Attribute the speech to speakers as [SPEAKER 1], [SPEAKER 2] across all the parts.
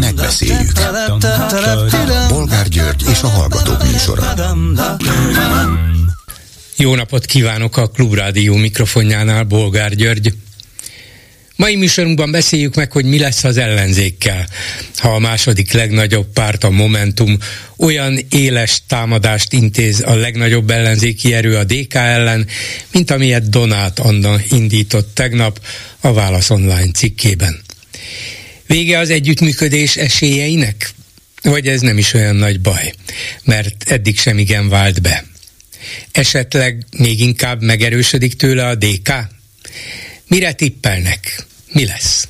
[SPEAKER 1] Megbeszéljük. Bolgár György és a Hallgatók műsora.
[SPEAKER 2] Jó napot kívánok a Klubrádió mikrofonjánál, Bolgár György. Mai műsorunkban beszéljük meg, hogy mi lesz az ellenzékkel, ha a második legnagyobb párt, a Momentum olyan éles támadást intéz a legnagyobb ellenzéki erő a DK ellen, mint amilyet Donát Anna indított tegnap a Válasz Online cikkében. Vége az együttműködés esélyeinek? Vagy ez nem is olyan nagy baj, mert eddig sem igen vált be. Esetleg még inkább megerősödik tőle a DK? Mire tippelnek? Mi lesz?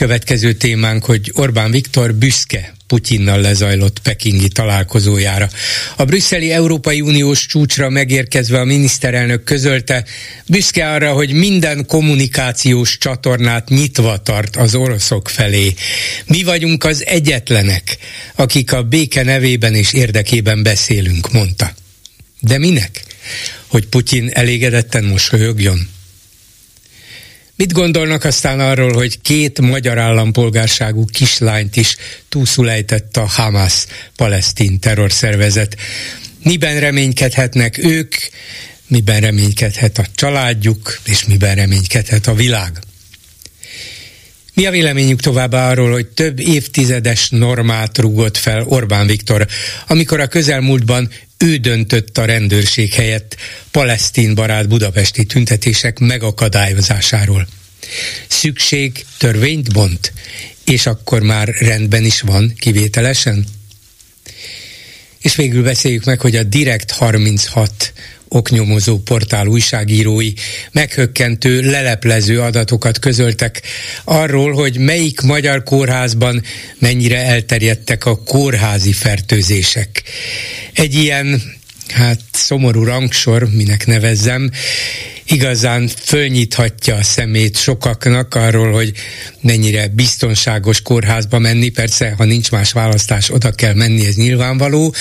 [SPEAKER 2] Következő témánk, hogy Orbán Viktor büszke Putyinnal lezajlott pekingi találkozójára. A brüsszeli Európai Uniós csúcsra megérkezve a miniszterelnök közölte, büszke arra, hogy minden kommunikációs csatornát nyitva tart az oroszok felé. Mi vagyunk az egyetlenek, akik a béke nevében és érdekében beszélünk, mondta. De minek? Hogy Putyin elégedetten mosolyogjon? Mit gondolnak aztán arról, hogy két magyar állampolgárságú kislányt is túlszulejtett a Hamas palesztin terrorszervezet? Miben reménykedhetnek ők, miben reménykedhet a családjuk, és miben reménykedhet a világ? Mi a véleményük továbbá arról, hogy több évtizedes normát rúgott fel Orbán Viktor, amikor a közelmúltban ő döntött a rendőrség helyett palesztin barát budapesti tüntetések megakadályozásáról. Szükség törvényt bont, és akkor már rendben is van kivételesen? És végül beszéljük meg, hogy a Direkt 36 oknyomozó portál újságírói meghökkentő, leleplező adatokat közöltek arról, hogy melyik magyar kórházban mennyire elterjedtek a kórházi fertőzések. Egy ilyen hát szomorú rangsor, minek nevezzem, igazán fölnyithatja a szemét sokaknak arról, hogy mennyire biztonságos kórházba menni, persze, ha nincs más választás, oda kell menni, ez nyilvánvaló,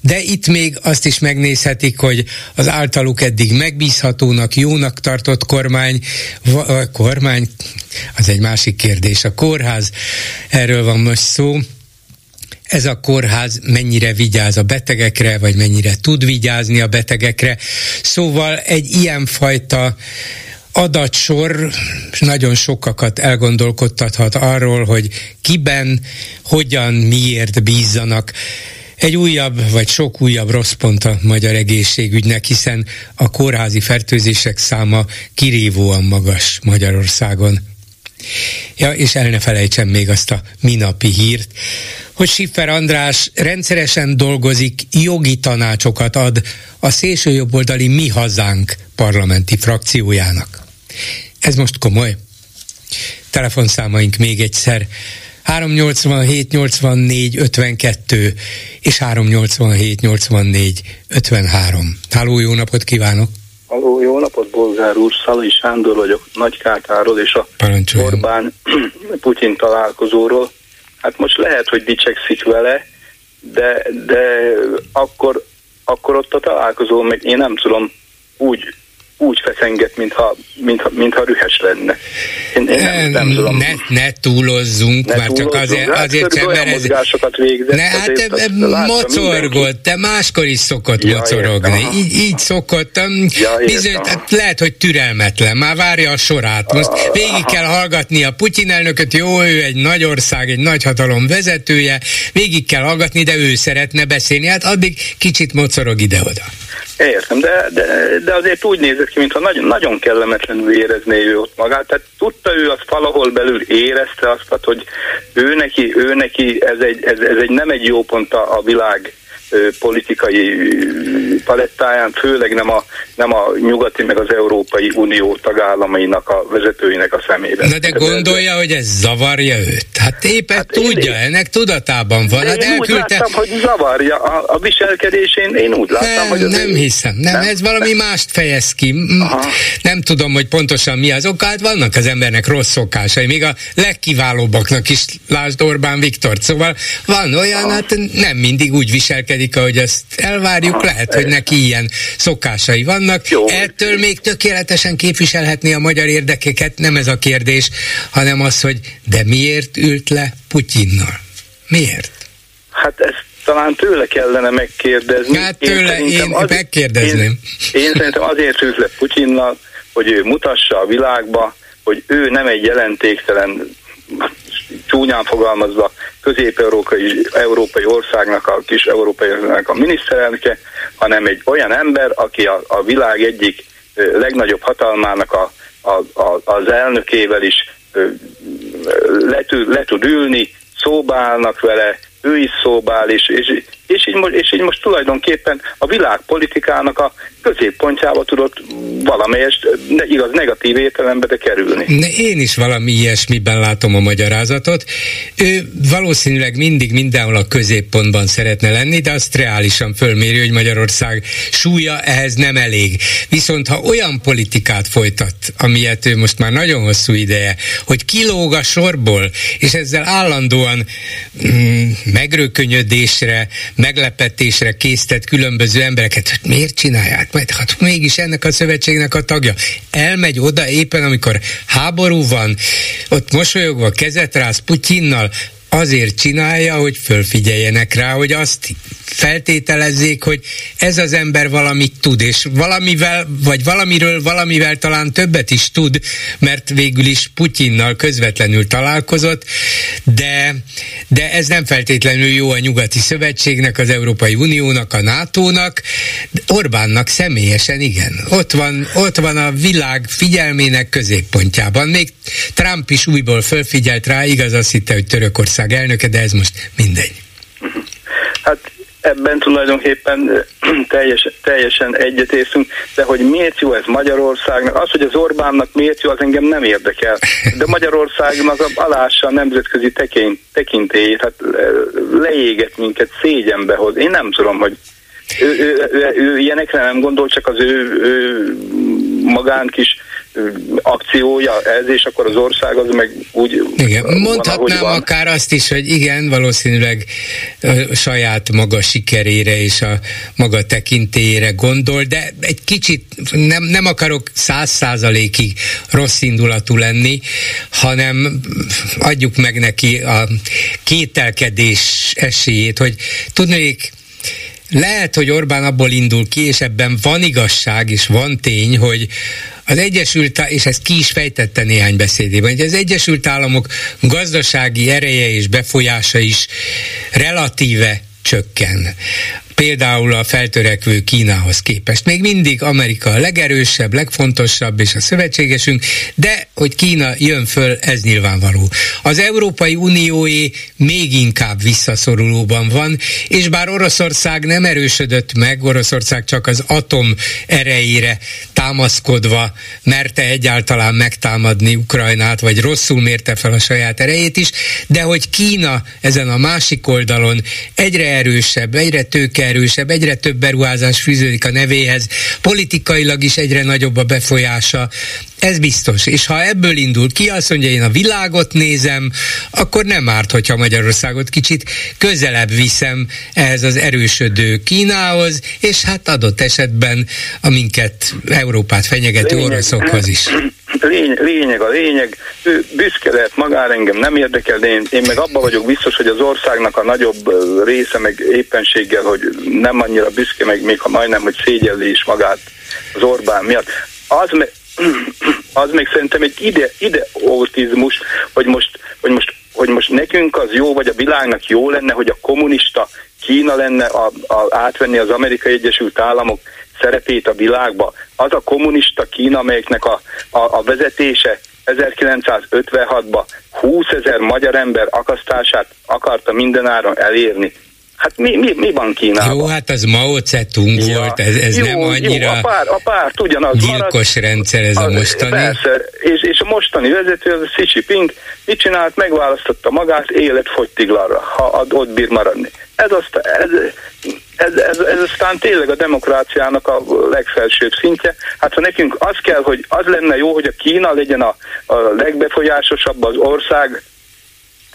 [SPEAKER 2] de itt még azt is megnézhetik, hogy az általuk eddig megbízhatónak, jónak tartott kormány, kormány, az egy másik kérdés, a kórház, erről van most szó, ez a kórház mennyire vigyáz a betegekre, vagy mennyire tud vigyázni a betegekre. Szóval egy ilyenfajta adatsor nagyon sokakat elgondolkodtathat arról, hogy kiben, hogyan, miért bízzanak egy újabb vagy sok újabb rossz pont a magyar egészségügynek, hiszen a kórházi fertőzések száma kirívóan magas Magyarországon. Ja, és el ne felejtsem még azt a minapi hírt, hogy Siffer András rendszeresen dolgozik, jogi tanácsokat ad a szélsőjobboldali Mi Hazánk parlamenti frakciójának. Ez most komoly? Telefonszámaink még egyszer 387 84 52 és 387 84 53. Háló, jó napot kívánok!
[SPEAKER 3] Halló, jó napot, Bolgár úr, Szalai Sándor vagyok, Nagykátáról és a
[SPEAKER 2] Parancsoljon.
[SPEAKER 3] Orbán Putyin találkozóról. Hát most lehet, hogy dicsekszik vele, de, de akkor, akkor ott a találkozó, meg én nem tudom, úgy úgy feszenget, mintha, mintha, mintha rühes lenne.
[SPEAKER 2] Én, én nem, nem tudom. Ne, ne túlozzunk, ne már túlozzunk. csak azért, hát azért sem, mert ez...
[SPEAKER 3] végzett.
[SPEAKER 2] Ne, hát te mocorgott, te máskor is szokott ja, mocorogni. Értem, így, így szokottam. Ja, Bizony, hát lehet, hogy türelmetlen, már várja a sorát. Most ah, végig kell hallgatni a Putyin elnököt, jó, ő egy nagy ország, egy nagy hatalom vezetője, végig kell hallgatni, de ő szeretne beszélni, hát addig kicsit mocorog ide-oda.
[SPEAKER 3] Értem, de, de, de azért úgy nézett ki, mintha nagyon, nagyon kellemetlenül érezné ő ott magát. Tehát tudta ő azt valahol belül érezte azt, hogy ő neki, ő neki ez, egy, ez, ez egy nem egy jó pont a, a világ politikai palettáján, főleg nem a, nem a nyugati meg az Európai Unió tagállamainak a vezetőinek a szemében.
[SPEAKER 2] Na de gondolja, hogy ez zavarja őt? Hát éppen hát tudja, én, ennek tudatában van. Hát
[SPEAKER 3] én elküldte... úgy láttam, hogy zavarja a, a viselkedésén, én úgy láttam, nem, hogy...
[SPEAKER 2] Nem hiszem, nem, nem, ez valami nem. mást fejez ki. Aha. Nem tudom, hogy pontosan mi az oka, hát vannak az embernek rossz szokásai, még a legkiválóbbaknak is, lásd Orbán Viktor. Szóval van olyan, Aha. hát nem mindig úgy viselkedik, ahogy ezt elvárjuk, lehet, hogy neki ilyen szokásai vannak. Jó. Ettől még tökéletesen képviselhetné a magyar érdekeket, nem ez a kérdés, hanem az, hogy de miért ült le Putyinnal? Miért?
[SPEAKER 3] Hát ezt talán tőle kellene megkérdezni.
[SPEAKER 2] Hát tőle én, én az, megkérdezném.
[SPEAKER 3] Én, én szerintem azért ült le Putyinnal, hogy ő mutassa a világba, hogy ő nem egy jelentéktelen csúnyán fogalmazva közép-európai európai országnak, a kis európai országnak a miniszterelnöke, hanem egy olyan ember, aki a, a világ egyik legnagyobb hatalmának a, a, a, az elnökével is le, le tud ülni, szóbálnak vele, ő is szóbál, és, és, és, így, most, és így most tulajdonképpen a világpolitikának a középpontjába tudott valamelyest, de igaz, negatív értelembe, de kerülni.
[SPEAKER 2] Én is valami ilyesmiben látom a magyarázatot. Ő valószínűleg mindig mindenhol a középpontban szeretne lenni, de azt reálisan fölméri, hogy Magyarország súlya ehhez nem elég. Viszont ha olyan politikát folytat, amilyet ő most már nagyon hosszú ideje, hogy kilóg a sorból, és ezzel állandóan mm, megrökönyödésre, meglepetésre késztet különböző embereket, hogy miért csinálják? Majd hát mégis ennek a szövetségnek a tagja. Elmegy oda éppen, amikor háború van, ott mosolyogva kezet rász Putyinnal, azért csinálja, hogy fölfigyeljenek rá, hogy azt feltételezzék, hogy ez az ember valamit tud, és valamivel, vagy valamiről valamivel talán többet is tud, mert végül is Putyinnal közvetlenül találkozott, de, de ez nem feltétlenül jó a nyugati szövetségnek, az Európai Uniónak, a NATO-nak, Orbánnak személyesen igen. Ott van, ott van a világ figyelmének középpontjában. Még Trump is újból fölfigyelt rá, igaz azt hitte, hogy Törökország elnöke, de ez most mindegy.
[SPEAKER 3] Hát ebben tulajdonképpen teljes, teljesen egyetértünk, de hogy miért jó ez Magyarországnak, az, hogy az Orbánnak miért jó, az engem nem érdekel. De Magyarországnak az alássa a nemzetközi tekint, tekintélyét, hát leéget minket szégyenbe hoz. Én nem tudom, hogy ő, ő, ő, ő ilyenekre nem gondol, csak az ő, ő magán kis akciója ez, és akkor az ország az meg úgy
[SPEAKER 2] Igen, van, mondhatnám van. akár azt is, hogy igen, valószínűleg a saját maga sikerére és a maga tekintélyére gondol, de egy kicsit nem, nem akarok száz százalékig rossz indulatú lenni, hanem adjuk meg neki a kételkedés esélyét, hogy tudnék lehet, hogy Orbán abból indul ki, és ebben van igazság, és van tény, hogy az Egyesült, és ezt ki is fejtette néhány beszédében, hogy az Egyesült Államok gazdasági ereje és befolyása is relatíve csökken például a feltörekvő Kínához képest. Még mindig Amerika a legerősebb, legfontosabb és a szövetségesünk, de hogy Kína jön föl, ez nyilvánvaló. Az Európai Unióé még inkább visszaszorulóban van, és bár Oroszország nem erősödött meg, Oroszország csak az atom erejére támaszkodva merte egyáltalán megtámadni Ukrajnát, vagy rosszul mérte fel a saját erejét is, de hogy Kína ezen a másik oldalon egyre erősebb, egyre tőke erősebb, egyre több beruházás fűződik a nevéhez, politikailag is egyre nagyobb a befolyása, ez biztos. És ha ebből indul ki, azt mondja, én a világot nézem, akkor nem árt, hogyha Magyarországot kicsit közelebb viszem ehhez az erősödő Kínához, és hát adott esetben a minket, Európát fenyegető lényeg, oroszokhoz is.
[SPEAKER 3] Lény, lényeg a lényeg, ő büszke lehet magára, engem nem érdekel, de én, én meg abban vagyok biztos, hogy az országnak a nagyobb része meg éppenséggel, hogy nem annyira büszke, meg még ha majdnem, hogy szégyelli is magát az Orbán miatt. Az, az még szerintem egy ide, ide autizmus, hogy most, hogy most hogy most nekünk az jó, vagy a világnak jó lenne, hogy a kommunista Kína lenne a, a, átvenni az Amerikai Egyesült Államok szerepét a világba. Az a kommunista Kína, amelyeknek a, a, a vezetése 1956-ban 20 ezer magyar ember akasztását akarta mindenáron elérni. Hát mi, mi, mi van Kínában?
[SPEAKER 2] Jó, hát az Mao Zedong ja. volt, ez, ez jó, nem annyira jó, a, pár, a párt ugyanaz gyilkos marad, rendszer ez a mostani.
[SPEAKER 3] Persze, és, és a mostani vezető, az a Xi Jinping, mit csinált? Megválasztotta magát életfogytiglanra, ha ott bír maradni. Ez, azt, ez, ez, ez, ez aztán tényleg a demokráciának a legfelsőbb szintje. Hát ha nekünk az kell, hogy az lenne jó, hogy a Kína legyen a, a legbefolyásosabb az ország,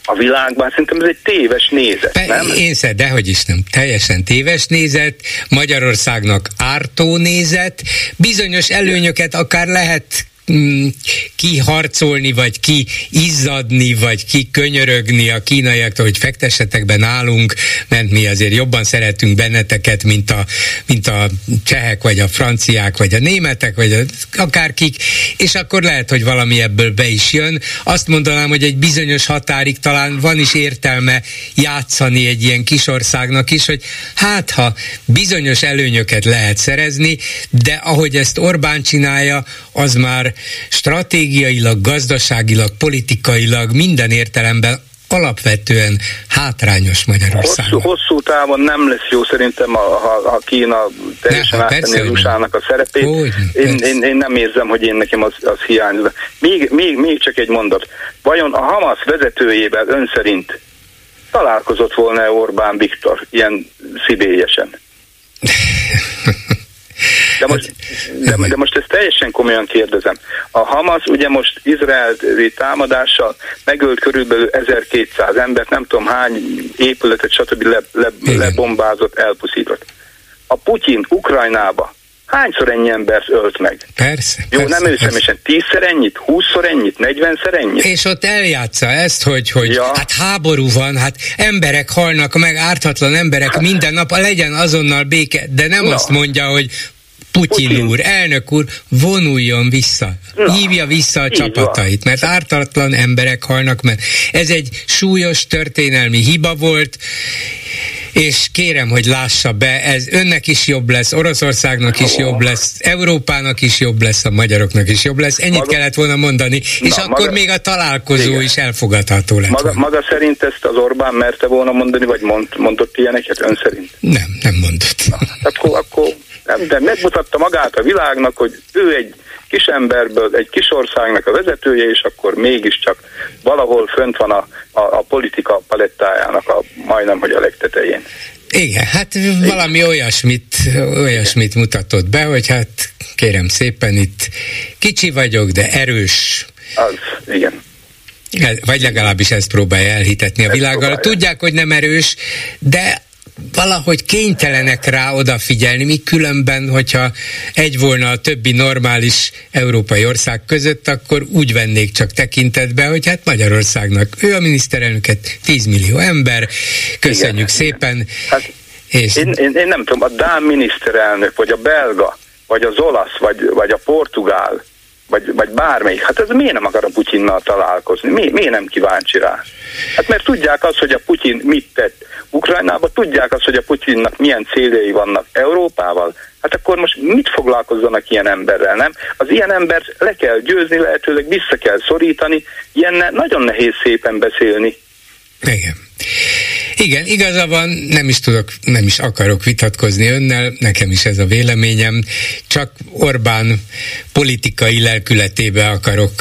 [SPEAKER 3] a világban. Szerintem ez egy téves nézet, Pe- nem?
[SPEAKER 2] Én szed, dehogy is nem. Teljesen téves nézet, Magyarországnak ártó nézet, bizonyos előnyöket akár lehet Mm, kiharcolni, vagy ki izzadni, vagy ki könyörögni a kínaiaktól, hogy fektessetek be nálunk, mert mi azért jobban szeretünk benneteket, mint a, mint a csehek, vagy a franciák, vagy a németek, vagy a, akárkik, és akkor lehet, hogy valami ebből be is jön. Azt mondanám, hogy egy bizonyos határig talán van is értelme játszani egy ilyen kisországnak is, hogy hát ha bizonyos előnyöket lehet szerezni, de ahogy ezt Orbán csinálja, az már stratégiailag, gazdaságilag, politikailag minden értelemben alapvetően hátrányos Magyarország.
[SPEAKER 3] Hosszú, hosszú távon nem lesz jó szerintem, ha, ha Kína teljesen ne, áttenni az usa a szerepét. Hogy, én, én, én, nem érzem, hogy én nekem az, az hiányzik. Még, még, még csak egy mondat. Vajon a Hamas vezetőjével ön szerint találkozott volna Orbán Viktor ilyen szibélyesen? De most, de, de most ezt teljesen komolyan kérdezem. A Hamas ugye most izraeli támadással megölt körülbelül 1200 embert, nem tudom hány épületet, stb. Le, le, lebombázott, elpusztított. A Putyin Ukrajnába hányszor ennyi embert ölt meg?
[SPEAKER 2] Persze.
[SPEAKER 3] Jó,
[SPEAKER 2] persze,
[SPEAKER 3] nem őszemesen, tízszer ennyit, húszszor ennyit, negyvenszer ennyit?
[SPEAKER 2] És ott eljátsza ezt, hogy, hogy ja. hát háború van, hát emberek halnak meg, ártatlan emberek minden nap, legyen azonnal béke, de nem Na. azt mondja, hogy Putyin, Putyin úr, elnök úr, vonuljon vissza, Na, hívja vissza a csapatait, van. mert ártatlan emberek halnak mert Ez egy súlyos történelmi hiba volt, és kérem, hogy lássa be, ez önnek is jobb lesz, Oroszországnak is jobb lesz, Európának is jobb lesz, a magyaroknak is jobb lesz. Ennyit maga, kellett volna mondani, és Na, akkor maga, még a találkozó igen. is elfogadható lett
[SPEAKER 3] maga, maga szerint ezt az Orbán merte volna mondani, vagy mond, mondott ilyeneket ön szerint?
[SPEAKER 2] Nem, nem mondott.
[SPEAKER 3] Na, akkor, akkor nem, de megmutatta magát a világnak, hogy ő egy kis emberből, egy kis országnak a vezetője, és akkor mégiscsak valahol fönt van a, a, a politika palettájának a majdnem, hogy a legtetején.
[SPEAKER 2] Igen, hát valami olyasmit, olyasmit mutatott be, hogy hát kérem szépen, itt kicsi vagyok, de erős.
[SPEAKER 3] Az, igen.
[SPEAKER 2] Vagy legalábbis ezt próbálja elhitetni a világgal. Tudják, hogy nem erős, de valahogy kénytelenek rá odafigyelni, mi különben, hogyha egy volna a többi normális európai ország között, akkor úgy vennék csak tekintetbe, hogy hát Magyarországnak ő a miniszterelnöket, 10 millió ember, köszönjük igen, szépen. Igen. Hát,
[SPEAKER 3] és... én, én, én nem tudom, a Dán miniszterelnök, vagy a belga, vagy az olasz, vagy, vagy a portugál, vagy, vagy bármelyik, hát ez miért nem akar a Putyinnal találkozni? Mi, miért nem kíváncsi rá? Hát mert tudják azt, hogy a Putyin mit tett Ukrajnába, tudják azt, hogy a Putyinnak milyen céljai vannak Európával, hát akkor most mit foglalkozzanak ilyen emberrel, nem? Az ilyen embert le kell győzni, lehetőleg vissza kell szorítani, ilyennel nagyon nehéz szépen beszélni.
[SPEAKER 2] Igen. Igen, igaza van, nem is tudok, nem is akarok vitatkozni önnel, nekem is ez a véleményem, csak Orbán politikai lelkületébe akarok,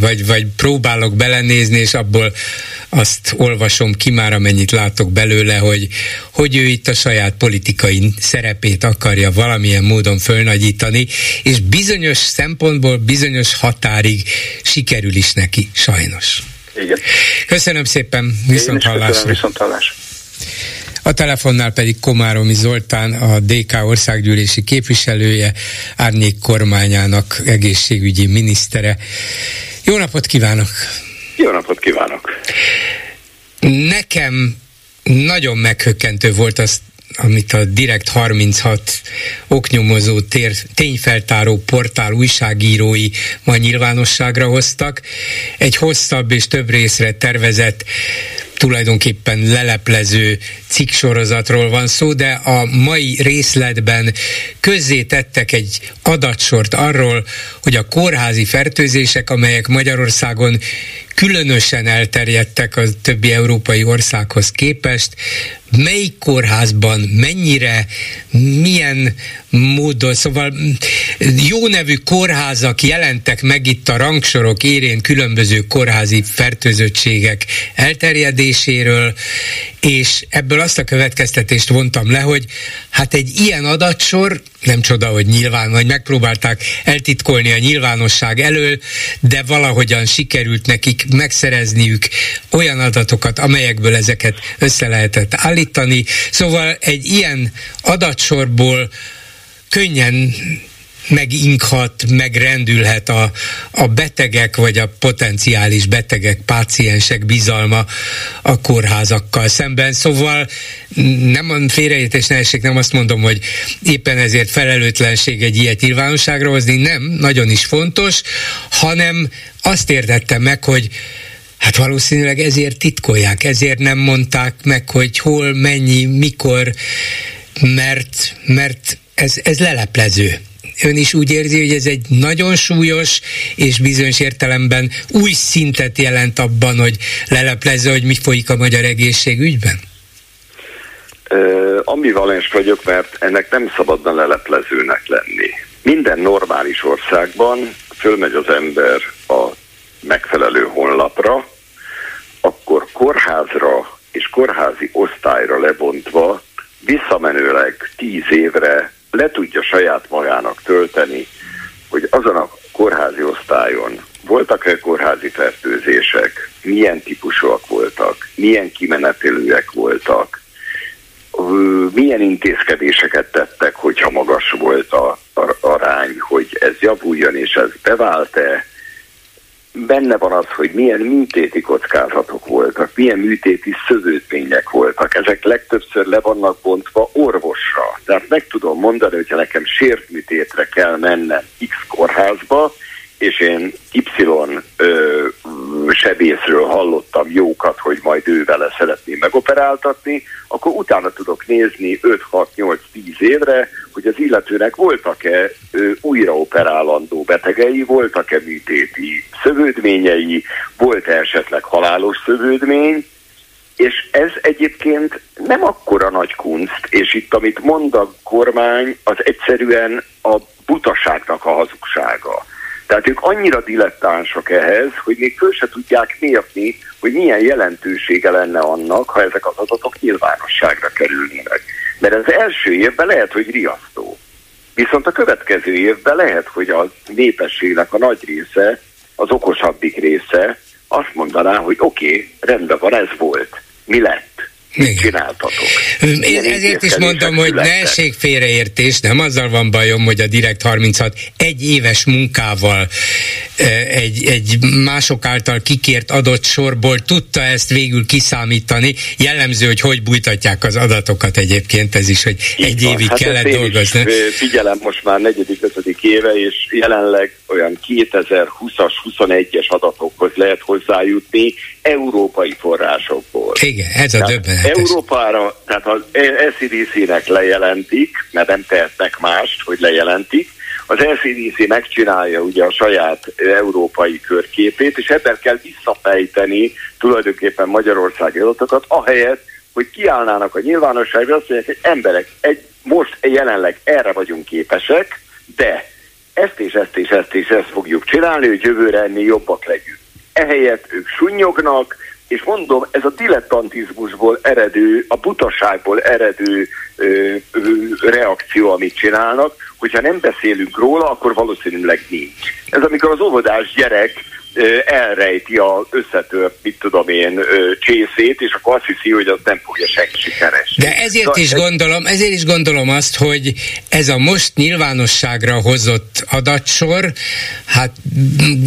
[SPEAKER 2] vagy, vagy próbálok belenézni, és abból azt olvasom ki már, amennyit látok belőle, hogy, hogy ő itt a saját politikai szerepét akarja valamilyen módon fölnagyítani, és bizonyos szempontból, bizonyos határig sikerül is neki, sajnos.
[SPEAKER 3] Igen.
[SPEAKER 2] Köszönöm szépen, viszont hallásra.
[SPEAKER 3] Viszont hallásra.
[SPEAKER 2] A telefonnál pedig Komáromi Zoltán, a DK országgyűlési képviselője, Árnyék kormányának egészségügyi minisztere. Jó napot kívánok!
[SPEAKER 4] Jó napot kívánok!
[SPEAKER 2] Nekem nagyon meghökkentő volt azt amit a Direkt 36 oknyomozó tér, tényfeltáró portál újságírói ma nyilvánosságra hoztak. Egy hosszabb és több részre tervezett tulajdonképpen leleplező cikksorozatról van szó, de a mai részletben közzé tettek egy adatsort arról, hogy a kórházi fertőzések, amelyek Magyarországon különösen elterjedtek a többi európai országhoz képest, melyik kórházban, mennyire, milyen módon, szóval jó nevű kórházak jelentek meg itt a rangsorok érén különböző kórházi fertőzöttségek elterjedéséről, és ebből azt a következtetést vontam le, hogy hát egy ilyen adatsor nem csoda, hogy nyilván, vagy megpróbálták eltitkolni a nyilvánosság elől, de valahogyan sikerült nekik megszerezniük olyan adatokat, amelyekből ezeket össze lehetett állítani. Szóval egy ilyen adatsorból könnyen meginkhat, megrendülhet a, a betegek vagy a potenciális betegek, páciensek bizalma a kórházakkal szemben. Szóval nem félreértés ne esik, nem azt mondom, hogy éppen ezért felelőtlenség egy ilyet nyilvánosságra hozni, nem, nagyon is fontos, hanem azt értettem meg, hogy Hát valószínűleg ezért titkolják, ezért nem mondták meg, hogy hol, mennyi, mikor, mert, mert ez, ez leleplező ön is úgy érzi, hogy ez egy nagyon súlyos és bizonyos értelemben új szintet jelent abban, hogy leleplezze, hogy mi folyik a magyar egészségügyben?
[SPEAKER 4] Uh, ambivalens vagyok, mert ennek nem szabadna leleplezőnek lenni. Minden normális országban fölmegy az ember a megfelelő honlapra, akkor kórházra és kórházi osztályra lebontva visszamenőleg tíz évre le tudja saját magának tölteni, hogy azon a kórházi osztályon voltak-e kórházi fertőzések, milyen típusúak voltak, milyen kimenetelőek voltak, milyen intézkedéseket tettek, hogyha magas volt a, a arány, hogy ez javuljon, és ez bevált-e, benne van az, hogy milyen műtéti kockázatok voltak, milyen műtéti szövődmények voltak. Ezek legtöbbször le vannak bontva orvosra. Tehát meg tudom mondani, hogyha nekem sértműtétre kell mennem X kórházba, és én Y ö, sebészről hallottam jókat, hogy majd ő vele szeretném megoperáltatni, akkor utána tudok nézni 5-6-8-10 évre, hogy az illetőnek voltak-e újraoperálandó betegei, voltak-e műtéti szövődményei, volt-e esetleg halálos szövődmény, és ez egyébként nem akkora nagy kunst, és itt amit mond a kormány, az egyszerűen a butaságnak a hazugsága. Tehát ők annyira dilettánsak ehhez, hogy még föl se tudják mérni, hogy milyen jelentősége lenne annak, ha ezek az adatok nyilvánosságra kerülnének. Mert az első évben lehet, hogy riasztó. Viszont a következő évben lehet, hogy a népességnek a nagy része, az okosabbik része azt mondaná, hogy oké, okay, rendben van, ez volt. Mi lett? Mit csináltatok?
[SPEAKER 2] Én ezért is mondom, hogy ne essék félreértés, nem azzal van bajom, hogy a Direkt 36 egy éves munkával egy, egy mások által kikért adott sorból tudta ezt végül kiszámítani. Jellemző, hogy hogy bújtatják az adatokat egyébként, ez is, hogy Így egy van. évig hát kellett dolgozni.
[SPEAKER 4] Figyelem most már negyedik, ötödik éve, és jelenleg olyan 2020-as, 21-es adatokhoz lehet hozzájutni európai forrásokból.
[SPEAKER 2] Igen, ez a döbbenetes.
[SPEAKER 4] Európára, tehát az SCDC-nek lejelentik, mert nem tehetnek mást, hogy lejelentik, az LCDC megcsinálja ugye a saját európai körképét, és ebben kell visszafejteni tulajdonképpen Magyarországi adatokat, ahelyett, hogy kiállnának a nyilvánosságra, azt mondják, hogy emberek, egy, most jelenleg erre vagyunk képesek, de ezt és ezt és ezt és ezt fogjuk csinálni, hogy jövőre ennél jobbak legyünk. Ehelyett ők sunnyognak, és mondom, ez a dilettantizmusból eredő, a butaságból eredő ö, ö, reakció, amit csinálnak, hogyha nem beszélünk róla, akkor valószínűleg nincs. Ez amikor az óvodás gyerek elrejti a összetört, mit tudom én, csészét, és akkor azt hiszi, hogy az nem fogja senki keresni.
[SPEAKER 2] De ezért szóval is gondolom, ezért is gondolom azt, hogy ez a most nyilvánosságra hozott adatsor, hát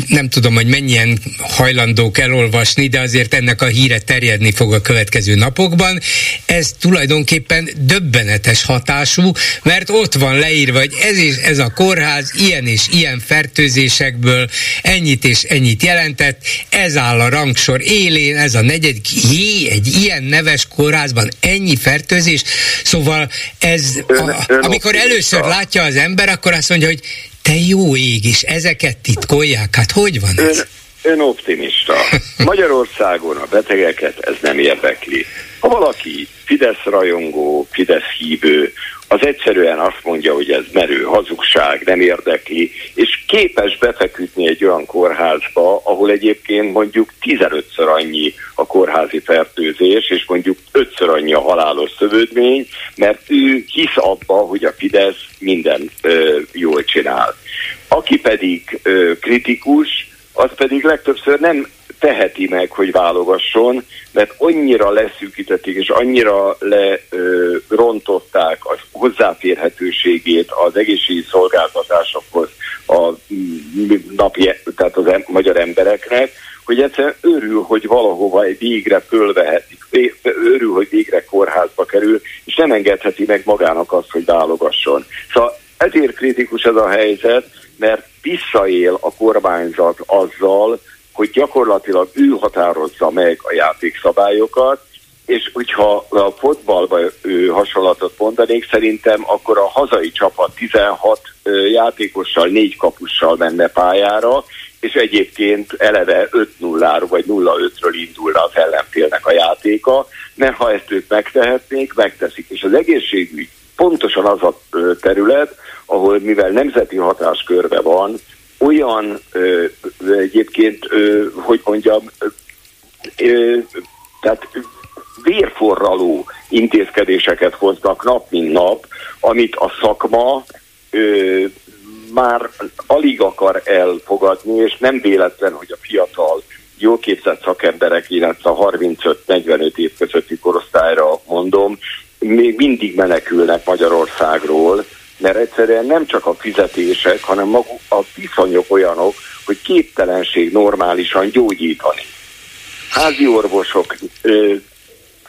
[SPEAKER 2] nem tudom, hogy mennyien hajlandók elolvasni, de azért ennek a híre terjedni fog a következő napokban. Ez tulajdonképpen döbbenetes hatású, mert ott van leírva, hogy ez, is, ez a kórház ilyen és ilyen fertőzésekből ennyit és ennyit ennyit jelentett, ez áll a rangsor élén, ez a negyedik, jé, egy ilyen neves kórházban ennyi fertőzés, szóval ez, a, amikor először látja az ember, akkor azt mondja, hogy te jó ég is, ezeket titkolják, hát hogy van ez?
[SPEAKER 4] ön optimista. Magyarországon a betegeket ez nem érdekli. Ha valaki Fidesz rajongó, Fidesz hívő, az egyszerűen azt mondja, hogy ez merő hazugság, nem érdekli, és képes befeküdni egy olyan kórházba, ahol egyébként mondjuk 15-ször annyi a kórházi fertőzés, és mondjuk 5-ször annyi a halálos szövődmény, mert ő hisz abba, hogy a Fidesz minden ö, jól csinál. Aki pedig ö, kritikus, az pedig legtöbbször nem teheti meg, hogy válogasson, mert annyira leszűkítették, és annyira lerontották a hozzáférhetőségét az egészségügyi szolgáltatásokhoz a napi, tehát az em, magyar embereknek, hogy egyszerűen örül, hogy valahova egy végre fölvehetik, örül, hogy végre kórházba kerül, és nem engedheti meg magának azt, hogy válogasson. Szóval ezért kritikus ez a helyzet, mert visszaél a kormányzat azzal, hogy gyakorlatilag ő határozza meg a játékszabályokat, és hogyha a fotballba ő hasonlatot mondanék, szerintem akkor a hazai csapat 16 játékossal, 4 kapussal menne pályára, és egyébként eleve 5-0-ról vagy 0-5-ről indulna az ellenfélnek a játéka, mert ha ezt ők megtehetnék, megteszik. És az egészségügy pontosan az a terület, ahol mivel nemzeti hatáskörbe van, olyan ö, egyébként, ö, hogy mondjam, ö, tehát vérforraló intézkedéseket hoznak nap, mint nap, amit a szakma ö, már alig akar elfogadni, és nem véletlen, hogy a fiatal, jól képzett szakemberek, illetve a 35-45 év közötti korosztályra mondom, még mindig menekülnek Magyarországról, mert egyszerűen nem csak a fizetések, hanem maguk a viszonyok olyanok, hogy képtelenség normálisan gyógyítani. Házi orvosok ö,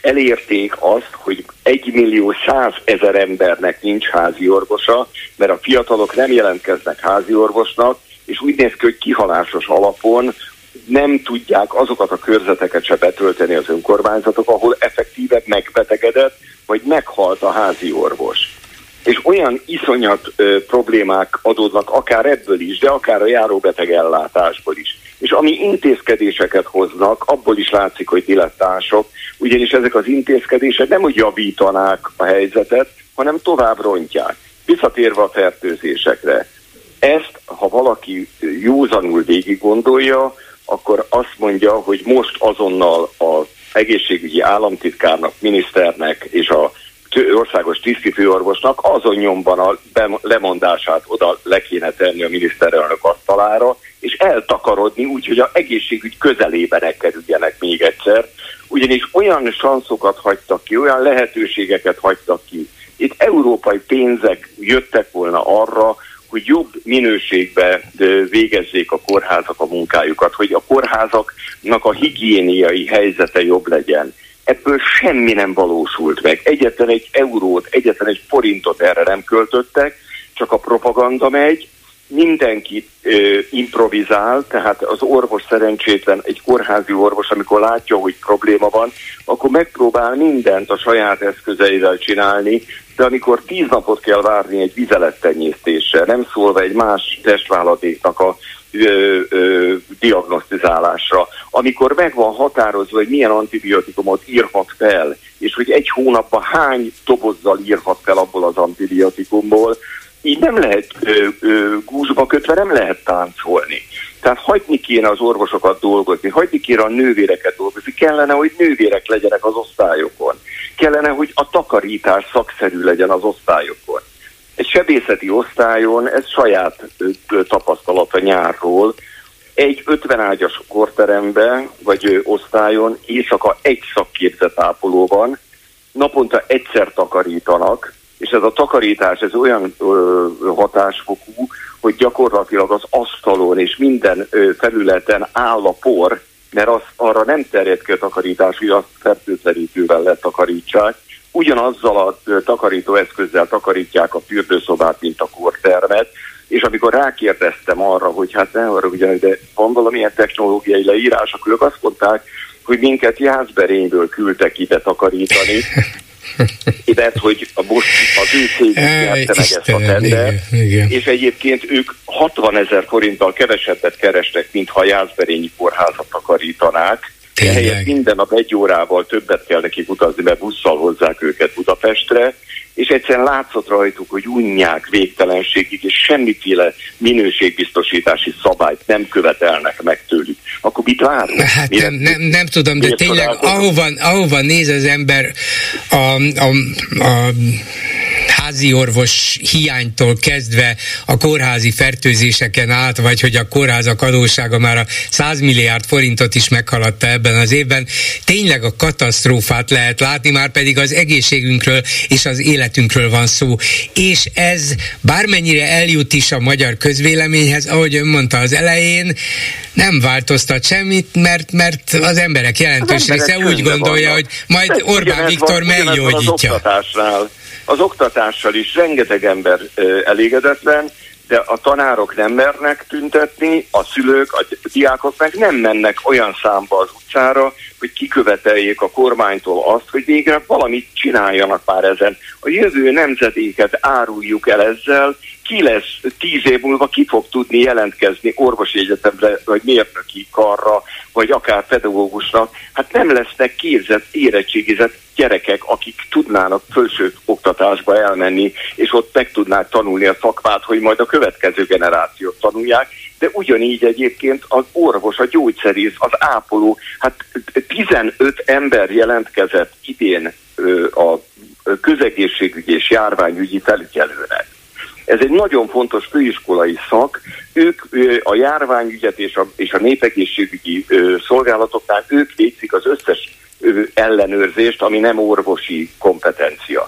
[SPEAKER 4] elérték azt, hogy 1 millió 100 ezer embernek nincs házi orvosa, mert a fiatalok nem jelentkeznek házi orvosnak, és úgy néz ki, hogy kihalásos alapon nem tudják azokat a körzeteket se betölteni az önkormányzatok, ahol effektíve megbetegedett, vagy meghalt a házi orvos és olyan iszonyat ö, problémák adódnak akár ebből is, de akár a járóbeteg ellátásból is. És ami intézkedéseket hoznak, abból is látszik, hogy dilettánsok, ugyanis ezek az intézkedések nem úgy javítanák a helyzetet, hanem tovább rontják. Visszatérve a fertőzésekre. Ezt, ha valaki józanul végig gondolja, akkor azt mondja, hogy most azonnal az egészségügyi államtitkárnak, miniszternek és a országos tisztifőorvosnak azon nyomban a lemondását oda le kéne tenni a miniszterelnök asztalára, és eltakarodni úgy, hogy a egészségügy közelébe ne kerüljenek még egyszer, ugyanis olyan sanszokat hagytak ki, olyan lehetőségeket hagytak ki. Itt európai pénzek jöttek volna arra, hogy jobb minőségbe végezzék a kórházak a munkájukat, hogy a kórházaknak a higiéniai helyzete jobb legyen ebből semmi nem valósult meg. Egyetlen egy eurót, egyetlen egy forintot erre nem költöttek, csak a propaganda megy, mindenki ö, improvizál, tehát az orvos szerencsétlen, egy kórházi orvos, amikor látja, hogy probléma van, akkor megpróbál mindent a saját eszközeivel csinálni, de amikor tíz napot kell várni egy vizelettenyésztésre, nem szólva egy más testvállatéknak a ö, ö, diagnosztizálásra, amikor meg van határozva, hogy milyen antibiotikumot írhat fel, és hogy egy hónapban hány dobozzal írhat fel abból az antibiotikumból, így nem lehet ö, ö, gúzsba kötve, nem lehet táncolni. Tehát hagyni kéne az orvosokat dolgozni, hagyni kéne a nővéreket dolgozni, kellene, hogy nővérek legyenek az osztályokon, kellene, hogy a takarítás szakszerű legyen az osztályokon. Egy sebészeti osztályon, ez saját tapasztalat a nyárról, egy 50 ágyas korteremben, vagy osztályon éjszaka egy szakképzett ápoló van, naponta egyszer takarítanak, és ez a takarítás ez olyan ö, hatásfokú, hogy gyakorlatilag az asztalon és minden ö, felületen áll a por, mert az, arra nem terjed ki a takarítás, hogy azt fertőtlenítővel letakarítsák, ugyanazzal a takarító eszközzel takarítják a fürdőszobát, mint a kortermet, és amikor rákérdeztem arra, hogy hát ne arra ugyan, de van valamilyen technológiai leírás, akkor ők azt mondták, hogy minket Jászberényből küldtek ide takarítani, mert hogy a most az ő cégük ezt a tender, és egyébként ők 60 ezer forinttal kevesebbet kerestek, mint ha Jászberényi kórházat takarítanák, Ehelyett minden nap egy órával többet kell nekik utazni, mert busszal hozzák őket Budapestre, és egyszerűen látszott rajtuk, hogy unják végtelenségig, és semmiféle minőségbiztosítási szabályt nem követelnek meg tőlük. Akkor mit várunk?
[SPEAKER 2] Hát nem, nem, nem tudom, de tényleg ahova, ahova néz az ember a, a, a házi orvos hiánytól kezdve a kórházi fertőzéseken át, vagy hogy a kórházak adósága már a 100 milliárd forintot is meghaladta ebben az évben, tényleg a katasztrófát lehet látni, már pedig az egészségünkről és az életünkről van szó. És ez bármennyire eljut is a magyar közvéleményhez, ahogy ön mondta az elején, nem változtat semmit, mert, mert az emberek jelentős az része úgy gondolja, vannak. hogy majd Orbán Viktor meggyógyítja
[SPEAKER 4] az oktatással is rengeteg ember elégedetlen, de a tanárok nem mernek tüntetni, a szülők, a diákok meg nem mennek olyan számba az utcára, hogy kiköveteljék a kormánytól azt, hogy végre valamit csináljanak már ezen. A jövő nemzedéket áruljuk el ezzel, ki lesz tíz év múlva, ki fog tudni jelentkezni orvosi egyetemre, vagy mérnöki karra, vagy akár pedagógusnak. Hát nem lesznek képzett, érettségizett gyerekek, akik tudnának felső oktatásba elmenni, és ott meg tudnák tanulni a szakmát, hogy majd a következő generációt tanulják, de ugyanígy egyébként az orvos, a gyógyszerész, az ápoló, hát 15 ember jelentkezett idén a közegészségügyi és járványügyi felügyelőnek. Ez egy nagyon fontos főiskolai szak. Ők a járványügyet és a, és a népegészségügyi szolgálatoknál ők végzik az összes ellenőrzést, ami nem orvosi kompetencia.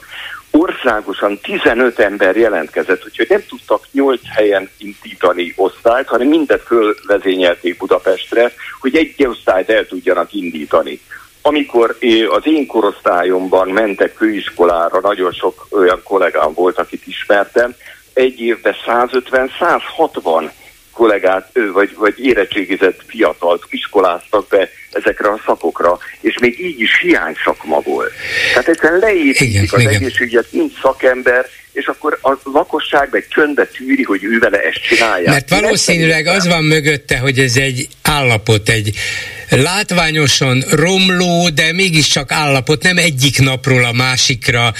[SPEAKER 4] Országosan 15 ember jelentkezett, úgyhogy nem tudtak 8 helyen indítani osztályt, hanem mindet fölvezényelték Budapestre, hogy egy osztályt el tudjanak indítani. Amikor az én korosztályomban mentek főiskolára, nagyon sok olyan kollégám volt, akit ismertem, egy évben 150-160 kollégát, vagy, vagy érettségizett fiatalt iskoláztak be ezekre a szakokra, és még így is hiány szakma volt. Tehát egyszerűen leépítik az egészségügyet, nincs szakember, és akkor a lakosság meg csöndbe tűri, hogy ő vele ezt csinálja.
[SPEAKER 2] Mert valószínűleg az van mögötte, hogy ez egy állapot, egy látványosan romló, de mégiscsak állapot, nem egyik napról a másikra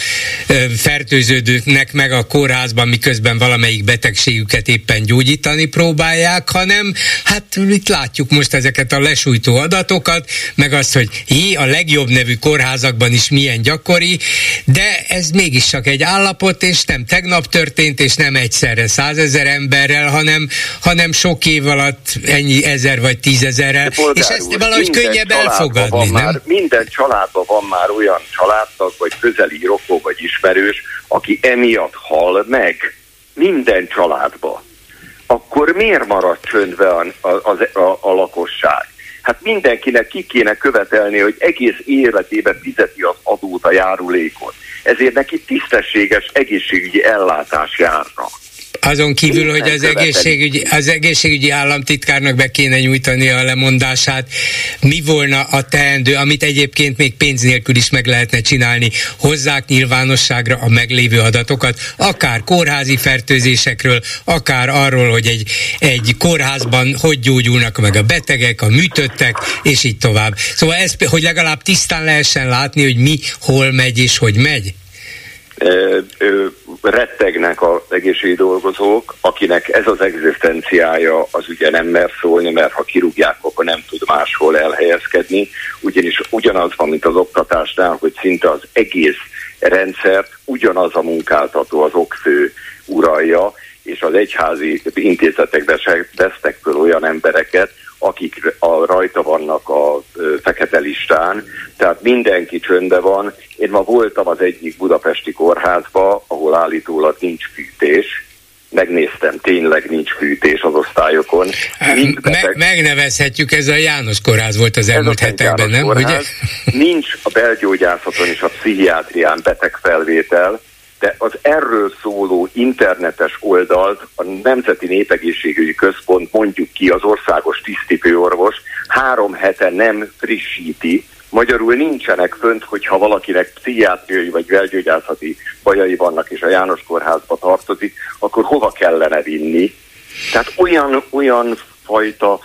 [SPEAKER 2] fertőződőknek meg a kórházban, miközben valamelyik betegségüket éppen gyógyítani próbálják, hanem hát itt látjuk most ezeket a lesújtó adatokat, meg azt, hogy hi, a legjobb nevű kórházakban is milyen gyakori, de ez mégis csak egy állapot, és nem tegnap történt, és nem egyszerre százezer emberrel, hanem, hanem sok év alatt ennyi ezer vagy tízezerrel, és ezt valahogy könnyebb elfogadni,
[SPEAKER 4] van
[SPEAKER 2] nem?
[SPEAKER 4] Már, minden családban van már olyan családtag, vagy közeli rokó, vagy ismerős, aki emiatt hal meg. Minden családban. Akkor miért marad csöndbe a, a, a, a lakosság? Hát mindenkinek ki kéne követelni, hogy egész életében fizeti az adót a járulékot. Ezért neki tisztességes egészségügyi ellátás járna.
[SPEAKER 2] Azon kívül, hogy az egészségügyi, az egészségügyi államtitkárnak be kéne nyújtani a lemondását, mi volna a teendő, amit egyébként még pénz nélkül is meg lehetne csinálni, hozzák nyilvánosságra a meglévő adatokat, akár kórházi fertőzésekről, akár arról, hogy egy, egy kórházban hogy gyógyulnak meg a betegek, a műtöttek, és így tovább. Szóval ez, hogy legalább tisztán lehessen látni, hogy mi hol megy és hogy megy
[SPEAKER 4] rettegnek az egészségügyi dolgozók, akinek ez az egzisztenciája az ugye nem mer szólni, mert ha kirúgják, akkor nem tud máshol elhelyezkedni, ugyanis ugyanaz van, mint az oktatásnál, hogy szinte az egész rendszert ugyanaz a munkáltató, az okfő uralja, és az egyházi intézetekbe vesznek föl olyan embereket, akik a, rajta vannak a fekete listán, tehát mindenki csöndbe van. Én ma voltam az egyik budapesti kórházba, ahol állítólag nincs fűtés, megnéztem, tényleg nincs fűtés az osztályokon.
[SPEAKER 2] Me- megnevezhetjük, ez a János kórház volt az elmúlt hetekben, nem? Kórház.
[SPEAKER 4] Ugye? Nincs a belgyógyászaton és a pszichiátrián betegfelvétel, de az erről szóló internetes oldalt a Nemzeti Népegészségügyi Központ mondjuk ki az országos tisztipőorvos három hete nem frissíti, Magyarul nincsenek fönt, hogyha valakinek pszichiátriai vagy belgyógyászati bajai vannak, és a János kórházba tartozik, akkor hova kellene vinni. Tehát olyan, olyan fajta,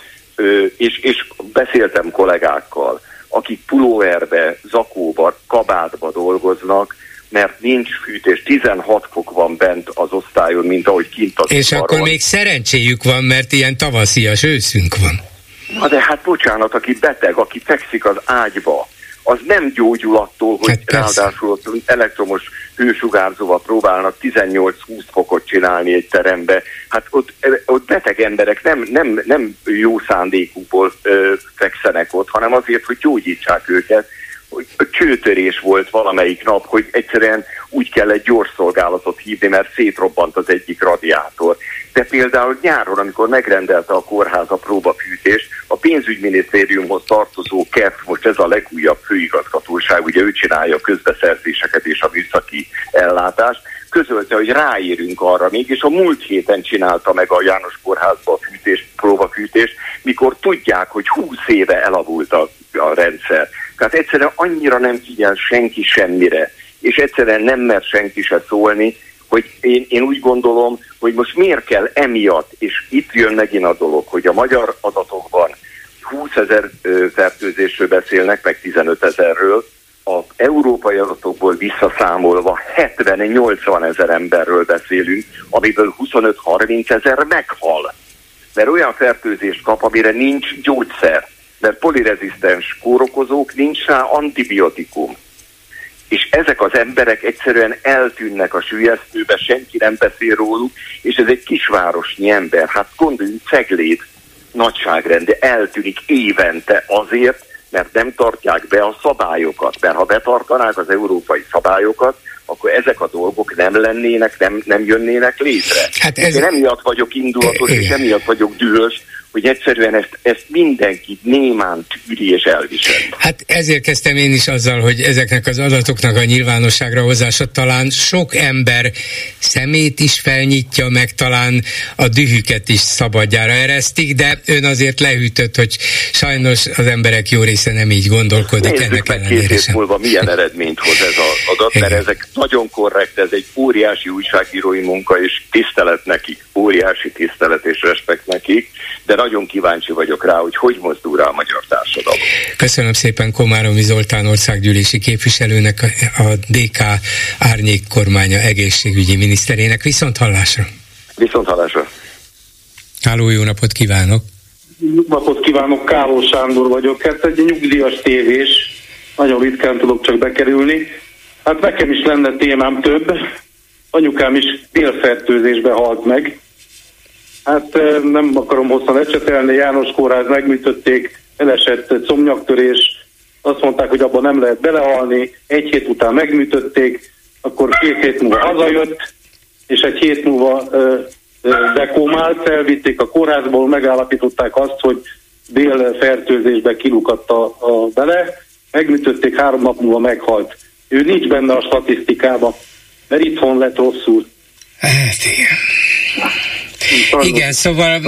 [SPEAKER 4] és, és beszéltem kollégákkal, akik pulóverbe, zakóba, kabátba dolgoznak, mert nincs fűtés, 16 fok van bent az osztályon, mint ahogy kint az
[SPEAKER 2] És akkor még szerencséjük van, mert ilyen tavaszias őszünk van.
[SPEAKER 4] Na de hát bocsánat, aki beteg, aki fekszik az ágyba, az nem gyógyul attól, hogy hát ráadásul ott elektromos hősugárzóval próbálnak 18-20 fokot csinálni egy terembe. Hát ott, ott beteg emberek nem, nem, nem jó szándékúból ö, fekszenek ott, hanem azért, hogy gyógyítsák őket csőtörés volt valamelyik nap, hogy egyszerűen úgy kell egy gyors szolgálatot hívni, mert szétrobbant az egyik radiátor. De például nyáron, amikor megrendelte a kórház a próbafűtést, a pénzügyminisztériumhoz tartozó KEF, most ez a legújabb főigazgatóság, ugye ő csinálja a közbeszerzéseket és a műszaki ellátást, közölte, hogy ráérünk arra még, és a múlt héten csinálta meg a János Kórházba a fűtés, próbafűtést, mikor tudják, hogy 20 éve elavult a, a rendszer. Tehát egyszerűen annyira nem figyel senki semmire, és egyszerűen nem mer senki se szólni, hogy én, én úgy gondolom, hogy most miért kell emiatt, és itt jön megint a dolog, hogy a magyar adatokban 20 ezer fertőzésről beszélnek, meg 15 ezerről, az európai adatokból visszaszámolva 70-80 ezer emberről beszélünk, amiből 25-30 ezer meghal. Mert olyan fertőzést kap, amire nincs gyógyszer mert polirezisztens kórokozók, nincs rá antibiotikum. És ezek az emberek egyszerűen eltűnnek a sülyeztőbe, senki nem beszél róluk, és ez egy kisvárosnyi ember. Hát gondoljunk, Ceglét nagyságrende eltűnik évente azért, mert nem tartják be a szabályokat. Mert ha betartanák az európai szabályokat, akkor ezek a dolgok nem lennének, nem, nem jönnének létre. Hát ez... Én emiatt vagyok indulatos, és emiatt vagyok dühös, hogy egyszerűen ezt, ezt mindenki némán tűri és elviseli.
[SPEAKER 2] Hát ezért kezdtem én is azzal, hogy ezeknek az adatoknak a nyilvánosságra hozása talán sok ember szemét is felnyitja, meg talán a dühüket is szabadjára eresztik, de ön azért lehűtött, hogy sajnos az emberek jó része nem így gondolkodik
[SPEAKER 4] Nézzük ennek meg ellenére két év múlva milyen eredményt hoz ez az adat, mert ezek nagyon korrekt, ez egy óriási újságírói munka, és tisztelet nekik, óriási tisztelet és respekt nekik, de nagyon kíváncsi vagyok rá, hogy hogy mozdul rá a magyar társadalom.
[SPEAKER 2] Köszönöm szépen Komáromi Zoltán országgyűlési képviselőnek, a DK árnyék kormánya egészségügyi miniszterének. Viszont hallásra!
[SPEAKER 4] Viszont hallásra!
[SPEAKER 2] Háló, jó napot kívánok!
[SPEAKER 5] Napot kívánok, Káló Sándor vagyok. Hát egy nyugdíjas tévés, nagyon ritkán tudok csak bekerülni. Hát nekem is lenne témám több. Anyukám is délfertőzésbe halt meg, Hát nem akarom hosszan ecsetelni, János kórház megműtötték, elesett comnyaktörés, azt mondták, hogy abban nem lehet belehalni, egy hét után megműtötték, akkor két hét múlva hazajött, és egy hét múlva dekómált, elvitték a kórházból, megállapították azt, hogy délfertőzésbe kilukadt a, a bele, megműtötték, három nap múlva meghalt. Ő nincs benne a statisztikában, mert itthon lett rosszul.
[SPEAKER 2] Hát igen. Igen, szóval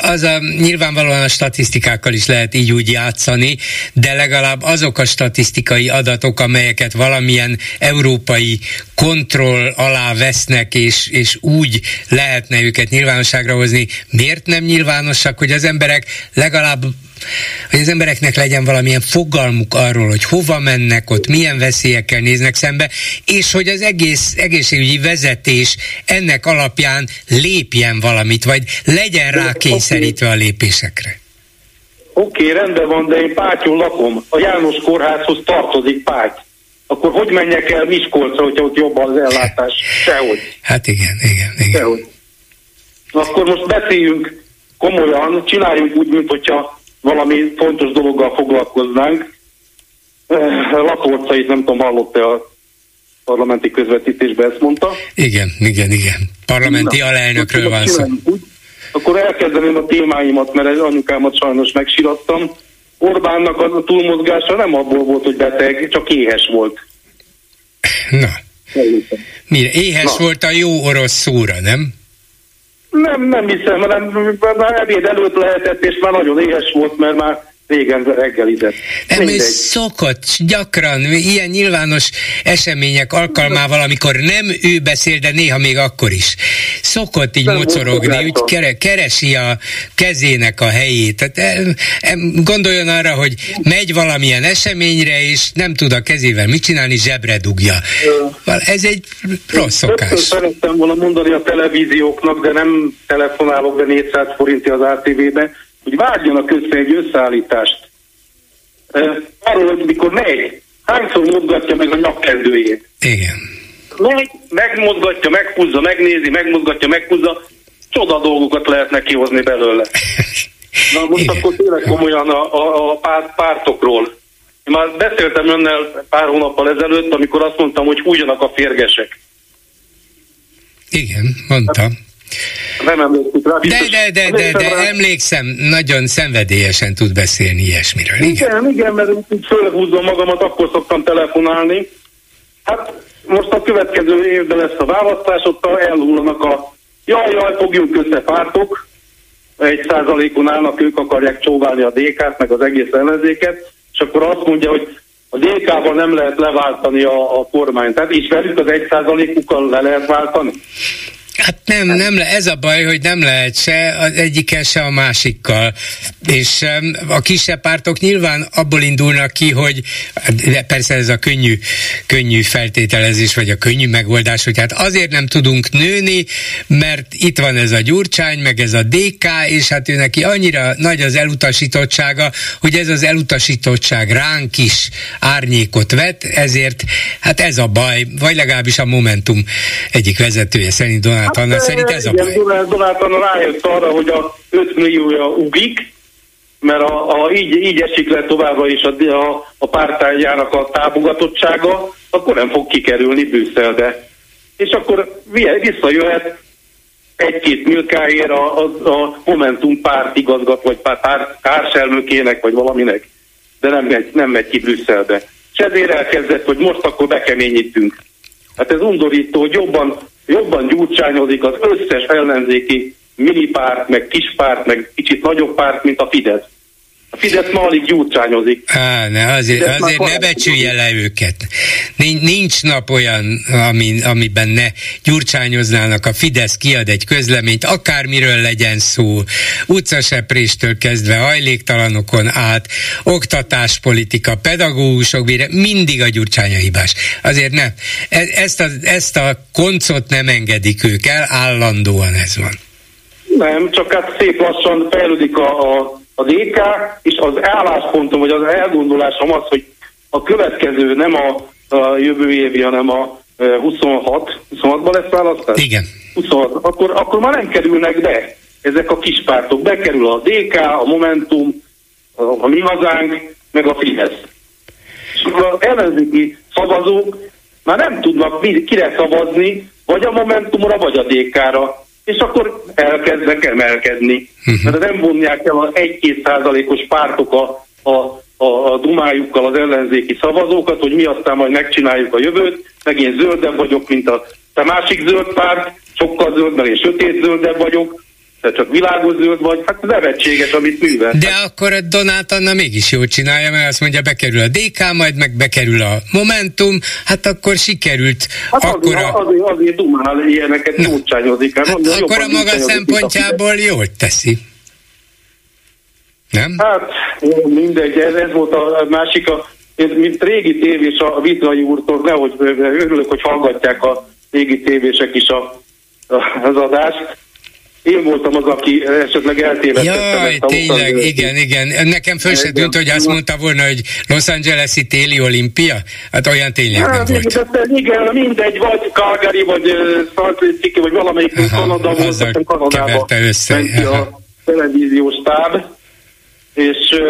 [SPEAKER 2] az a nyilvánvalóan a statisztikákkal is lehet így úgy játszani, de legalább azok a statisztikai adatok, amelyeket valamilyen európai kontroll alá vesznek, és, és úgy lehetne őket nyilvánosságra hozni, miért nem nyilvánosak, hogy az emberek legalább hogy az embereknek legyen valamilyen fogalmuk arról, hogy hova mennek ott, milyen veszélyekkel néznek szembe, és hogy az egész egészségügyi vezetés ennek alapján lépjen valamit, vagy legyen rá kényszerítve a lépésekre.
[SPEAKER 5] Oké, okay, rendben van, de én Pátyol lakom. A János kórházhoz tartozik Páty. Akkor hogy menjek el Miskolcra, hogyha ott jobb az ellátás? Sehogy.
[SPEAKER 2] Hát igen, igen, igen. Sehogy.
[SPEAKER 5] Akkor most beszéljünk komolyan, csináljunk úgy, mint hogyha valami fontos dologgal foglalkoznánk. Eh, Latorcait nem tudom, hallott-e a parlamenti közvetítésben ezt mondta.
[SPEAKER 2] Igen, igen, igen. Parlamenti Na, alelnökről van szó.
[SPEAKER 5] Akkor elkezdeném a témáimat, mert anyukámat sajnos megsirattam. Orbánnak a túlmozgása nem abból volt, hogy beteg, csak éhes volt.
[SPEAKER 2] Na. Mire? Éhes Na. volt a jó orosz szóra, nem?
[SPEAKER 5] Nem, nem hiszem, hanem már ebéd előtt lehetett, és már nagyon éhes volt, mert már régen reggelizett.
[SPEAKER 2] Nem, ő szokott gyakran, ilyen nyilvános események alkalmával, amikor nem ő beszél, de néha még akkor is. Szokott így nem mocorogni, úgy kere, keresi a kezének a helyét. Tehát, gondoljon arra, hogy megy valamilyen eseményre, és nem tud a kezével mit csinálni, zsebre dugja. Ez egy rossz szokás.
[SPEAKER 5] Szerettem volna mondani a televízióknak, de nem telefonálok be 400 forinti az ATV-be, hogy várjanak össze egy összeállítást. Arról, hogy mikor megy, hányszor mozgatja meg a nyakkendőjét.
[SPEAKER 2] Igen.
[SPEAKER 5] Megy, megmozgatja, meghúzza, megnézi, megmozgatja, meghúzza, csoda dolgokat lehetne kihozni belőle. Na most Igen. akkor tényleg komolyan a, a, a párt, pártokról. Én már beszéltem önnel pár hónappal ezelőtt, amikor azt mondtam, hogy húzjanak a férgesek.
[SPEAKER 2] Igen, mondtam.
[SPEAKER 5] Nem emlékszik rá.
[SPEAKER 2] De, de, de, de, de rá. emlékszem, nagyon szenvedélyesen tud beszélni ilyesmiről.
[SPEAKER 5] Igen, igen, igen mert így fölhúzom magamat, akkor szoktam telefonálni. Hát most a következő évben lesz a választás, ott elhullanak a jaj, jaj, fogjunk össze pártok, egy százalékon állnak, ők akarják csóválni a DK-t, meg az egész ellenzéket, és akkor azt mondja, hogy a DK-val nem lehet leváltani a, a kormányt. Tehát is velük az egy százalékukkal le lehet váltani?
[SPEAKER 2] Hát nem, nem le, ez a baj, hogy nem lehet se az egyikkel, se a másikkal. És a kisebb pártok nyilván abból indulnak ki, hogy persze ez a könnyű, könnyű feltételezés, vagy a könnyű megoldás, hogy hát azért nem tudunk nőni, mert itt van ez a Gyurcsány, meg ez a DK, és hát ő neki annyira nagy az elutasítottsága, hogy ez az elutasítottság ránk is árnyékot vet, ezért hát ez a baj, vagy legalábbis a Momentum egyik vezetője szerint Donald Donát Anna szerint ez a baj.
[SPEAKER 5] Donát, Donát Anna rájött arra, hogy a 5 milliója ugik, mert a, a, így, így esik le továbbra is a, a, a pártányának a támogatottsága, akkor nem fog kikerülni Brüsszelbe. És akkor visszajöhet egy-két milkáért a, a, a Momentum párt igazgat, vagy párt társelnökének, vagy valaminek, de nem megy, nem megy ki Brüsszelbe. És ezért elkezdett, hogy most akkor bekeményítünk. Hát ez undorító, hogy jobban jobban gyurcsányozik az összes ellenzéki minipárt, meg kispárt, meg kicsit nagyobb párt, mint a Fidesz. A Fidesz ma alig gyurcsányozik.
[SPEAKER 2] Á, ne, azért, azért ne becsülje le őket. Nincs nap olyan, ami, amiben ne gyurcsányoznának. A Fidesz kiad egy közleményt, akármiről legyen szó, utcasepréstől kezdve hajléktalanokon át, oktatáspolitika, pedagógusok, mindig a gyurcsánya hibás. Azért ne, e, ezt a, ezt a koncot nem engedik ők el, állandóan ez van.
[SPEAKER 5] Nem, csak hát szép lassan fejlődik a, a a DK, és az álláspontom, vagy az elgondolásom az, hogy a következő nem a, a jövő évi, hanem a 26, 26-ban lesz választás?
[SPEAKER 2] Igen.
[SPEAKER 5] 26, akkor, akkor már nem kerülnek be ezek a kis pártok. Bekerül a DK, a Momentum, a, a Mi Hazánk, meg a Fidesz. És az ellenzéki szavazók már nem tudnak kire szavazni, vagy a Momentumra, vagy a DK-ra és akkor elkezdnek emelkedni. Uh-huh. Mert nem vonják el az 1-2 százalékos pártok a, a, a, a dumájukkal az ellenzéki szavazókat, hogy mi aztán majd megcsináljuk a jövőt, meg én zöldebb vagyok, mint a te másik zöld párt, sokkal zöld, mert én sötét zöldebb vagyok, te csak világos vagy, hát nevetséges, amit művel.
[SPEAKER 2] De akkor a Donát Anna mégis jól csinálja, mert azt mondja, bekerül a DK, majd meg bekerül a Momentum, hát akkor sikerült.
[SPEAKER 5] Hát akkor azért, azért, azért dumál ilyeneket jócsányozik.
[SPEAKER 2] Hát, hát akkor a maga szempontjából jól teszi. Nem?
[SPEAKER 5] Hát mindegy, ez, ez volt a másik, a, mint régi tévés a Vitrai úrtól, nehogy örülök, hogy hallgatják a régi tévések is a, a, az adást én voltam az, aki esetleg eltévedett.
[SPEAKER 2] Jaj, tényleg, igen, igen. Nekem föl se tűnt, hogy azt mondta volna, hogy Los Angeles-i téli olimpia? Hát olyan tényleg hát, nem volt.
[SPEAKER 5] De, igen, mindegy, vagy Calgary, vagy Salt Lake vagy valamelyik Aha, Kanada volt, aztán Kanadába össze. a televíziós táb, és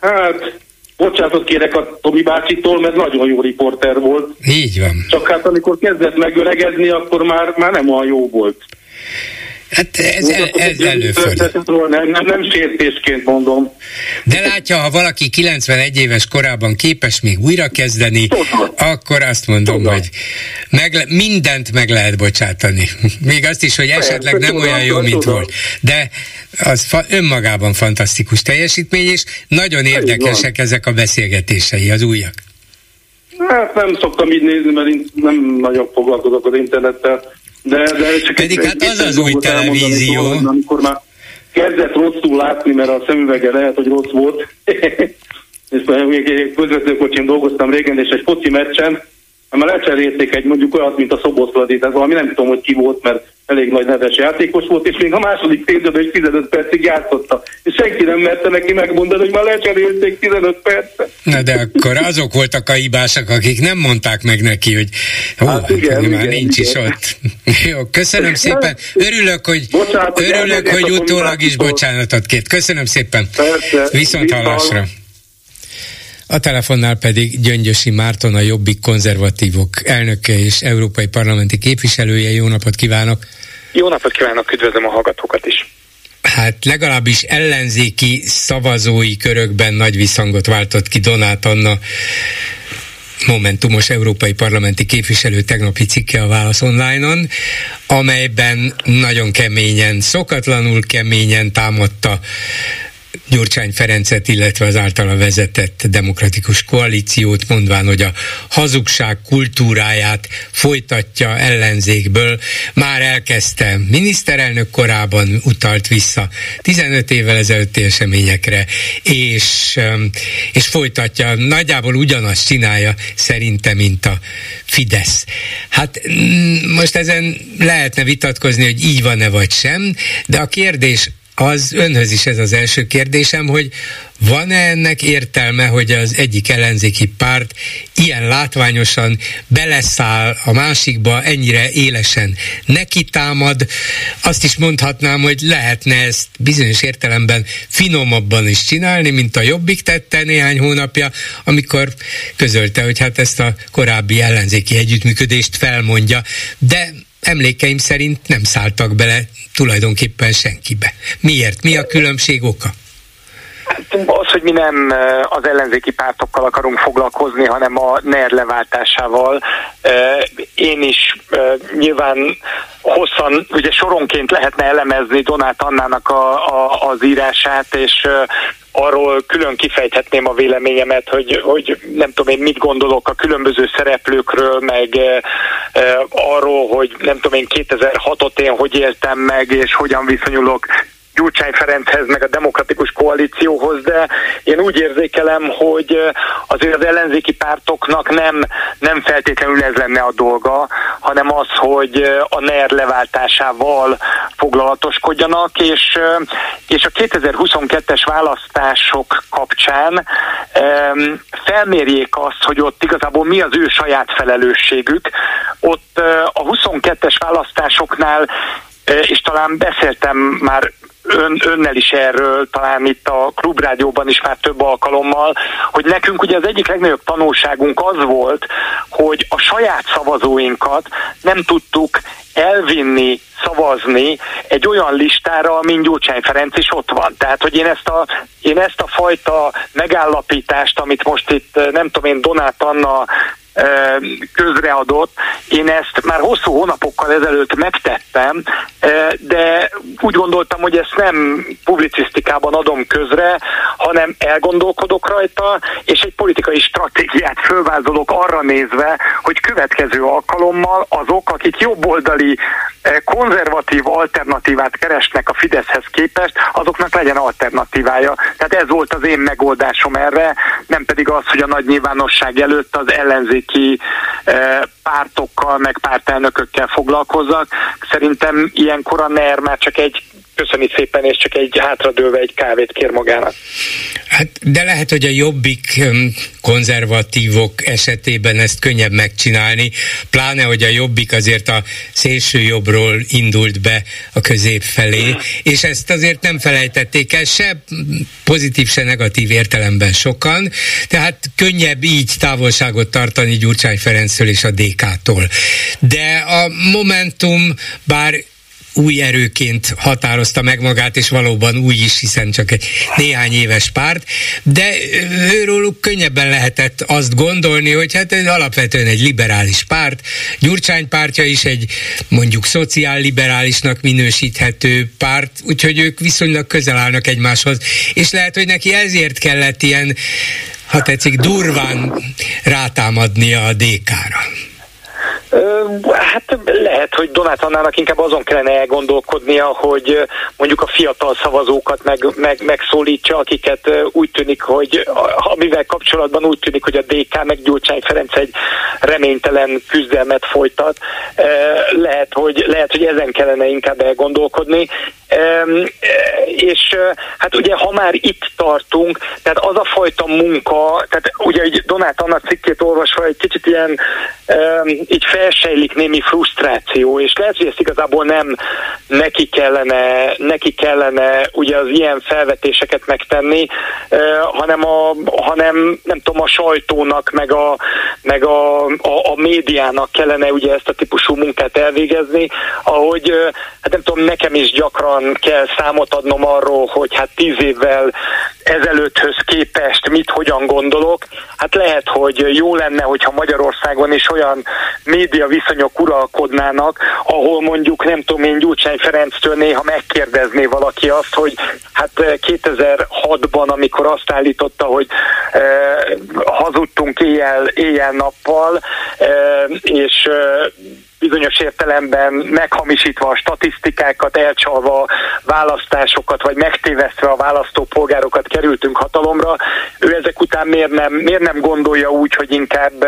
[SPEAKER 5] hát bocsánatot kérek a Tomi bácsitól, mert nagyon jó riporter volt.
[SPEAKER 2] Így van.
[SPEAKER 5] Csak hát amikor kezdett megöregedni, akkor már, már nem olyan jó volt.
[SPEAKER 2] Hát ez, ez, ez előfordul.
[SPEAKER 5] Nem, nem, sértésként mondom.
[SPEAKER 2] De látja, ha valaki 91 éves korában képes még újra kezdeni, Tudom. akkor azt mondom, Tudom. hogy meg, mindent meg lehet bocsátani. Még azt is, hogy esetleg nem olyan jó, mint volt. De az fa, önmagában fantasztikus teljesítmény, és nagyon érdekesek ezek a beszélgetései, az újak.
[SPEAKER 5] Hát nem szoktam így nézni, mert nem nagyon foglalkozok az internettel. De, de csak
[SPEAKER 2] Pedig egy, hát az az új televízió. Mondani,
[SPEAKER 5] amikor már kezdett rosszul látni, mert a szemüvege lehet, hogy rossz volt. és még közvetőkocsin dolgoztam régen, és egy foci meccsen, már lecserélték egy mondjuk olyat, mint a Szoboszladi, tehát valami nem tudom, hogy ki volt, mert elég nagy neves játékos volt, és még a második félidőben is 15 percig játszotta. És senki nem merte neki megmondani, hogy már lecserélték 15 percet.
[SPEAKER 2] Na de akkor azok voltak a hibásak, akik nem mondták meg neki, hogy ó, hát igen, már igen, nincs igen. is ott. Jó, köszönöm szépen. Örülök, hogy, Bocsánat, örülök, hogy utólag is bocsánatot kért. Köszönöm szépen. Persze. Viszont hallásra. A telefonnál pedig Gyöngyösi Márton, a Jobbik konzervatívok elnöke és európai parlamenti képviselője. Jó napot kívánok!
[SPEAKER 6] Jó napot kívánok, üdvözlöm a hallgatókat is!
[SPEAKER 2] Hát legalábbis ellenzéki szavazói körökben nagy visszhangot váltott ki Donát Anna Momentumos európai parlamenti képviselő tegnapi cikke a Válasz Online-on, amelyben nagyon keményen, szokatlanul keményen támadta Gyurcsány Ferencet, illetve az általa vezetett demokratikus koalíciót, mondván, hogy a hazugság kultúráját folytatja ellenzékből. Már elkezdte miniszterelnök korában, utalt vissza 15 évvel ezelőtti eseményekre, és, um, és folytatja, nagyjából ugyanazt csinálja szerintem, mint a Fidesz. Hát most ezen lehetne vitatkozni, hogy így van-e vagy sem, de a kérdés az önhöz is ez az első kérdésem, hogy van-e ennek értelme, hogy az egyik ellenzéki párt ilyen látványosan beleszáll a másikba, ennyire élesen neki támad? Azt is mondhatnám, hogy lehetne ezt bizonyos értelemben finomabban is csinálni, mint a Jobbik tette néhány hónapja, amikor közölte, hogy hát ezt a korábbi ellenzéki együttműködést felmondja, de emlékeim szerint nem szálltak bele tulajdonképpen senkibe. Miért? Mi a különbség oka?
[SPEAKER 6] Az, hogy mi nem az ellenzéki pártokkal akarunk foglalkozni, hanem a NER leváltásával. Én is nyilván hosszan, ugye soronként lehetne elemezni Donát Annának a, a, az írását, és arról külön kifejthetném a véleményemet, hogy, hogy nem tudom én mit gondolok a különböző szereplőkről, meg e, arról, hogy nem tudom én 2006-ot én hogy éltem meg, és hogyan viszonyulok Gyurcsány Ferenchez, meg a demokratikus koalícióhoz, de én úgy érzékelem, hogy azért az ellenzéki pártoknak nem, nem feltétlenül ez lenne a dolga, hanem az, hogy a NER leváltásával foglalatoskodjanak, és, és a 2022-es választások kapcsán felmérjék azt, hogy ott igazából mi az ő saját felelősségük. Ott a 22-es választásoknál és talán beszéltem már ön, önnel is erről, talán itt a klubrádióban is már több alkalommal, hogy nekünk ugye az egyik legnagyobb tanulságunk az volt, hogy a saját szavazóinkat nem tudtuk elvinni, szavazni egy olyan listára, mint Gyurcsány Ferenc is ott van. Tehát, hogy én ezt a, én ezt a fajta megállapítást, amit most itt nem tudom én Donát Anna közreadott. Én ezt már hosszú hónapokkal ezelőtt megtettem, de úgy gondoltam, hogy ezt nem publicisztikában adom közre, hanem elgondolkodok rajta, és egy politikai stratégiát fölvázolok arra nézve, hogy következő alkalommal azok, akik jobboldali konzervatív alternatívát keresnek a Fideszhez képest, azoknak legyen alternatívája. Tehát ez volt az én megoldásom erre, nem pedig az, hogy a nagy nyilvánosság előtt az ellenzék ellenzéki eh, pártokkal, meg pártelnökökkel foglalkozzak. Szerintem ilyenkor a NER már csak egy köszöni szépen, és csak egy hátradőlve egy kávét kér magának.
[SPEAKER 2] Hát, de lehet, hogy a jobbik konzervatívok esetében ezt könnyebb megcsinálni, pláne, hogy a jobbik azért a szélső jobbról indult be a közép felé, és ezt azért nem felejtették el se pozitív, se negatív értelemben sokan, tehát könnyebb így távolságot tartani Gyurcsány Ferencről és a DK-tól. De a Momentum, bár új erőként határozta meg magát, és valóban új is, hiszen csak egy néhány éves párt, de őróluk könnyebben lehetett azt gondolni, hogy hát ez alapvetően egy liberális párt, Gyurcsány pártja is egy mondjuk szociálliberálisnak minősíthető párt, úgyhogy ők viszonylag közel állnak egymáshoz, és lehet, hogy neki ezért kellett ilyen ha tetszik, durván rátámadnia a DK-ra.
[SPEAKER 6] Hát lehet, hogy Donát Annának inkább azon kellene elgondolkodnia, hogy mondjuk a fiatal szavazókat meg, meg, megszólítsa, akiket úgy tűnik, hogy amivel kapcsolatban úgy tűnik, hogy a DK meg Gyurcsány Ferenc egy reménytelen küzdelmet folytat. Lehet, hogy, lehet, hogy ezen kellene inkább elgondolkodni. És hát ugye, ha már itt tartunk, tehát az a fajta munka, tehát ugye Donát Anna cikkét olvasva egy kicsit ilyen így felsejlik némi frusztráció, és lehet, hogy ezt igazából nem neki kellene, neki kellene ugye az ilyen felvetéseket megtenni, hanem, a, hanem nem tudom, a sajtónak, meg a, meg a, a, a médiának kellene ugye ezt a típusú munkát elvégezni, ahogy hát nem tudom, nekem is gyakran kell számot adnom arról, hogy hát tíz évvel ezelőtthöz képest mit, hogyan gondolok. Hát lehet, hogy jó lenne, hogyha Magyarországon is olyan média viszonyok uralkodnának, ahol mondjuk nem tudom én Gyurcsány Ferenctől néha megkérdezné valaki azt, hogy hát 2006-ban, eh, amikor azt állította, hogy eh, hazudtunk éjjel, éjjel-nappal, eh, és eh, bizonyos értelemben meghamisítva a statisztikákat, elcsalva választásokat, vagy megtévesztve a választópolgárokat kerültünk hatalomra. Ő ezek után miért nem, miért nem gondolja úgy, hogy inkább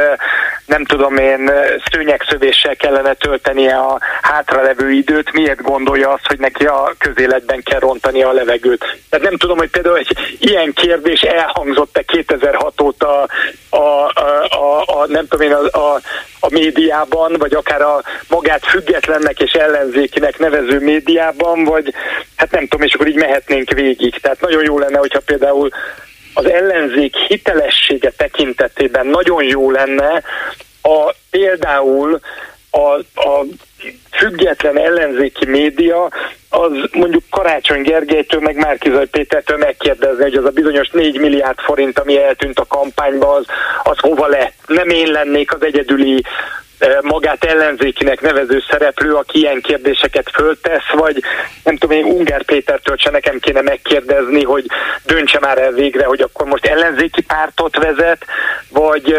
[SPEAKER 6] nem tudom én szőnyegszövéssel kellene töltenie a hátralevő időt, miért gondolja azt, hogy neki a közéletben kell rontani a levegőt. Tehát nem tudom, hogy például egy ilyen kérdés elhangzott-e 2006 óta a, a, a, a nem tudom én, a, a, a médiában, vagy akár a magát függetlennek és ellenzékinek nevező médiában, vagy hát nem tudom, és akkor így mehetnénk végig. Tehát nagyon jó lenne, hogyha például az ellenzék hitelessége tekintetében nagyon jó lenne a például a, a független ellenzéki média az mondjuk Karácsony Gergelytől, meg Márkizaj Pétertől megkérdezni, hogy az a bizonyos 4 milliárd forint, ami eltűnt a kampányba, az, az hova lett. Nem én lennék az egyedüli magát ellenzékinek nevező szereplő, aki ilyen kérdéseket föltesz, vagy nem tudom én Ungár Pétertől se nekem kéne megkérdezni, hogy döntse már el végre, hogy akkor most ellenzéki pártot vezet, vagy,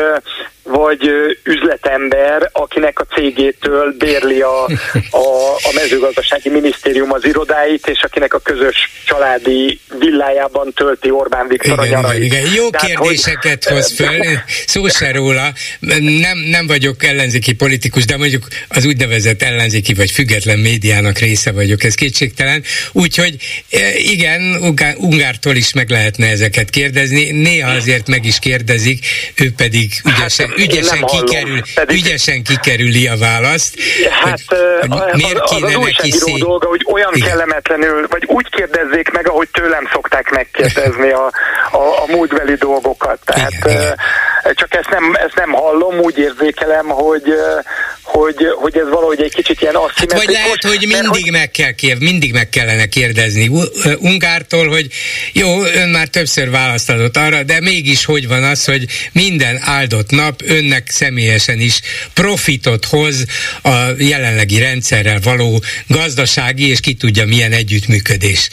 [SPEAKER 6] vagy üzletember, akinek a cégétől bérli a, a, a mezőgazdasági minisztérium az irodáit, és akinek a közös családi villájában tölti Orbán Viktor
[SPEAKER 2] igen,
[SPEAKER 6] a nyarait.
[SPEAKER 2] Igen, igen. Jó Tehát, kérdéseket hogy, hoz föl, szó se róla, nem, nem vagyok ellenzéki politikus, de mondjuk az úgynevezett ellenzéki vagy független médiának része vagyok, ez kétségtelen. Úgyhogy igen, Ungártól is meg lehetne ezeket kérdezni, néha azért meg is kérdezik, ő pedig ügyesen, hát, ügyesen, kikerül, pedig... ügyesen kikerüli a választ.
[SPEAKER 6] Hát hogy, hogy miért az, kéne az, az neki szé... dolga, hogy olyan Igen. kellemetlenül, vagy úgy kérdezzék meg, ahogy tőlem szokták megkérdezni a, a, a múltbeli dolgokat. Tehát Igen, Igen. Csak ezt nem, ezt nem hallom, úgy érzékelem, hogy, hogy, hogy ez valahogy egy kicsit ilyen
[SPEAKER 2] hát Vagy lehet, hogy mindig hogy... meg kell kér, mindig meg kellene kérdezni Ungártól, hogy jó, ön már többször választ adott arra, de mégis hogy van az, hogy minden áldott nap önnek személyesen is profitot hoz a jelenlegi rendszerrel való gazdasági, és ki tudja milyen együttműködés.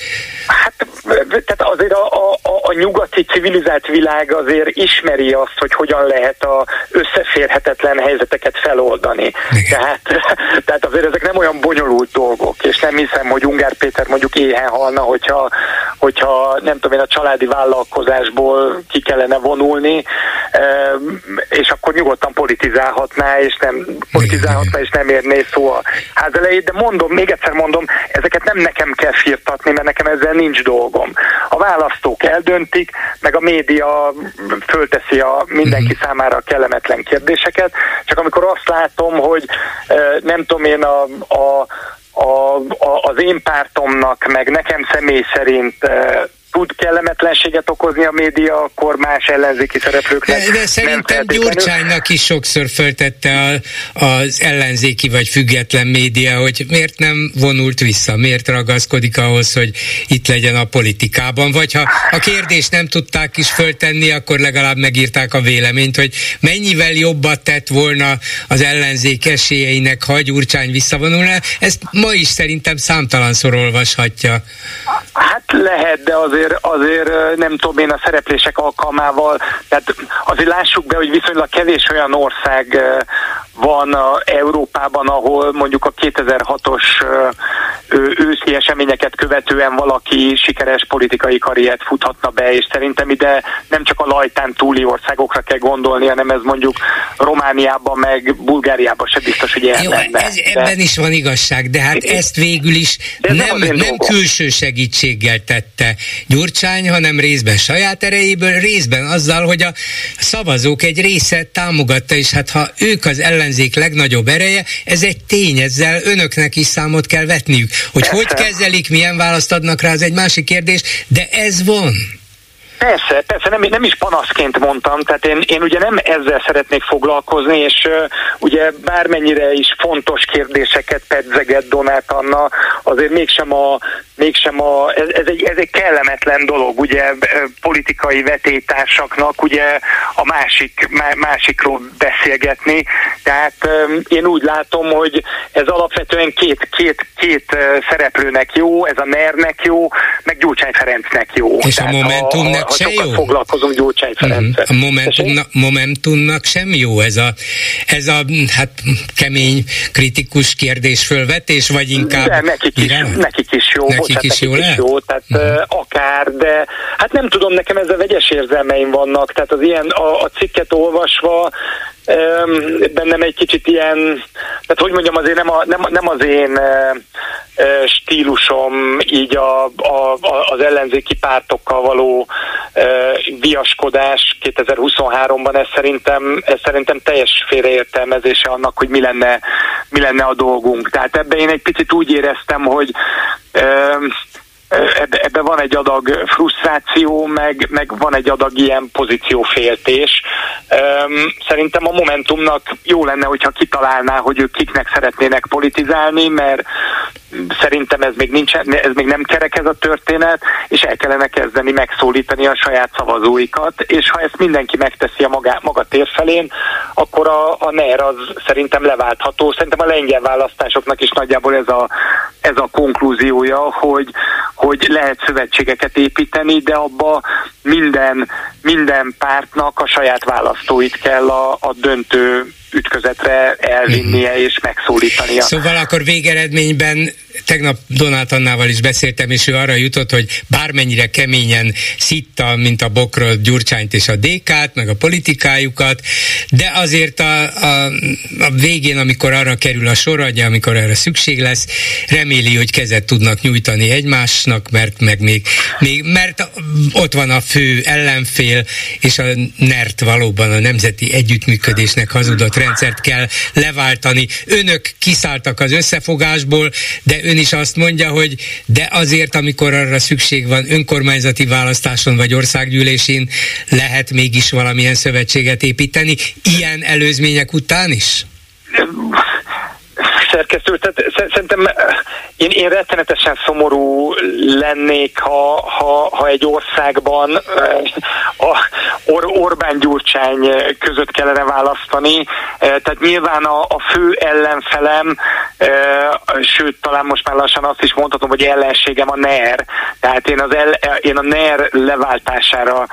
[SPEAKER 6] Hát tehát azért a, a, a nyugati civilizált világ azért ismeri azt, hogy hogyan lehet a összeférhetetlen helyzeteket feloldani. Tehát, tehát azért ezek nem olyan bonyolult dolgok, és nem hiszem, hogy Ungár Péter mondjuk éhen halna, hogyha, hogyha nem tudom én a családi vállalkozásból ki kellene vonulni, és akkor nyugodtan politizálhatná, és nem politizálhatná, és nem érné szó a ház elejét, de mondom, még egyszer mondom, ezeket nem nekem kell firtatni, mert nekem ezzel nincs dolgom. A választók eldöntik, meg a média fölteszi a mindenki mhm. számára a kellemetlen kérdéseket, csak amikor azt látom, hogy nem tudom én a, a a, a, az én pártomnak, meg nekem személy szerint tud kellemetlenséget okozni a média, akkor más ellenzéki szereplőknek
[SPEAKER 2] De, de szerintem Gyurcsánynak is sokszor föltette a, az ellenzéki vagy független média, hogy miért nem vonult vissza, miért ragaszkodik ahhoz, hogy itt legyen a politikában, vagy ha a kérdést nem tudták is föltenni, akkor legalább megírták a véleményt, hogy mennyivel jobbat tett volna az ellenzék esélyeinek, ha Gyurcsány visszavonulna. Ezt ma is szerintem számtalanszor olvashatja.
[SPEAKER 6] Hát lehet, de azért, azért nem tudom én a szereplések alkalmával, tehát azért lássuk be, hogy viszonylag kevés olyan ország van a Európában, ahol mondjuk a 2006-os őszi eseményeket követően valaki sikeres politikai karriert futhatna be, és szerintem ide nem csak a lajtán túli országokra kell gondolni, hanem ez mondjuk Romániában meg Bulgáriában se biztos, hogy ilyen
[SPEAKER 2] Jó. Ez, ebben de... is van igazság, de hát ezt végül is nem, nem, nem külső segítséggel tette Gyurcsány, hanem részben saját erejéből, részben azzal, hogy a szavazók egy része támogatta, és hát ha ők az ellenzék legnagyobb ereje, ez egy tény, ezzel önöknek is számot kell vetniük. Hogy Persze. hogy kezelik, milyen választ adnak rá, az egy másik kérdés, de ez van.
[SPEAKER 6] Persze, persze, nem, nem is panaszként mondtam, tehát én, én ugye nem ezzel szeretnék foglalkozni, és uh, ugye bármennyire is fontos kérdéseket pedzeget Donát Anna, azért mégsem a, mégsem a ez, ez, egy, ez egy kellemetlen dolog, ugye politikai vetétársaknak ugye a másik, másikról beszélgetni, tehát én úgy látom, hogy ez alapvetően két, két, két szereplőnek jó, ez a NER-nek jó, meg Gyurcsány Ferencnek jó.
[SPEAKER 2] És tehát a Momentumnak se jó?
[SPEAKER 6] foglalkozom Gyurcsány mhm. Ferenccel.
[SPEAKER 2] A Momentumnak, Momentumnak sem jó ez a, ez a hát kemény kritikus kérdés fölvetés, vagy inkább... De
[SPEAKER 6] nekik is, nekik is jó.
[SPEAKER 2] Nekik bocsánat, is jó nekik
[SPEAKER 6] is jó, tehát uh-huh. akár, de hát nem tudom, nekem ezzel vegyes érzelmeim vannak, tehát az ilyen a, a cikket olvasva bennem egy kicsit ilyen, tehát hogy mondjam, azért nem, a, nem, nem az én stílusom így a, a, az ellenzéki pártokkal való viaskodás 2023-ban, ez szerintem, ez szerintem teljes félreértelmezése annak, hogy mi lenne, mi lenne a dolgunk. Tehát ebben én egy picit úgy éreztem, hogy ebbe, ebbe van egy adag frusztráció, meg, meg van egy adag ilyen pozícióféltés. Szerintem a Momentumnak jó lenne, hogyha kitalálná, hogy ők kiknek szeretnének politizálni, mert szerintem ez még, nincs, ez még nem kerek ez a történet, és el kellene kezdeni megszólítani a saját szavazóikat, és ha ezt mindenki megteszi a maga, maga térfelén, akkor a, a NER az szerintem leváltható. Szerintem a lengyel választásoknak is nagyjából ez a, ez a konklúziója, hogy, hogy lehet szövetségeket építeni, de abba minden, minden pártnak a saját választóit kell a, a döntő ütközetre elvinnie uh-huh. és megszólítania.
[SPEAKER 2] Szóval akkor végeredményben tegnap Donát Annával is beszéltem, és ő arra jutott, hogy bármennyire keményen szitta, mint a bokról Gyurcsányt és a DK-t, meg a politikájukat, de azért a, a, a végén, amikor arra kerül a sor, ugye, amikor erre szükség lesz, reméli, hogy kezet tudnak nyújtani egymásnak, mert meg még, még mert ott van a fő ellenfél, és a NERT valóban a Nemzeti Együttműködésnek hazudott rendszert kell leváltani. Önök kiszálltak az összefogásból, de ön is azt mondja, hogy de azért, amikor arra szükség van önkormányzati választáson vagy országgyűlésén, lehet mégis valamilyen szövetséget építeni, ilyen előzmények után is?
[SPEAKER 6] Szerkesztő, tehát szerintem eh, én, én rettenetesen szomorú lennék, ha, ha, ha egy országban eh, a Or, Orbán Gyurcsány között kellene választani. Eh, tehát nyilván a, a fő ellenfelem, sőt, talán most már lassan azt is mondhatom, hogy ellenségem a NER. Tehát én, az el, én a NER leváltására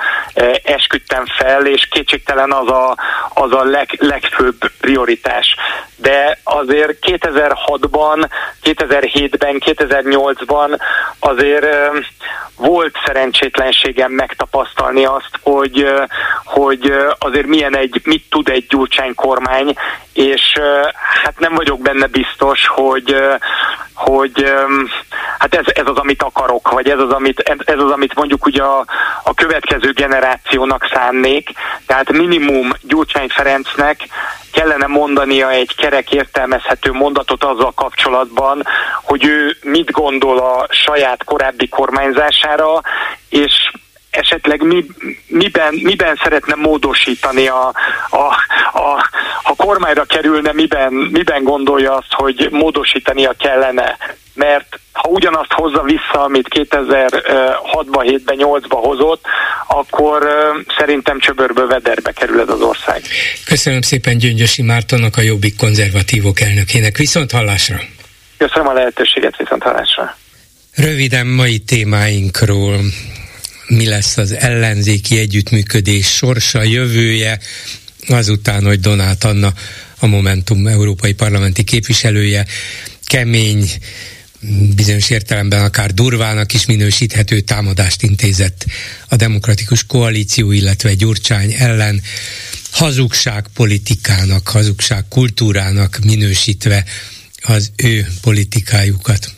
[SPEAKER 6] esküdtem fel, és kétségtelen az a, az a leg, legfőbb prioritás. De azért 2006-ban, 2007-ben, 2008-ban azért volt szerencsétlenségem megtapasztalni azt, hogy, hogy azért milyen egy, mit tud egy Gyurcsány kormány, és hát nem vagyok benne biztos, hogy, hogy hát ez, ez az, amit akarok, vagy ez az, amit, ez az, amit mondjuk ugye a, a következő generációnak szánnék, tehát minimum Gyurcsány Ferencnek kellene mondania egy kerek értelmezhető mondatot azzal kapcsolatban, hogy ő mit gondol a saját korábbi kormányzására, és esetleg mi, miben, miben szeretne módosítani a, a, a, ha kormányra kerülne, miben, miben gondolja azt, hogy módosítania kellene. Mert ha ugyanazt hozza vissza, amit 2006-ban, 7-ben, 8-ban hozott, akkor szerintem csöbörből vederbe kerül ez az ország.
[SPEAKER 2] Köszönöm szépen Gyöngyösi Mártonnak, a Jobbik konzervatívok elnökének. Viszont hallásra!
[SPEAKER 6] Köszönöm a lehetőséget, viszont hallásra!
[SPEAKER 2] Röviden mai témáinkról mi lesz az ellenzéki együttműködés sorsa, jövője, azután, hogy Donát Anna, a Momentum európai parlamenti képviselője, kemény, bizonyos értelemben akár durvának is minősíthető támadást intézett a demokratikus koalíció, illetve Gyurcsány ellen. Hazugság politikának, hazugság kultúrának minősítve az ő politikájukat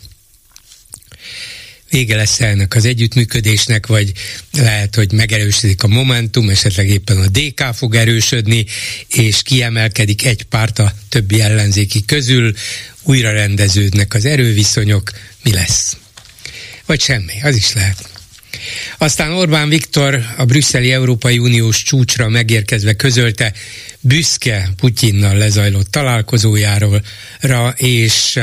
[SPEAKER 2] vége lesz ennek az együttműködésnek, vagy lehet, hogy megerősödik a Momentum, esetleg éppen a DK fog erősödni, és kiemelkedik egy párt a többi ellenzéki közül, újra rendeződnek az erőviszonyok, mi lesz? Vagy semmi, az is lehet. Aztán Orbán Viktor a brüsszeli Európai Uniós csúcsra megérkezve közölte, büszke Putyinnal lezajlott találkozójáról, és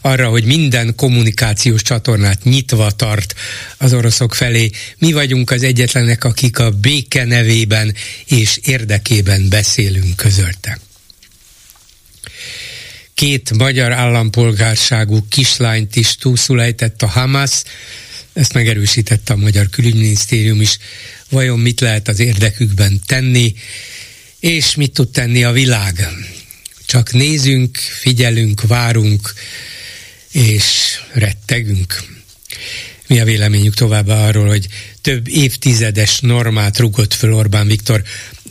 [SPEAKER 2] arra, hogy minden kommunikációs csatornát nyitva tart az oroszok felé. Mi vagyunk az egyetlenek, akik a béke nevében és érdekében beszélünk, közölte két magyar állampolgárságú kislányt is túlszulejtett a Hamas, ezt megerősítette a Magyar Külügyminisztérium is. Vajon mit lehet az érdekükben tenni, és mit tud tenni a világ? Csak nézünk, figyelünk, várunk, és rettegünk. Mi a véleményük továbbá arról, hogy több évtizedes normát rugott föl Orbán Viktor,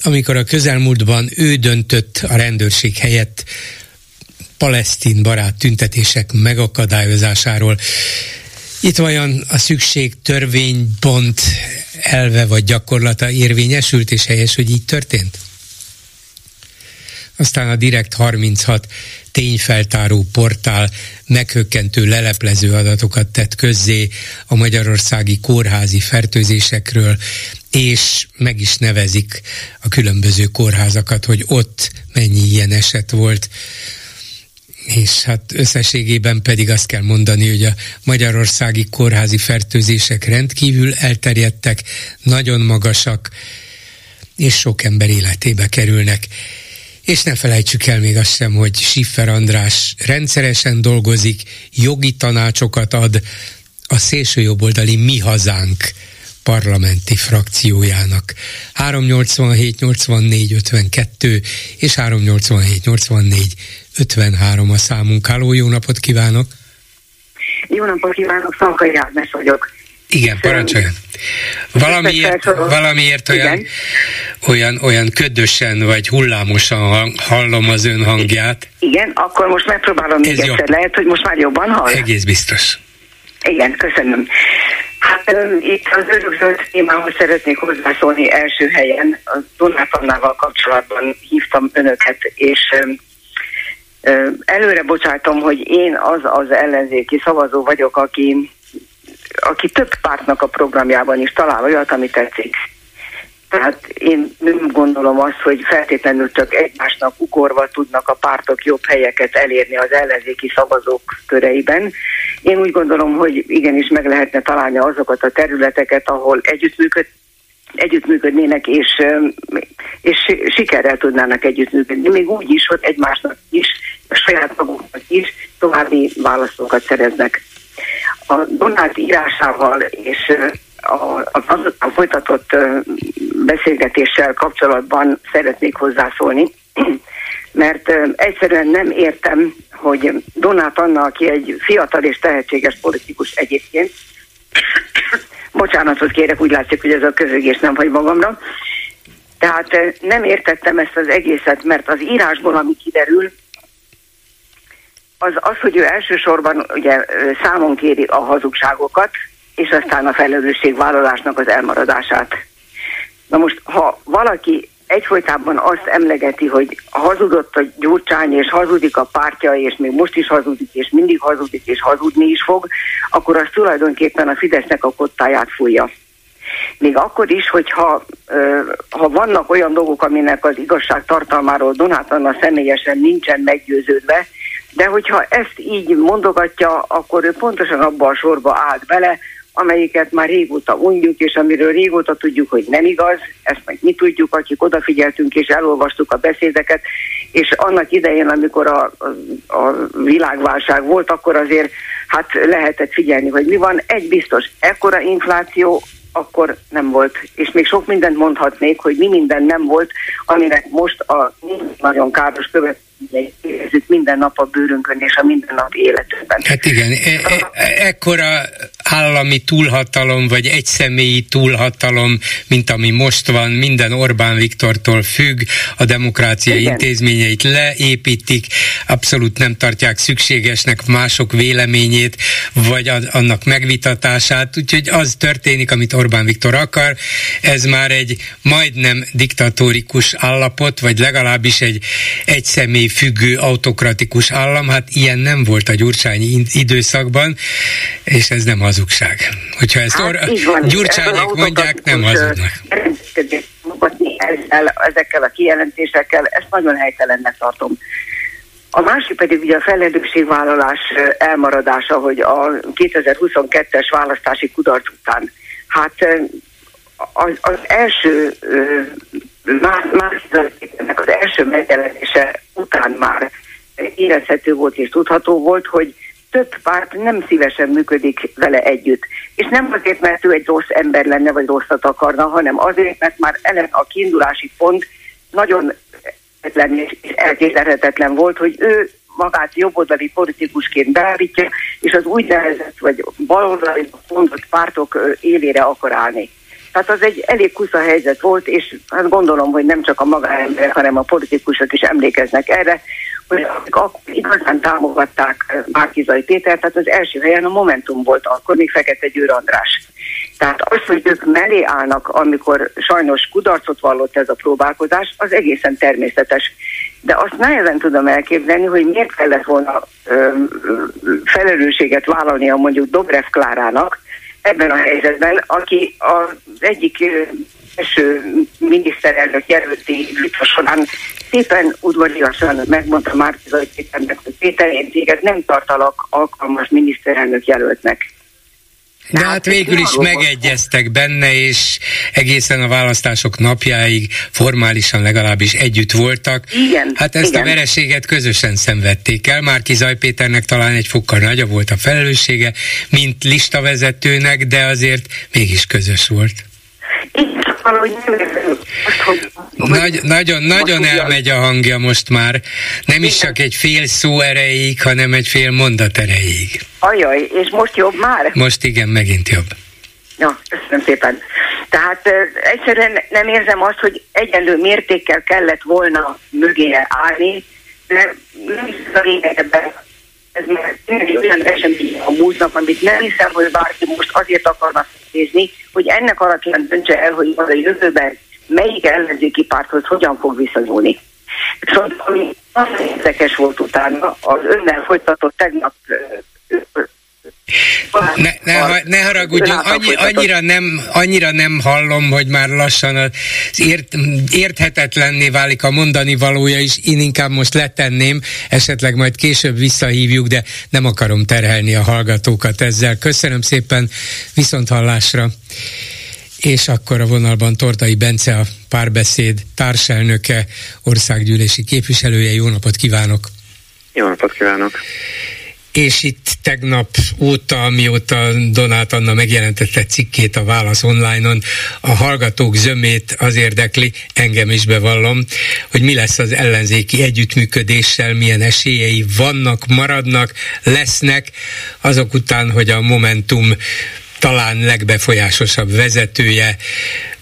[SPEAKER 2] amikor a közelmúltban ő döntött a rendőrség helyett palesztin barát tüntetések megakadályozásáról. Itt vajon a szükség törvénypont elve vagy gyakorlata érvényesült, és helyes, hogy így történt? Aztán a Direkt 36 tényfeltáró portál meghökkentő leleplező adatokat tett közzé a magyarországi kórházi fertőzésekről, és meg is nevezik a különböző kórházakat, hogy ott mennyi ilyen eset volt és hát összességében pedig azt kell mondani, hogy a magyarországi kórházi fertőzések rendkívül elterjedtek, nagyon magasak, és sok ember életébe kerülnek. És ne felejtsük el még azt sem, hogy Siffer András rendszeresen dolgozik, jogi tanácsokat ad a szélsőjobboldali Mi Hazánk parlamenti frakciójának. 387 84 52 és 387 84 53 a számunk. Háló, jó napot kívánok!
[SPEAKER 7] Jó napot kívánok, Szalkai Ágnes vagyok.
[SPEAKER 2] Igen, parancsoljon. Valamiért, valamiért olyan, olyan, olyan ködösen vagy hullámosan hallom az ön hangját.
[SPEAKER 7] Igen, akkor most megpróbálom még egyszer. Lehet, hogy most már jobban hall?
[SPEAKER 2] Egész biztos.
[SPEAKER 7] Igen, köszönöm. Hát itt az örökzöld témához szeretnék hozzászólni első helyen. A Donát Annával kapcsolatban hívtam önöket, és előre bocsátom, hogy én az az ellenzéki szavazó vagyok, aki, aki több pártnak a programjában is talál olyat, ami tetszik. Tehát én nem gondolom azt, hogy feltétlenül csak egymásnak ukorva tudnak a pártok jobb helyeket elérni az ellenzéki szavazók köreiben. Én úgy gondolom, hogy igenis meg lehetne találni azokat a területeket, ahol együttműköd, együttműködnének, és, és sikerrel tudnának együttműködni. Még úgy is, hogy egymásnak is, a saját maguknak is további válaszokat szereznek. A Donát írásával és a, a, a folytatott beszélgetéssel kapcsolatban szeretnék hozzászólni, mert egyszerűen nem értem, hogy Donát Anna, aki egy fiatal és tehetséges politikus egyébként, bocsánatot kérek, úgy látszik, hogy ez a közögés nem hagy magamra, tehát nem értettem ezt az egészet, mert az írásból, ami kiderül, az az, hogy ő elsősorban ugye számon kéri a hazugságokat, és aztán a felelősségvállalásnak az elmaradását. Na most, ha valaki egyfolytában azt emlegeti, hogy hazudott a Gyurcsány, és hazudik a pártja, és még most is hazudik, és mindig hazudik, és hazudni is fog, akkor az tulajdonképpen a Fidesznek a kottáját fújja. Még akkor is, hogyha ha vannak olyan dolgok, aminek az igazság tartalmáról Donát Anna személyesen nincsen meggyőződve, de hogyha ezt így mondogatja, akkor ő pontosan abban a sorba állt bele, amelyiket már régóta mondjuk, és amiről régóta tudjuk, hogy nem igaz, ezt meg mi tudjuk, akik odafigyeltünk és elolvastuk a beszédeket, és annak idején, amikor a, a, a világválság volt, akkor azért hát lehetett figyelni, hogy mi van. Egy biztos, ekkora infláció akkor nem volt. És még sok mindent mondhatnék, hogy mi minden nem volt, aminek most a nagyon káros követ érezzük minden nap a bőrünkön és a mindennapi életünkben.
[SPEAKER 2] Hát igen, e- e- ekkora állami túlhatalom, vagy egyszemélyi túlhatalom, mint ami most van, minden Orbán Viktortól függ, a demokrácia igen. intézményeit leépítik, abszolút nem tartják szükségesnek mások véleményét, vagy annak megvitatását, úgyhogy az történik, amit Orbán Viktor akar, ez már egy majdnem diktatórikus állapot, vagy legalábbis egy egyszemély függő autokratikus állam, hát ilyen nem volt a gyurcsányi időszakban, és ez nem hazugság. Hogyha ezt hát, or- gyurcsányék mondják, nem hazudnak.
[SPEAKER 7] Ezzel, ezekkel a kijelentésekkel, ezt nagyon helytelennek tartom. A másik pedig ugye a felelősségvállalás elmaradása, hogy a 2022-es választási kudarc után, hát az, az első már, már az első megjelenése után már érezhető volt és tudható volt, hogy több párt nem szívesen működik vele együtt. És nem azért, mert ő egy rossz ember lenne, vagy rosszat akarna, hanem azért, mert már eleve a kiindulási pont nagyon és volt, hogy ő magát jobboldali politikusként beállítja, és az úgynevezett vagy baloldali mondott pártok élére akar állni. Tehát az egy elég kusza helyzet volt, és hát gondolom, hogy nem csak a magánemberek, hanem a politikusok is emlékeznek erre, hogy akkor igazán támogatták Márkizai Péter, tehát az első helyen a Momentum volt akkor, még Fekete Győr András. Tehát az, hogy ők mellé állnak, amikor sajnos kudarcot vallott ez a próbálkozás, az egészen természetes. De azt nehezen tudom elképzelni, hogy miért kellett volna ö, felelősséget vállalnia mondjuk Dobrev Klárának, ebben a helyzetben, aki az egyik első miniszterelnök jelölti vita során szépen udvariasan megmondta Márkizai Péternek, hogy Péter, én téged nem tartalak alkalmas miniszterelnök jelöltnek.
[SPEAKER 2] De hát, hát végül is megegyeztek benne, és egészen a választások napjáig formálisan legalábbis együtt voltak.
[SPEAKER 7] Igen,
[SPEAKER 2] hát ezt
[SPEAKER 7] igen.
[SPEAKER 2] a vereséget közösen szenvedték el. Márki Zajpéternek talán egy fokkal nagyobb volt a felelőssége, mint listavezetőnek, de azért mégis közös volt.
[SPEAKER 7] Igen, valahogy nem hogy,
[SPEAKER 2] Nagy, nagyon, nagyon elmegy a hangja most már. Nem is csak egy fél szó erejéig, hanem egy fél mondat erejéig.
[SPEAKER 7] Ajaj, és most jobb már?
[SPEAKER 2] Most igen, megint jobb.
[SPEAKER 7] Ja, köszönöm szépen. Tehát egyszerűen nem érzem azt, hogy egyenlő mértékkel kellett volna mögé állni, de nem is a lényegben ez már egy olyan esemény a múltnak, amit nem hiszem, hogy bárki most azért akarna nézni, hogy ennek alapján döntse el, hogy az a jövőben melyik ellenzéki párthoz hogyan fog viszonyulni. Szóval ami nagyon érdekes volt utána, az önnel folytatott tegnap
[SPEAKER 2] ne, ne, ne haragudjon, annyi, annyira, nem, annyira nem hallom, hogy már lassan az ért, érthetetlenné válik a mondani valója is, én inkább most letenném, esetleg majd később visszahívjuk, de nem akarom terhelni a hallgatókat ezzel. Köszönöm szépen, viszont hallásra. És akkor a vonalban Tortai Bence, a párbeszéd társelnöke, országgyűlési képviselője. Jó napot kívánok!
[SPEAKER 8] Jó napot kívánok!
[SPEAKER 2] És itt tegnap óta, mióta Donát Anna megjelentette cikkét a Válasz online-on, a hallgatók zömét az érdekli, engem is bevallom, hogy mi lesz az ellenzéki együttműködéssel, milyen esélyei vannak, maradnak, lesznek, azok után, hogy a Momentum talán legbefolyásosabb vezetője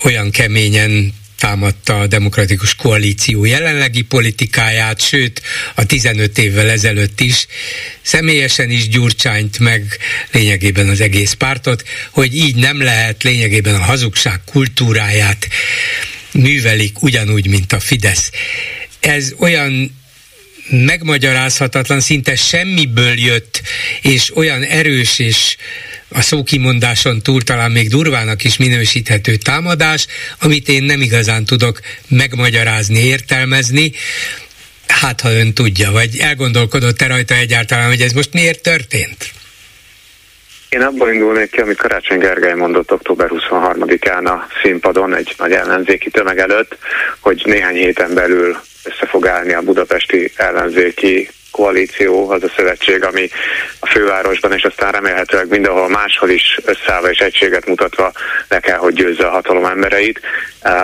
[SPEAKER 2] olyan keményen támadta a demokratikus koalíció jelenlegi politikáját, sőt a 15 évvel ezelőtt is, személyesen is Gyurcsányt meg lényegében az egész pártot, hogy így nem lehet lényegében a hazugság kultúráját művelik ugyanúgy, mint a Fidesz. Ez olyan megmagyarázhatatlan, szinte semmiből jött, és olyan erős és a szókimondáson túl talán még durvának is minősíthető támadás, amit én nem igazán tudok megmagyarázni, értelmezni. Hát, ha ön tudja, vagy elgondolkodott-e rajta egyáltalán, hogy ez most miért történt?
[SPEAKER 8] Én abból indulnék ki, amit Karácsony Gergely mondott október 23-án a színpadon egy nagy ellenzéki tömeg előtt, hogy néhány héten belül össze fog állni a budapesti ellenzéki koalíció, az a szövetség, ami a fővárosban és aztán remélhetőleg mindenhol máshol is összeállva és egységet mutatva le kell, hogy győzze a hatalom embereit.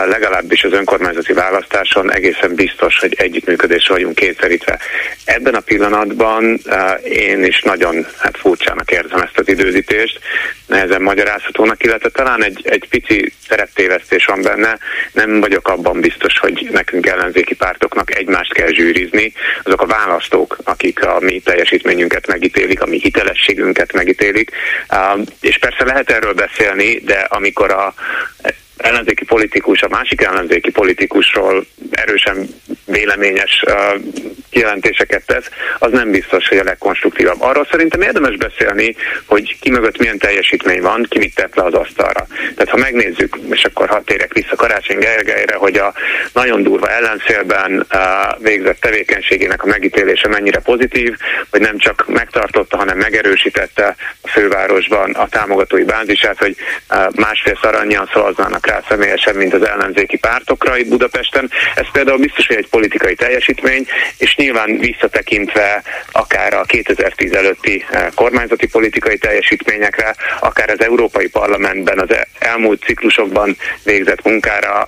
[SPEAKER 8] Legalábbis az önkormányzati választáson egészen biztos, hogy együttműködésre vagyunk kétszerítve. Ebben a pillanatban én is nagyon hát furcsának érzem ezt az időzítést, nehezen magyarázhatónak, illetve talán egy, egy pici szereptévesztés van benne. Nem vagyok abban biztos, hogy nekünk ellenzéki pártoknak egymást kell zsűrizni. Azok a választók, akik a mi teljesítményünket megítélik, a mi hitelességünket megítélik. És persze lehet erről beszélni, de amikor a ellenzéki politikus a másik ellenzéki politikusról erősen véleményes kijelentéseket tesz, az nem biztos, hogy a legkonstruktívabb. Arról szerintem érdemes beszélni, hogy ki mögött milyen teljesítmény van, ki mit tett le az asztalra. Tehát ha megnézzük, és akkor ha térek vissza Karácsony Gergelyre, hogy a nagyon durva ellenszélben végzett tevékenységének a megítélése mennyire pozitív, hogy nem csak megtartotta, hanem megerősítette a fővárosban a támogatói bázisát, hogy uh, másfél szarannyian szavaznának rá személyesen, mint az ellenzéki pártokra itt Budapesten. Ez például biztos, hogy egy politikai teljesítmény, és nyilván visszatekintve akár a 2010 előtti eh, kormányzati politikai teljesítményekre, akár az Európai Parlamentben az elmúlt ciklusokban végzett munkára,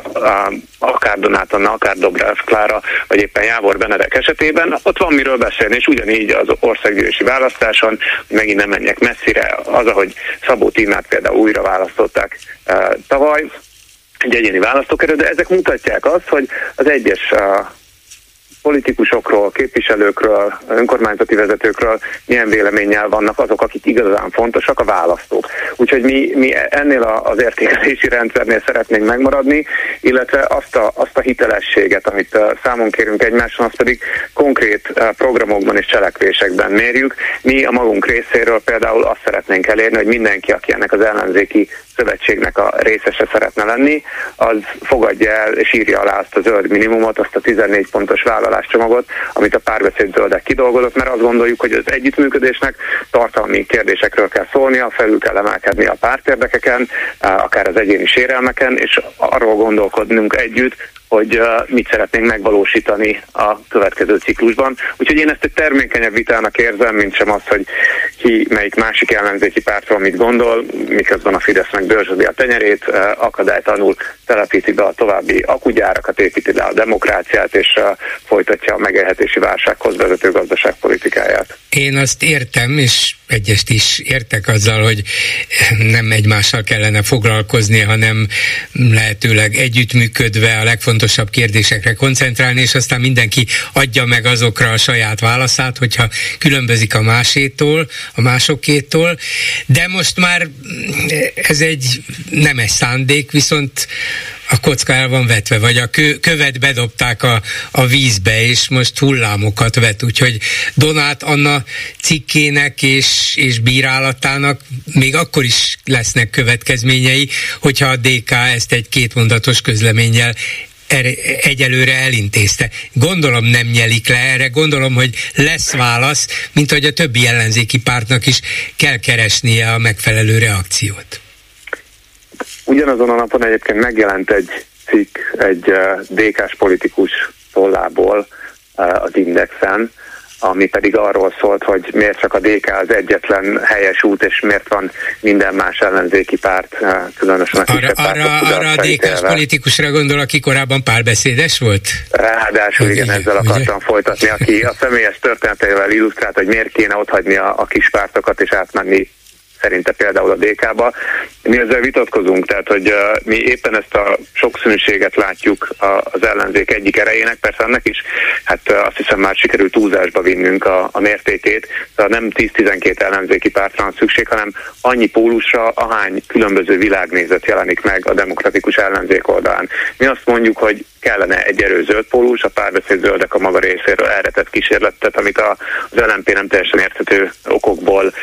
[SPEAKER 8] akár Donát Anna, akár Dobrev Klára, vagy éppen Jávor Benedek esetében, ott van miről beszélni, és ugyanígy az országgyűlési választáson, megint nem menjek messzire, az, ahogy Szabó Tínát például újra választották eh, tavaly, egy egyéni választókerül, de ezek mutatják azt, hogy az egyes politikusokról, képviselőkről, önkormányzati vezetőkről milyen véleménnyel vannak azok, akik igazán fontosak, a választók. Úgyhogy mi, mi ennél az értékelési rendszernél szeretnénk megmaradni, illetve azt a, azt a hitelességet, amit számon kérünk egymáson, azt pedig konkrét programokban és cselekvésekben mérjük. Mi a magunk részéről például azt szeretnénk elérni, hogy mindenki, aki ennek az ellenzéki szövetségnek a részese szeretne lenni, az fogadja el és írja alá azt a zöld minimumot, azt a 14 pontos vállaláscsomagot, amit a párbeszéd zöldek kidolgozott, mert azt gondoljuk, hogy az együttműködésnek tartalmi kérdésekről kell szólnia, felül kell emelkedni a pártérdekeken, akár az egyéni sérelmeken, és arról gondolkodnunk együtt, hogy mit szeretnénk megvalósítani a következő ciklusban. Úgyhogy én ezt egy termékenyebb vitának érzem, mint sem az, hogy ki melyik másik ellenzéki pártról mit gondol, miközben a Fidesz meg bőrzsödi a tenyerét, akadálytanul telepíti be a további akugyárakat, építi le a demokráciát, és folytatja a megélhetési válsághoz vezető gazdaságpolitikáját.
[SPEAKER 2] Én azt értem, és egyest is értek azzal, hogy nem egymással kellene foglalkozni, hanem lehetőleg együttműködve a legfontosabb kérdésekre koncentrálni, és aztán mindenki adja meg azokra a saját válaszát, hogyha különbözik a másétól, a másokétól, de most már ez egy nem egy szándék, viszont a kocka el van vetve, vagy a kö, követ bedobták a, a vízbe, és most hullámokat vet, úgyhogy Donát Anna cikkének és, és bírálatának még akkor is lesznek következményei, hogyha a DK ezt egy kétmondatos közleménnyel egyelőre elintézte. Gondolom nem nyelik le erre, gondolom, hogy lesz válasz, mint hogy a többi ellenzéki pártnak is kell keresnie a megfelelő reakciót.
[SPEAKER 8] Ugyanazon a napon egyébként megjelent egy cikk egy uh, DK-s politikus tollából uh, az Indexen, ami pedig arról szólt, hogy miért csak a DK az egyetlen helyes út, és miért van minden más ellenzéki párt, uh, különösen a
[SPEAKER 2] arra, arra, arra a DK-s politikusra gondol, aki korábban párbeszédes volt?
[SPEAKER 8] Ráadásul igen, ezzel akartam ugye? folytatni, aki a személyes történetével illusztrált, hogy miért kéne otthagyni a, a kis pártokat és átmenni szerinte például a DK-ba. Mi ezzel vitatkozunk, tehát hogy mi éppen ezt a sokszínűséget látjuk az ellenzék egyik erejének, persze ennek is, hát azt hiszem már sikerült túlzásba vinnünk a, a mértékét, de nem 10-12 ellenzéki pártra van szükség, hanem annyi pólusra, ahány különböző világnézet jelenik meg a demokratikus ellenzék oldalán. Mi azt mondjuk, hogy kellene egy erő zöld pólus, a párbeszéd zöldek a maga részéről erre tett kísérletet, amit az LNP nem teljesen érthető okokból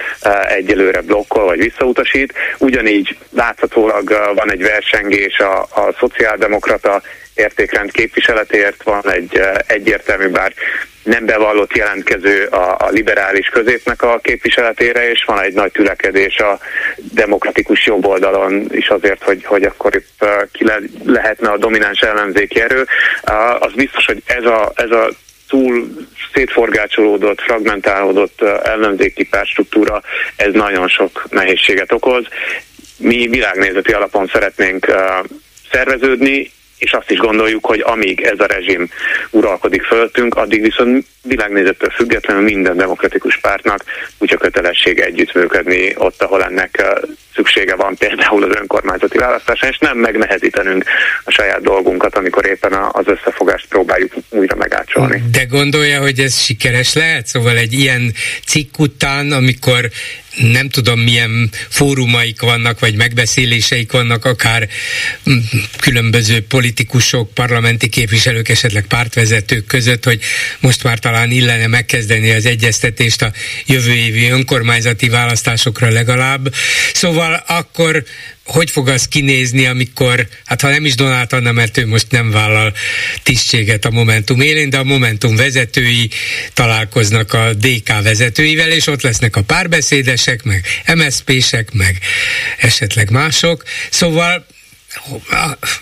[SPEAKER 8] egyelőre blokkol vagy visszautasít. Ugyanígy láthatólag van egy versengés a, a szociáldemokrata értékrend képviseletért, van egy egyértelmű, bár nem bevallott jelentkező a, a liberális középnek a képviseletére, és van egy nagy tülekedés a demokratikus jobb oldalon is azért, hogy, hogy akkor itt ki le, lehetne a domináns ellenzéki erő. Az biztos, hogy ez a, ez a túl szétforgácsolódott, fragmentálódott ellenzéki párstruktúra, ez nagyon sok nehézséget okoz. Mi világnézeti alapon szeretnénk szerveződni, és azt is gondoljuk, hogy amíg ez a rezsim uralkodik fölöttünk, addig viszont világnézettől függetlenül minden demokratikus pártnak úgy a kötelessége együttműködni ott, ahol ennek szüksége van például az önkormányzati választáson, és nem megnehezítenünk a saját dolgunkat, amikor éppen az összefogást próbáljuk újra megácsolni.
[SPEAKER 2] De gondolja, hogy ez sikeres lehet? Szóval egy ilyen cikk után, amikor nem tudom milyen fórumaik vannak, vagy megbeszéléseik vannak, akár mm, különböző politikusok, parlamenti képviselők, esetleg pártvezetők között, hogy most már talán illene megkezdeni az egyeztetést a jövő évi önkormányzati választásokra legalább. Szóval akkor hogy fog az kinézni, amikor, hát ha nem is Donát Anna, mert ő most nem vállal tisztséget a Momentum élén, de a Momentum vezetői találkoznak a DK vezetőivel, és ott lesznek a párbeszédesek, meg MSZP-sek, meg esetleg mások. Szóval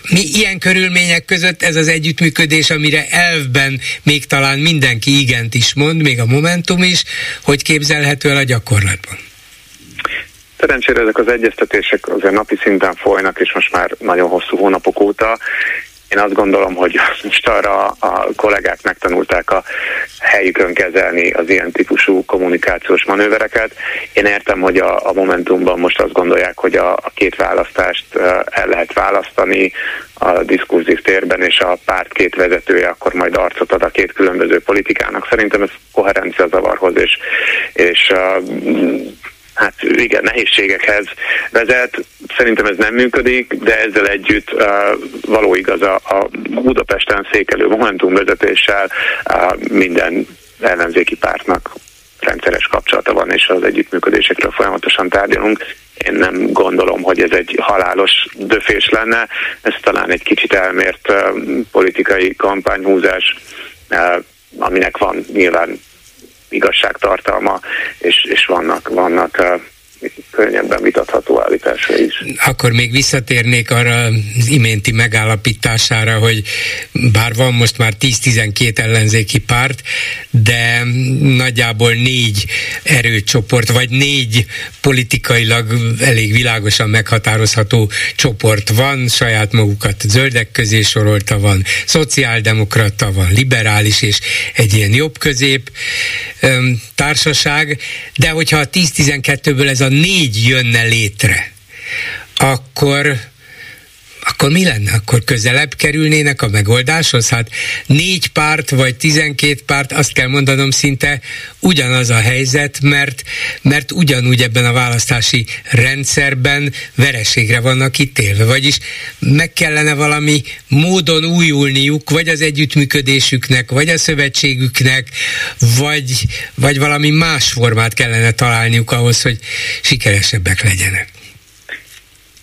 [SPEAKER 2] mi ilyen körülmények között ez az együttműködés, amire elvben még talán mindenki igent is mond, még a Momentum is, hogy képzelhető el a gyakorlatban?
[SPEAKER 8] Szerencsére ezek az egyeztetések azért napi szinten folynak, és most már nagyon hosszú hónapok óta. Én azt gondolom, hogy most arra a kollégák megtanulták a helyükön kezelni az ilyen típusú kommunikációs manővereket. Én értem, hogy a, a Momentumban most azt gondolják, hogy a, a két választást el lehet választani a diskurzív térben, és a párt két vezetője akkor majd arcot ad a két különböző politikának. Szerintem ez koherencia zavarhoz, és, és hát igen, nehézségekhez vezet. Szerintem ez nem működik, de ezzel együtt uh, való igaz a, a Budapesten székelő Momentum vezetéssel uh, minden ellenzéki pártnak rendszeres kapcsolata van, és az együttműködésekről folyamatosan tárgyalunk. Én nem gondolom, hogy ez egy halálos döfés lenne, ez talán egy kicsit elmért uh, politikai kampányhúzás, uh, aminek van nyilván igazságtartalma, és, és vannak, vannak könnyebben vitatható állítása is.
[SPEAKER 2] Akkor még visszatérnék arra az iménti megállapítására, hogy bár van most már 10-12 ellenzéki párt, de nagyjából négy erőcsoport, vagy négy politikailag elég világosan meghatározható csoport van, saját magukat zöldek közé sorolta van, szociáldemokrata van, liberális és egy ilyen jobb-közép társaság, de hogyha a 10-12-ből ez a négy jönne létre, akkor akkor mi lenne? Akkor közelebb kerülnének a megoldáshoz? Hát négy párt vagy tizenkét párt, azt kell mondanom szinte ugyanaz a helyzet, mert, mert ugyanúgy ebben a választási rendszerben vereségre vannak ítélve. Vagyis meg kellene valami módon újulniuk, vagy az együttműködésüknek, vagy a szövetségüknek, vagy, vagy valami más formát kellene találniuk ahhoz, hogy sikeresebbek legyenek.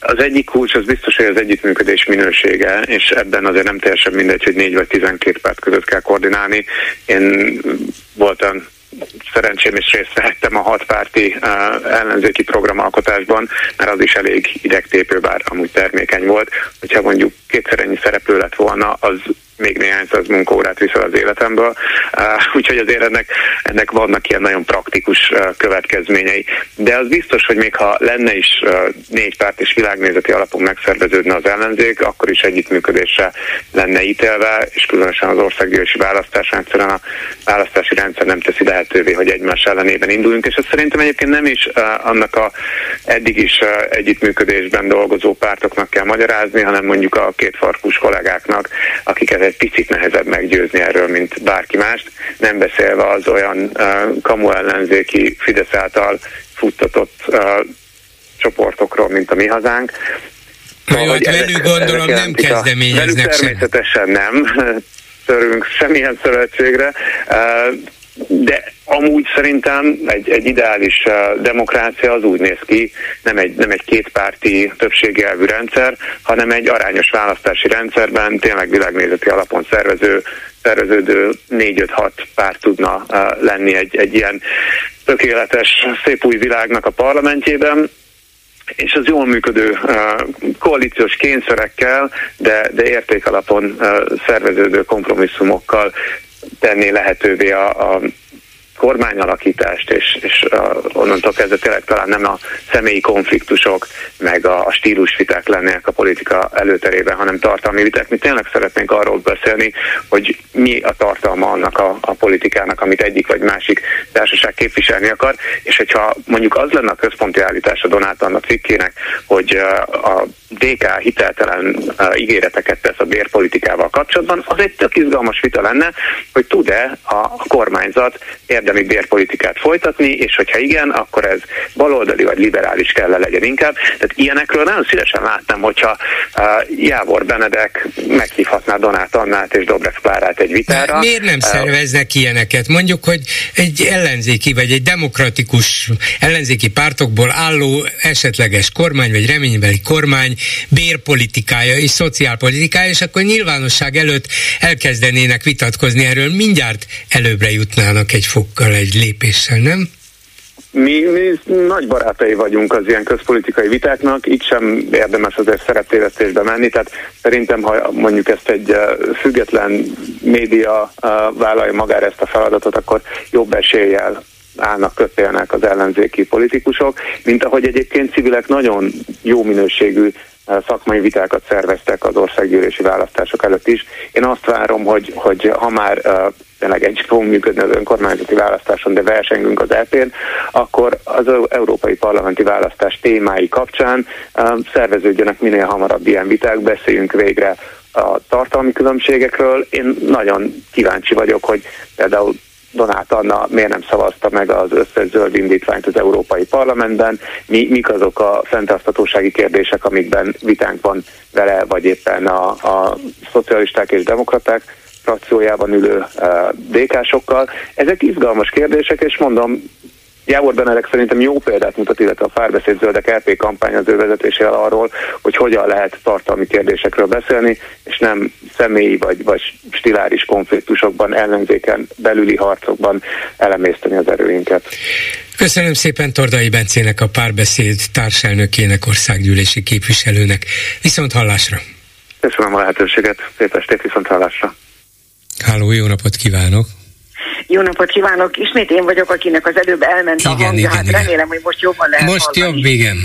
[SPEAKER 8] Az egyik kulcs az biztos, hogy az együttműködés minősége, és ebben azért nem teljesen mindegy, hogy négy vagy tizenkét párt között kell koordinálni. Én voltam szerencsém is részt vehettem a hatpárti uh, ellenzéki programalkotásban, mert az is elég idegtépő, bár amúgy termékeny volt. Hogyha mondjuk kétszer ennyi szereplő lett volna, az még néhány száz munkaórát viszel az életemből, úgyhogy azért ennek, ennek vannak ilyen nagyon praktikus következményei. De az biztos, hogy még ha lenne is négy párt és világnézeti alapon megszerveződne az ellenzék, akkor is együttműködésre lenne ítélve, és különösen az országgyűlési választás egyszerűen a választási rendszer nem teszi lehetővé, hogy egymás ellenében induljunk, és ez szerintem egyébként nem is annak a eddig is együttműködésben dolgozó pártoknak kell magyarázni, hanem mondjuk a két farkus kollégáknak, akiket egy picit nehezebb meggyőzni erről, mint bárki mást, nem beszélve az olyan uh, kamu ellenzéki Fidesz által futtatott uh, csoportokról, mint a mi hazánk.
[SPEAKER 2] Na jó, hát velük gondolom nem kezdeményeznek
[SPEAKER 8] sem. Természetesen nem törünk semmilyen szövetségre, de amúgy szerintem egy, egy ideális uh, demokrácia az úgy néz ki, nem egy, nem egy kétpárti többségelvű rendszer, hanem egy arányos választási rendszerben tényleg világnézeti alapon szervező, szerveződő 4-5-6 párt tudna uh, lenni egy, egy ilyen tökéletes, szép új világnak a parlamentjében, és az jól működő uh, koalíciós kényszerekkel, de, de értékalapon szerveződő kompromisszumokkal tenni lehetővé a, a kormányalakítást, és, és onnantól kezdve tényleg talán nem a személyi konfliktusok, meg a, a stílusviták lennének a politika előterében, hanem tartalmi viták. Mi tényleg szeretnénk arról beszélni, hogy mi a tartalma annak a, a politikának, amit egyik vagy másik társaság képviselni akar, és hogyha mondjuk az lenne a központi állítás a Donát Anna cikkének, hogy uh, a DK hiteltelen uh, ígéreteket tesz a bérpolitikával kapcsolatban, az egy tök izgalmas vita lenne, hogy tud-e a, kormányzat érdemi bérpolitikát folytatni, és hogyha igen, akkor ez baloldali vagy liberális kell legyen inkább. Tehát ilyenekről nagyon szívesen láttam, hogyha uh, Jávor Benedek meghívhatná Donát Annát és Dobrev Klárát egy vitára.
[SPEAKER 2] Miért nem uh, szerveznek ilyeneket? Mondjuk, hogy egy ellenzéki vagy egy demokratikus ellenzéki pártokból álló esetleges kormány vagy reménybeli kormány bérpolitikája és szociálpolitikája, és akkor nyilvánosság előtt elkezdenének vitatkozni erről, mindjárt előbbre jutnának egy fokkal, egy lépéssel, nem?
[SPEAKER 8] Mi, mi nagy barátai vagyunk az ilyen közpolitikai vitáknak, itt sem érdemes azért szereptévesztésbe menni, tehát szerintem, ha mondjuk ezt egy eh, független média eh, vállalja magára ezt a feladatot, akkor jobb eséllyel állnak, kötélnek az ellenzéki politikusok, mint ahogy egyébként civilek nagyon jó minőségű szakmai vitákat szerveztek az országgyűlési választások előtt is. Én azt várom, hogy, hogy ha már tényleg egy fogunk működni az önkormányzati választáson, de versengünk az EP-n, akkor az európai parlamenti választás témái kapcsán szerveződjenek minél hamarabb ilyen viták, beszéljünk végre a tartalmi különbségekről. Én nagyon kíváncsi vagyok, hogy például Donát Anna miért nem szavazta meg az összes zöld indítványt az Európai Parlamentben, mi, mik azok a fenntarthatósági kérdések, amikben vitánk van vele, vagy éppen a, a szocialisták és demokraták frakciójában ülő uh, DK-sokkal. Ezek izgalmas kérdések, és mondom, Jávor Benedek szerintem jó példát mutat, illetve a Párbeszéd Zöldek LP kampány az ő vezetésével arról, hogy hogyan lehet tartalmi kérdésekről beszélni, és nem személyi vagy, vagy stiláris konfliktusokban, ellenzéken, belüli harcokban elemészteni az erőinket.
[SPEAKER 2] Köszönöm szépen Tordai Bencének, a Párbeszéd társelnökének, országgyűlési képviselőnek. Viszont hallásra!
[SPEAKER 8] Köszönöm a lehetőséget, szép estét, viszont hallásra!
[SPEAKER 2] Háló, jó napot kívánok!
[SPEAKER 7] Jó napot kívánok! Ismét én vagyok, akinek az előbb elment igen, a hangja. Igen, hát igen. remélem, hogy most jobban lehet
[SPEAKER 2] Most hallani. jobb, igen.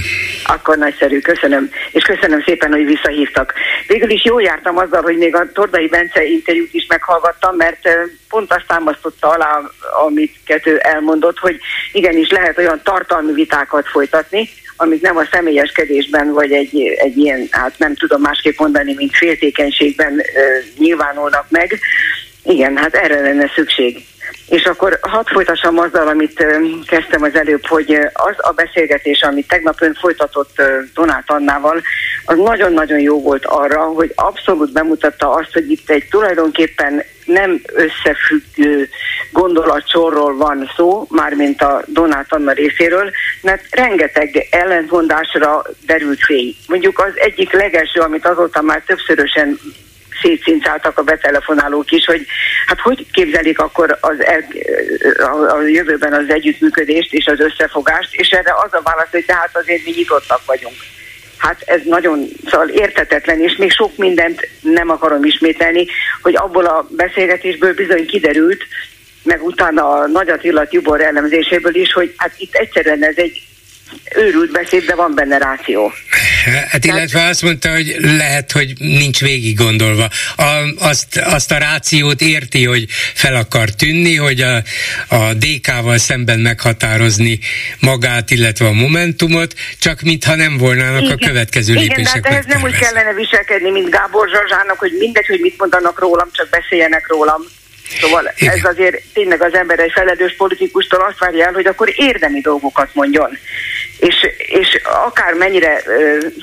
[SPEAKER 7] Akkor nagyszerű, köszönöm. És köszönöm szépen, hogy visszahívtak. Végül is jól jártam azzal, hogy még a Tordai Bence interjút is meghallgattam, mert pont azt támasztotta alá, amit kettő elmondott, hogy igenis lehet olyan tartalmi vitákat folytatni, amik nem a személyeskedésben, vagy egy, egy ilyen, hát nem tudom másképp mondani, mint féltékenységben ö, nyilvánulnak meg. Igen, hát erre lenne szükség. És akkor hadd folytassam azzal, amit kezdtem az előbb, hogy az a beszélgetés, amit tegnap ön folytatott Donát Annával, az nagyon-nagyon jó volt arra, hogy abszolút bemutatta azt, hogy itt egy tulajdonképpen nem összefüggő gondolatsorról van szó, mármint a Donát Anna részéről, mert rengeteg ellentmondásra derült fény. Mondjuk az egyik legelső, amit azóta már többszörösen szétszincáltak a betelefonálók is, hogy hát hogy képzelik akkor az el, a, a jövőben az együttműködést és az összefogást, és erre az a válasz, hogy tehát azért mi nyitottak vagyunk. Hát ez nagyon szóval értetetlen, és még sok mindent nem akarom ismételni, hogy abból a beszélgetésből bizony kiderült, meg utána a Nagy Attila Tibor elemzéséből is, hogy hát itt egyszerűen ez egy őrült beszéd, de van benne ráció.
[SPEAKER 2] Hát illetve azt mondta, hogy lehet, hogy nincs végig gondolva. A, azt, azt a rációt érti, hogy fel akar tűnni, hogy a, a DK-val szemben meghatározni magát, illetve a momentumot, csak mintha nem volnának Igen. a következő
[SPEAKER 7] Igen,
[SPEAKER 2] lépések
[SPEAKER 7] Igen, de hát ez nem úgy kellene viselkedni, mint Gábor Zsazsának, hogy mindegy, hogy mit mondanak rólam, csak beszéljenek rólam. Szóval Igen. ez azért tényleg az ember egy felelős politikustól azt várja el, hogy akkor érdemi dolgokat mondjon. És, és akár mennyire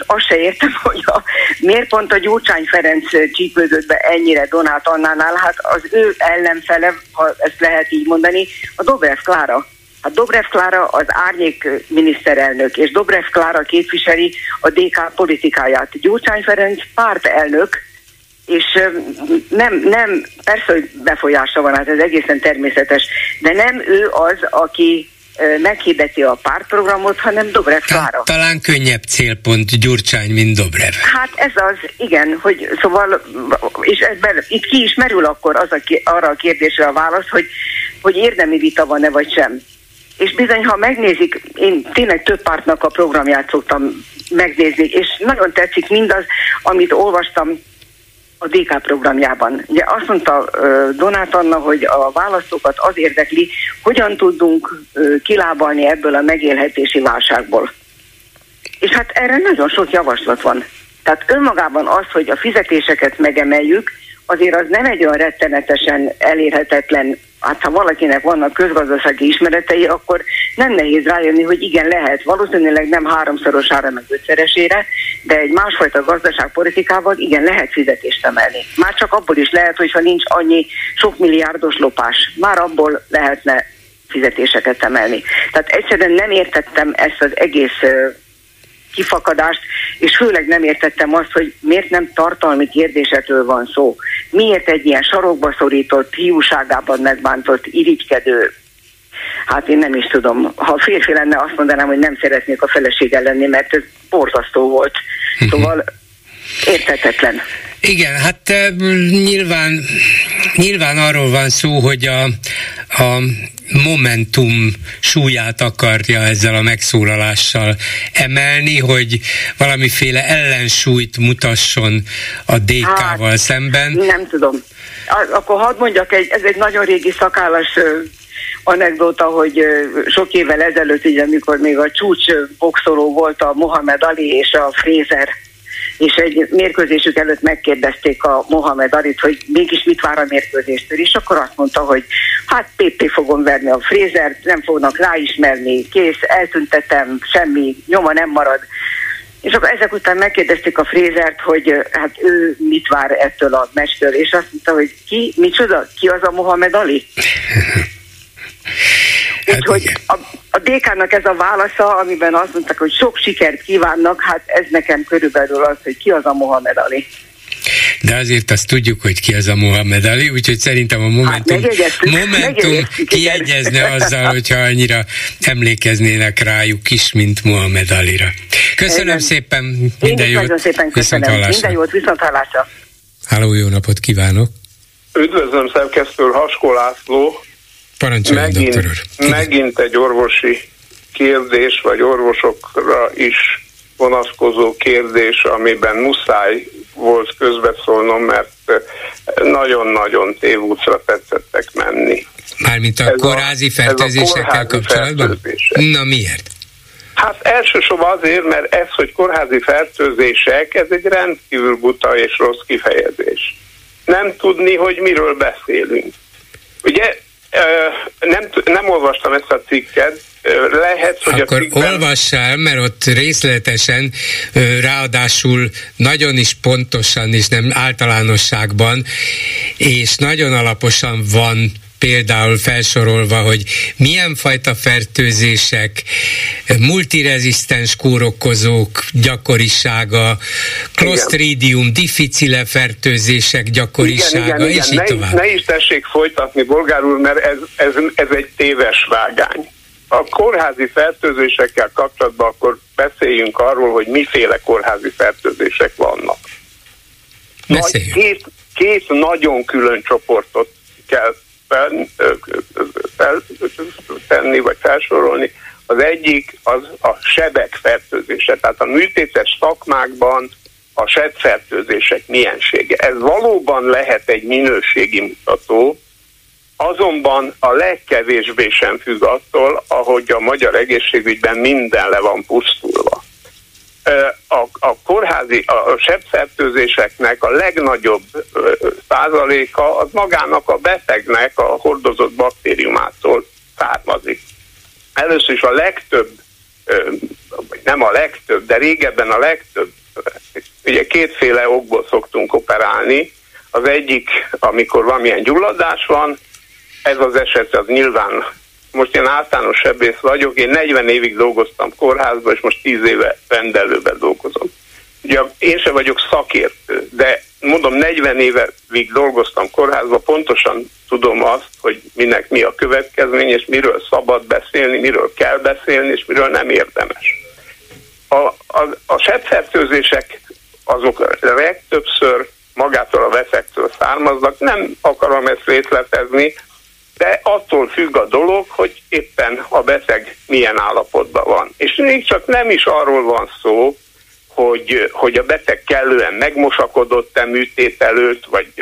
[SPEAKER 7] azt se értem, hogy a, miért pont a Gyurcsány Ferenc csípődött be ennyire Donát Annánál, hát az ő ellenfele, ha ezt lehet így mondani, a Dobrev Klára. Hát Dobrev Klára az árnyék miniszterelnök, és Dobrev Klára képviseli a DK politikáját. Gyurcsány Ferenc pártelnök, és nem, nem, persze, hogy befolyása van, hát ez egészen természetes, de nem ő az, aki meghirdeti a pártprogramot, hanem Dobrev Klára.
[SPEAKER 2] Talán könnyebb célpont Gyurcsány, mint Dobrev.
[SPEAKER 7] Hát ez az, igen, hogy szóval, és ebben, itt ki is merül akkor az a, arra a kérdésre a válasz, hogy, hogy érdemi vita van-e vagy sem. És bizony, ha megnézik, én tényleg több pártnak a programját szoktam megnézni, és nagyon tetszik mindaz, amit olvastam a DK programjában. Ugye azt mondta Donát Anna, hogy a választókat az érdekli, hogyan tudunk kilábalni ebből a megélhetési válságból. És hát erre nagyon sok javaslat van. Tehát önmagában az, hogy a fizetéseket megemeljük, azért az nem egy olyan rettenetesen elérhetetlen hát ha valakinek vannak közgazdasági ismeretei, akkor nem nehéz rájönni, hogy igen, lehet. Valószínűleg nem háromszorosára, meg ötszeresére, de egy másfajta gazdaságpolitikával igen, lehet fizetést emelni. Már csak abból is lehet, hogyha nincs annyi sok milliárdos lopás. Már abból lehetne fizetéseket emelni. Tehát egyszerűen nem értettem ezt az egész kifakadást, és főleg nem értettem azt, hogy miért nem tartalmi kérdésetől van szó. Miért egy ilyen sarokba szorított, hiúságában megbántott, irigykedő Hát én nem is tudom. Ha férfi lenne, azt mondanám, hogy nem szeretnék a felesége lenni, mert ez borzasztó volt. Szóval értetetlen.
[SPEAKER 2] Igen, hát nyilván, nyilván arról van szó, hogy a, a Momentum súlyát akarja ezzel a megszólalással emelni, hogy valamiféle ellensúlyt mutasson a DK-val hát, szemben.
[SPEAKER 7] Nem tudom. Akkor hadd mondjak, egy, ez egy nagyon régi szakállas anekdóta, hogy sok évvel ezelőtt, így, amikor még a csúcs boxoló volt a Mohamed Ali és a Fraser és egy mérkőzésük előtt megkérdezték a Mohamed Arit, hogy mégis mit vár a mérkőzéstől, és akkor azt mondta, hogy hát PP fogom verni a Frézert, nem fognak ráismerni, kész, eltüntetem, semmi, nyoma nem marad. És akkor ezek után megkérdezték a Frézert, hogy hát ő mit vár ettől a mestől, és azt mondta, hogy ki, micsoda, ki az a Mohamed Ali? Hát Úgyhogy a, a DK-nak ez a válasza, amiben azt mondták, hogy sok sikert kívánnak, hát ez nekem körülbelül az, hogy ki az a Mohamed Ali.
[SPEAKER 2] De azért azt tudjuk, hogy ki az a Mohamed Ali, úgyhogy szerintem a Momentum, hát Momentum kiegyezne azzal, hogyha annyira emlékeznének rájuk is, mint Mohamed Alira. Köszönöm Igen. szépen, minden jót.
[SPEAKER 7] Nagyon szépen köszönöm. Minden jót, viszont hallásra.
[SPEAKER 2] Háló, jó napot kívánok.
[SPEAKER 9] Üdvözlöm szerkesztő Haskó László,
[SPEAKER 2] Parancsoljon, megint, doktor úr.
[SPEAKER 9] megint egy orvosi kérdés, vagy orvosokra is vonatkozó kérdés, amiben muszáj volt közbeszólnom, mert nagyon-nagyon tévútra tetszettek menni.
[SPEAKER 2] Mármint a ez kórházi fertőzésekkel kapcsolatban? Na miért?
[SPEAKER 9] Hát elsősorban azért, mert ez, hogy kórházi fertőzések, ez egy rendkívül buta és rossz kifejezés. Nem tudni, hogy miről beszélünk. Ugye nem, nem olvastam ezt a cikket, lehet, hogy
[SPEAKER 2] Akkor
[SPEAKER 9] a cikkben...
[SPEAKER 2] olvassál, mert ott részletesen, ráadásul nagyon is pontosan, és nem általánosságban, és nagyon alaposan van például felsorolva, hogy milyen fajta fertőzések, multirezisztens kórokozók gyakorisága, Clostridium difficile fertőzések gyakorisága, igen, igen, igen. és így
[SPEAKER 9] ne,
[SPEAKER 2] tovább.
[SPEAKER 9] Ne is tessék folytatni, bolgár úr, mert ez, ez, ez egy téves vágány. a kórházi fertőzésekkel kapcsolatban akkor beszéljünk arról, hogy miféle kórházi fertőzések vannak. Nagy, két, két nagyon külön csoportot kell fel, fel, tenni, vagy felsorolni. Az egyik az a sebek fertőzése, tehát a műtétes szakmákban a sebfertőzések miensége. Ez valóban lehet egy minőségi mutató, azonban a legkevésbé sem függ attól, ahogy a magyar egészségügyben minden le van pusztulva. A, a kórházi, a sebfertőzéseknek a legnagyobb százaléka az magának a betegnek a hordozott baktériumától származik. Először is a legtöbb, nem a legtöbb, de régebben a legtöbb, ugye kétféle okból szoktunk operálni. Az egyik, amikor valamilyen gyulladás van, ez az eset az nyilván, most én általános sebész vagyok, én 40 évig dolgoztam kórházban, és most 10 éve rendelőben dolgozom. Ugye én sem vagyok szakértő, de mondom, 40 évig dolgoztam kórházban, pontosan tudom azt, hogy minek mi a következmény, és miről szabad beszélni, miről kell beszélni, és miről nem érdemes. A, a, a sebfertőzések azok legtöbbször magától a veszektől származnak, nem akarom ezt részletezni, de attól függ a dolog, hogy éppen a beteg milyen állapotban van. És még csak nem is arról van szó, hogy, hogy a beteg kellően megmosakodott-e műtét előtt, vagy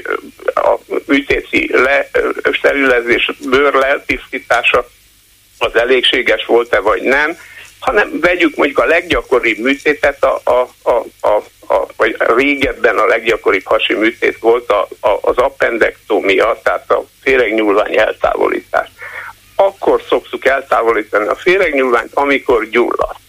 [SPEAKER 9] a műtéti le, sterilezés, bőr leltisztítása az elégséges volt-e, vagy nem, hanem vegyük mondjuk a leggyakoribb műtétet, a, a, a, a, a, vagy régebben a leggyakoribb hasi műtét volt a, a, az appendektómia, tehát a féregnyúlvány eltávolítás. Akkor szoktuk eltávolítani a féregnyúlványt, amikor gyulladt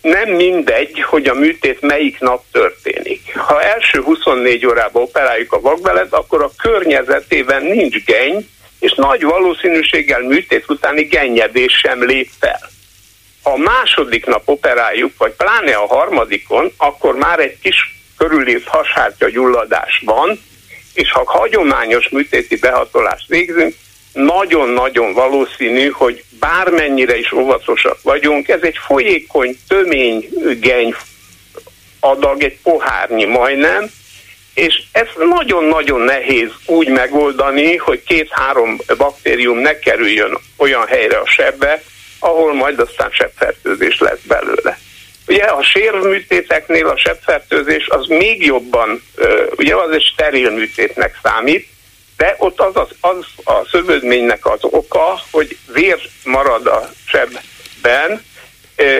[SPEAKER 9] nem mindegy, hogy a műtét melyik nap történik. Ha első 24 órában operáljuk a vakbelet, akkor a környezetében nincs geny, és nagy valószínűséggel műtét utáni gennyedés sem lép fel. A második nap operáljuk, vagy pláne a harmadikon, akkor már egy kis körülírt hashártya gyulladás van, és ha hagyományos műtéti behatolást végzünk, nagyon-nagyon valószínű, hogy bármennyire is óvatosak vagyunk, ez egy folyékony, tömény geny adag, egy pohárnyi majdnem, és ez nagyon-nagyon nehéz úgy megoldani, hogy két-három baktérium ne kerüljön olyan helyre a sebbe, ahol majd aztán sebfertőzés lesz belőle. Ugye a sérvműtéteknél a sebfertőzés az még jobban, ugye az egy steril műtétnek számít, de ott az, az, az a szövődménynek az oka, hogy vér marad a sebben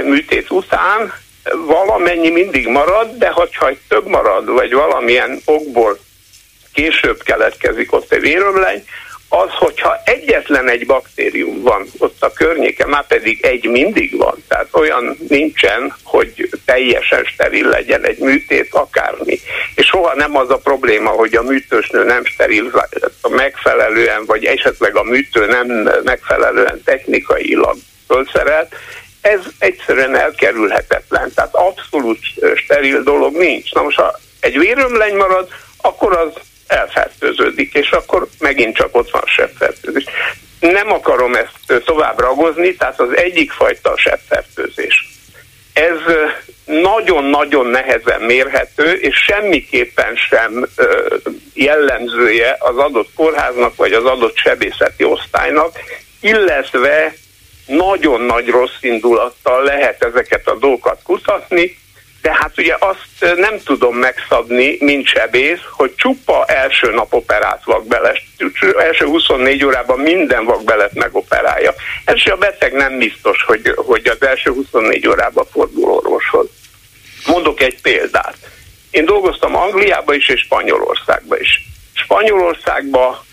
[SPEAKER 9] műtét után, valamennyi mindig marad, de ha több marad, vagy valamilyen okból később keletkezik ott egy vérömleny, az, hogyha egyetlen egy baktérium van ott a környéken, már pedig egy mindig van, tehát olyan nincsen, hogy teljesen steril legyen egy műtét, akármi. És soha nem az a probléma, hogy a műtősnő nem steril megfelelően, vagy esetleg a műtő nem megfelelően technikailag fölszerelt, ez egyszerűen elkerülhetetlen, tehát abszolút steril dolog nincs. Na most, ha egy vérömleny marad, akkor az elfertőződik, és akkor megint csak ott van a sebfertőzés. Nem akarom ezt tovább ragozni, tehát az egyik fajta a sebfertőzés. Ez nagyon-nagyon nehezen mérhető, és semmiképpen sem jellemzője az adott kórháznak, vagy az adott sebészeti osztálynak, illetve nagyon nagy rossz indulattal lehet ezeket a dolgokat kutatni, de hát ugye azt nem tudom megszabni, mint sebész, hogy csupa első nap operált vakbelet, első 24 órában minden vakbelet megoperálja. Ez a beteg nem biztos, hogy, hogy az első 24 órában fordul orvoshoz. Mondok egy példát. Én dolgoztam Angliába is és Spanyolországba is. Spanyolországba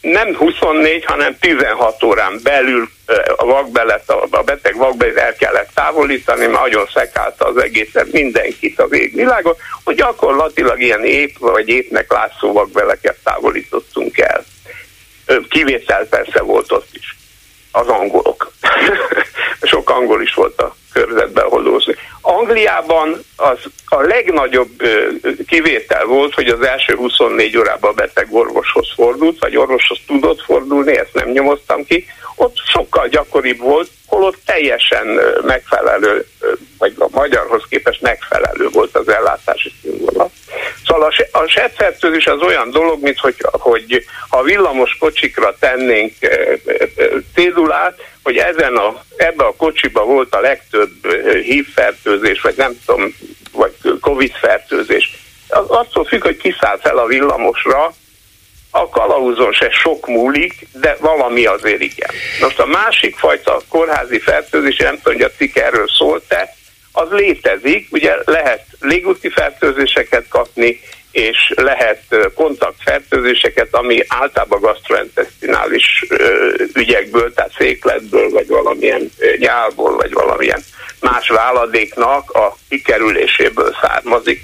[SPEAKER 9] nem 24, hanem 16 órán belül a vakbelet, a beteg vakbelet el kellett távolítani, mert nagyon szekálta az egészet mindenkit az égvilágon, hogy gyakorlatilag ilyen ép vagy épnek látszó vakbeleket távolítottunk el. Kivétel persze volt ott is, az angolok. Sok angol is volt a körzetben, dolgozik. Angliában az a legnagyobb kivétel volt, hogy az első 24 órában a beteg orvoshoz fordult, vagy orvoshoz tudott fordulni, ezt nem nyomoztam ki. Ott sokkal gyakoribb volt, holott teljesen megfelelő, vagy a magyarhoz képest megfelelő volt az ellátási színvonal. Szóval a sebfertőzés az olyan dolog, mint hogy, hogy ha villamos kocsikra tennénk cédulát, hogy ezen a, ebbe a kocsiba volt a legtöbb hívfertőzés, vagy nem tudom, vagy Covid fertőzés. Az attól függ, hogy kiszáll fel a villamosra, a kalauzon se sok múlik, de valami azért igen. Most a másik fajta kórházi fertőzés, nem tudom, hogy a cikk erről szólt-e, az létezik, ugye lehet légúti fertőzéseket kapni, és lehet kontaktfertőzéseket, ami általában gastrointestinális ügyekből, tehát székletből, vagy valamilyen nyálból, vagy valamilyen más váladéknak a kikerüléséből származik.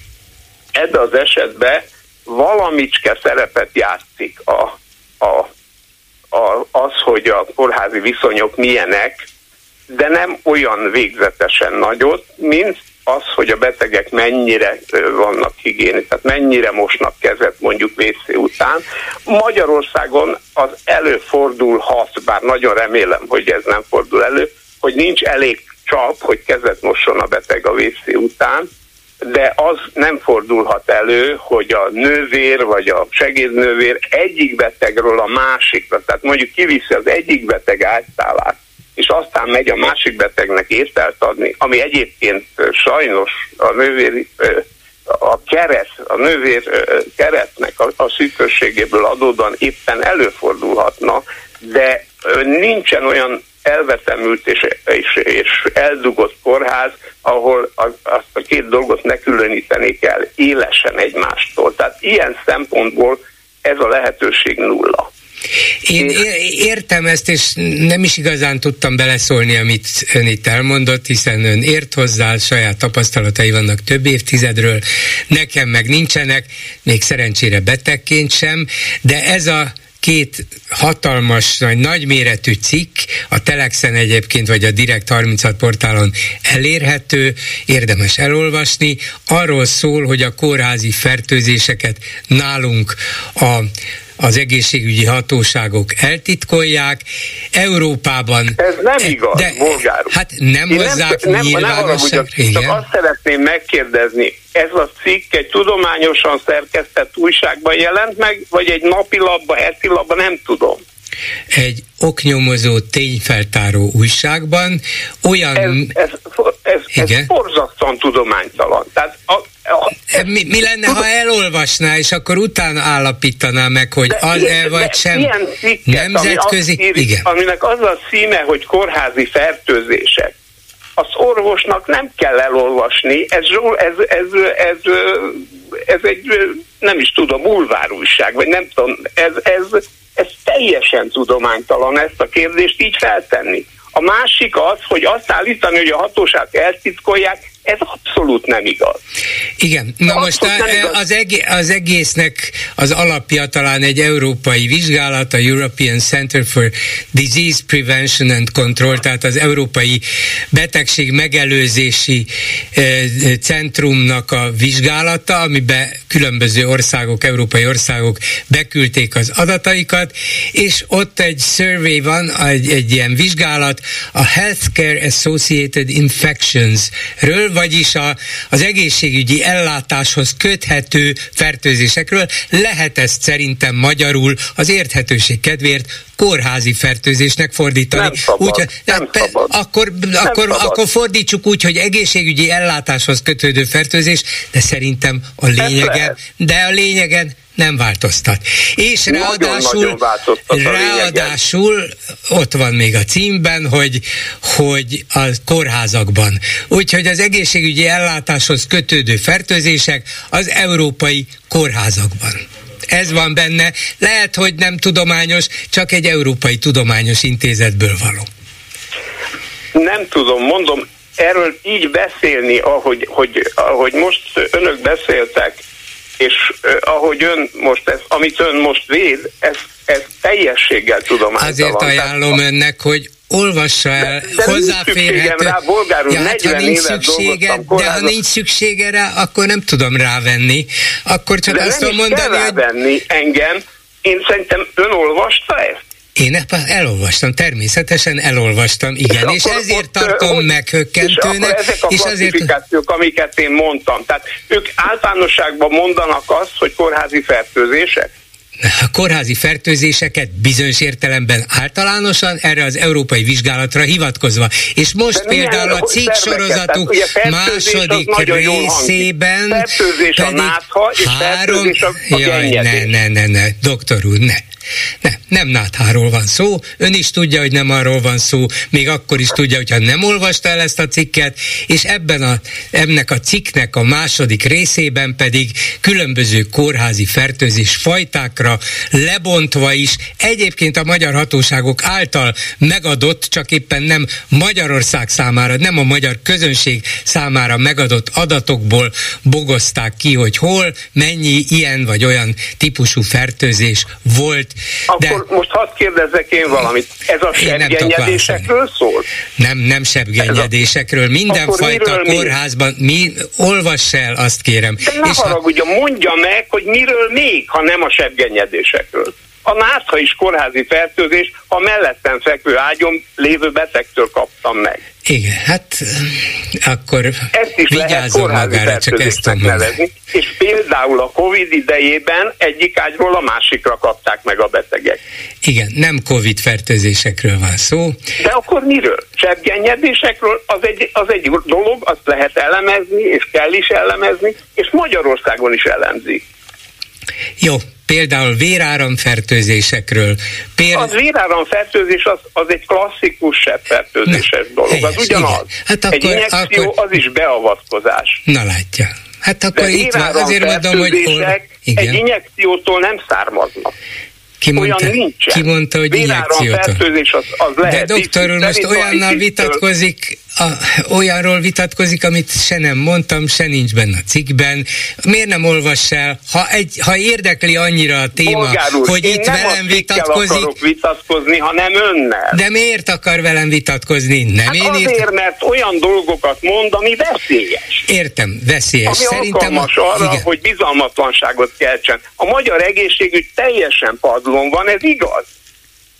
[SPEAKER 9] Ebben az esetben valamicske szerepet játszik a, a, a, az, hogy a kórházi viszonyok milyenek, de nem olyan végzetesen nagyot, mint az, hogy a betegek mennyire vannak higiéni, tehát mennyire mosnak kezet mondjuk WC után. Magyarországon az előfordulhat, bár nagyon remélem, hogy ez nem fordul elő, hogy nincs elég csap, hogy kezet mosson a beteg a WC után, de az nem fordulhat elő, hogy a nővér vagy a segédnővér egyik betegről a másikra, tehát mondjuk kiviszi az egyik beteg ágytálát, és aztán megy a másik betegnek ételt adni, ami egyébként sajnos a nővér a keret, a nővér keretnek a, a szűkösségéből adódóan éppen előfordulhatna, de nincsen olyan elvetemült és, és, és eldugott kórház, ahol az, azt a két dolgot ne különíteni kell élesen egymástól. Tehát ilyen szempontból ez a lehetőség nulla.
[SPEAKER 2] Én értem ezt, és nem is igazán tudtam beleszólni, amit ön itt elmondott, hiszen ön ért hozzá, saját tapasztalatai vannak több évtizedről, nekem meg nincsenek, még szerencsére betegként sem, de ez a két hatalmas, nagy, nagyméretű cikk, a Telexen egyébként, vagy a Direkt 36 portálon elérhető, érdemes elolvasni, arról szól, hogy a kórházi fertőzéseket nálunk a az egészségügyi hatóságok eltitkolják. Európában...
[SPEAKER 9] Ez nem igaz, de,
[SPEAKER 2] Hát nem Én hozzák nem, nem, nem
[SPEAKER 9] Csak azt szeretném megkérdezni, ez a cikk egy tudományosan szerkesztett újságban jelent meg, vagy egy napilapban, hetilapban, nem tudom
[SPEAKER 2] egy oknyomozó tényfeltáró újságban olyan...
[SPEAKER 9] Ez, ez, ez, igen? ez borzasztóan tudománytalan. Tehát a,
[SPEAKER 2] mi, mi lenne, ha elolvasná, és akkor utána állapítaná meg, hogy az-e vagy sem
[SPEAKER 9] ilyen cikket, nemzetközi... Ami ír, igen. Aminek az a szíme, hogy kórházi fertőzések. Az orvosnak nem kell elolvasni, ez, ez, ez, ez, ez egy, nem is tudom, bulvárújság, vagy nem tudom, ez, ez, ez teljesen tudománytalan ezt a kérdést így feltenni. A másik az, hogy azt állítani, hogy a hatóság eltitkolják, ez abszolút nem igaz.
[SPEAKER 2] Igen, na most a, az, egész, az egésznek az alapja talán egy európai vizsgálat, a European Center for Disease Prevention and Control, tehát az Európai Betegség Megelőzési Centrumnak a vizsgálata, amiben különböző országok, európai országok beküldték az adataikat, és ott egy survey van, egy, egy ilyen vizsgálat a Healthcare Associated Infections-ről, vagyis a, az egészségügyi ellátáshoz köthető fertőzésekről. Lehet ezt szerintem magyarul az érthetőség kedvéért kórházi fertőzésnek fordítani. Nem
[SPEAKER 9] szabad, úgy, nem pe, szabad.
[SPEAKER 2] Akkor, nem akkor, szabad. akkor fordítsuk úgy, hogy egészségügyi ellátáshoz kötődő fertőzés, de szerintem a lényegen, de a lényegen nem változtat. És nagyon, ráadásul, nagyon ráadásul ott van még a címben, hogy, hogy a kórházakban. Úgyhogy az egészségügyi ellátáshoz kötődő fertőzések az európai kórházakban. Ez van benne. Lehet, hogy nem tudományos, csak egy európai tudományos intézetből való.
[SPEAKER 9] Nem tudom, mondom, erről így beszélni, ahogy, hogy, ahogy most önök beszéltek, és ahogy ön most, ez, amit ön most véd, ez, ez teljességgel tudománytalan.
[SPEAKER 2] Azért ajánlom önnek, hogy olvassa el, de, de hozzáférhető.
[SPEAKER 9] Rá, bolgárul, ja, hát, ha nincs
[SPEAKER 2] szüksége, de ha nincs szüksége rá, akkor nem tudom rávenni. Akkor csak
[SPEAKER 9] de
[SPEAKER 2] azt
[SPEAKER 9] tudom
[SPEAKER 2] mondani,
[SPEAKER 9] hogy... rávenni engem. Én szerintem ön olvasta ezt?
[SPEAKER 2] Én elolvastam, természetesen elolvastam, igen, és, és ezért tartom meghökkentőnek.
[SPEAKER 9] És, ezek a és azért... amiket én mondtam, tehát ők általánosságban mondanak azt, hogy kórházi fertőzések?
[SPEAKER 2] Kórházi fertőzéseket bizonyos értelemben általánosan erre az európai vizsgálatra hivatkozva. És most De például a cikk sorozatuk második részében
[SPEAKER 9] pedig a nátha és három... a, a Jaj,
[SPEAKER 2] ne, ne, ne, ne, doktor úr, ne. Ne, nem nátháról van szó, ön is tudja, hogy nem arról van szó, még akkor is tudja, hogyha nem olvasta el ezt a cikket, és ebben a, ennek a cikknek a második részében pedig különböző kórházi fertőzés fajtákra lebontva is, egyébként a magyar hatóságok által megadott, csak éppen nem Magyarország számára, nem a magyar közönség számára megadott adatokból bogozták ki, hogy hol, mennyi ilyen vagy olyan típusú fertőzés volt
[SPEAKER 9] akkor de... most hadd kérdezzek én valamit. Ez a sebgenyedésekről szól?
[SPEAKER 2] Nem, nem sebgenyedésekről. Mindenfajta kórházban. Mi, olvass el, azt kérem.
[SPEAKER 9] De ne És haragudja, ha... mondja meg, hogy miről még, ha nem a sebgenyedésekről a nátha is kórházi fertőzés, ha mellettem fekvő ágyom lévő betegtől kaptam meg.
[SPEAKER 2] Igen, hát akkor ezt is vigyázzon magára, csak ezt nevezni.
[SPEAKER 9] És például a Covid idejében egyik ágyról a másikra kapták meg a betegek.
[SPEAKER 2] Igen, nem Covid fertőzésekről van szó.
[SPEAKER 9] De akkor miről? Sebgennyedésekről az egy, az egy dolog, azt lehet elemezni, és kell is elemezni, és Magyarországon is elemzik.
[SPEAKER 2] Jó, például véráramfertőzésekről.
[SPEAKER 9] Péld... Az véráramfertőzés az, az egy klasszikus sebfertőzéses dolog, helyes, az ugyanaz. Hát akkor, egy injekció akkor... az is beavatkozás.
[SPEAKER 2] Na látja. Hát akkor De itt van, azért mondom, hogy...
[SPEAKER 9] Igen. Egy injekciótól nem származnak.
[SPEAKER 2] Ki mondta, olyan nincsen. Ki mondta, hogy injekciótól?
[SPEAKER 9] Az, az lehet
[SPEAKER 2] De doktor úr most olyannal vitatkozik, a, olyanról vitatkozik, amit se nem mondtam, se nincs benne a cikkben. Miért nem olvass el? Ha, egy, ha érdekli annyira a téma, úr, hogy itt velem vitatkozik...
[SPEAKER 9] akarok vitatkozni, hanem önnel.
[SPEAKER 2] De miért akar velem vitatkozni? Nem
[SPEAKER 9] hát
[SPEAKER 2] én
[SPEAKER 9] azért, írt... mert olyan dolgokat mond, ami veszélyes.
[SPEAKER 2] Értem, veszélyes.
[SPEAKER 9] Ami Szerintem alkalmas a... arra, igen. hogy bizalmatlanságot keltsen. A magyar egészségügy teljesen padlón van, ez igaz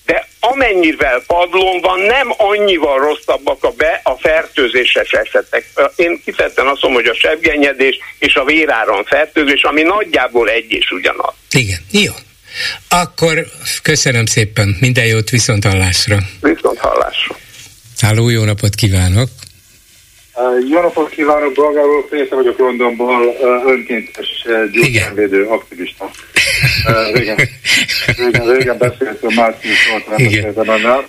[SPEAKER 9] de amennyivel padlón van, nem annyival rosszabbak a, be, a fertőzéses esetek. Én kifejezetten azt mondom, hogy a sebgenyedés és a véráron fertőzés, ami nagyjából egy és ugyanaz.
[SPEAKER 2] Igen, jó. Akkor köszönöm szépen, minden jót viszont hallásra.
[SPEAKER 9] Viszont hallásra.
[SPEAKER 2] Háló, jó napot kívánok!
[SPEAKER 10] Jó napot kívánok, Bolgár úr, Péter vagyok Londonból, önkéntes gyógyszervédő aktivista. Régen, régen, régen beszéltünk, március volt, nem beszéltem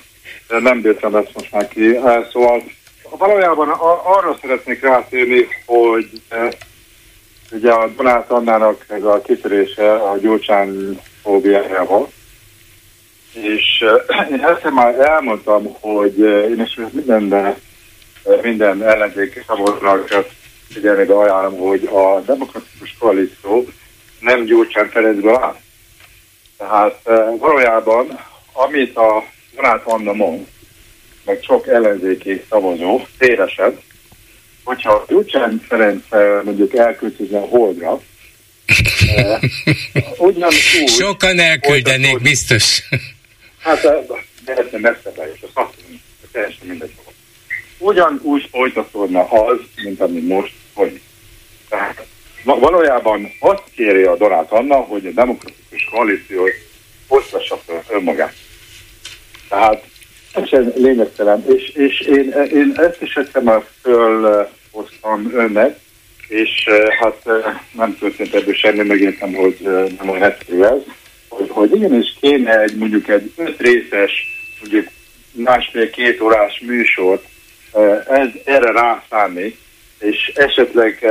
[SPEAKER 10] nem bírtam ezt most már ki. Szóval valójában arra szeretnék rátérni, hogy ugye a Donát Annának ez a kitörése a gyógycsán fóbiájával, és én ezt már elmondtam, hogy én is mindenben minden ellenzéki szavazónak figyelni de ajánlom, hogy a demokratikus koalíció nem Gyurcsán Ferencből áll. Tehát valójában, amit a Donát Anna mond, meg sok ellenzéki szavazó téresed, hogyha Gyurcsán Ferenc mondjuk elköltözne a holdra,
[SPEAKER 2] ugyanúgy... Sokan elküldenék, biztos.
[SPEAKER 10] Hát, de ez nem messze és azt mondom, teljesen mindegy ugyanúgy folytatódna az, mint ami most folyik. Tehát valójában azt kéri a Donát Anna, hogy a demokratikus koalíció hoztassa fel önmagát. Tehát sem lényegtelen, és, és én, én ezt is egyszer már fölhoztam önnek, és hát nem történt ebből semmi, megértem, hogy nem olyan egyszerű ez, hogy, hogy igenis kéne egy mondjuk egy öt részes, mondjuk másfél-két órás műsort ez, erre rászállni, és esetleg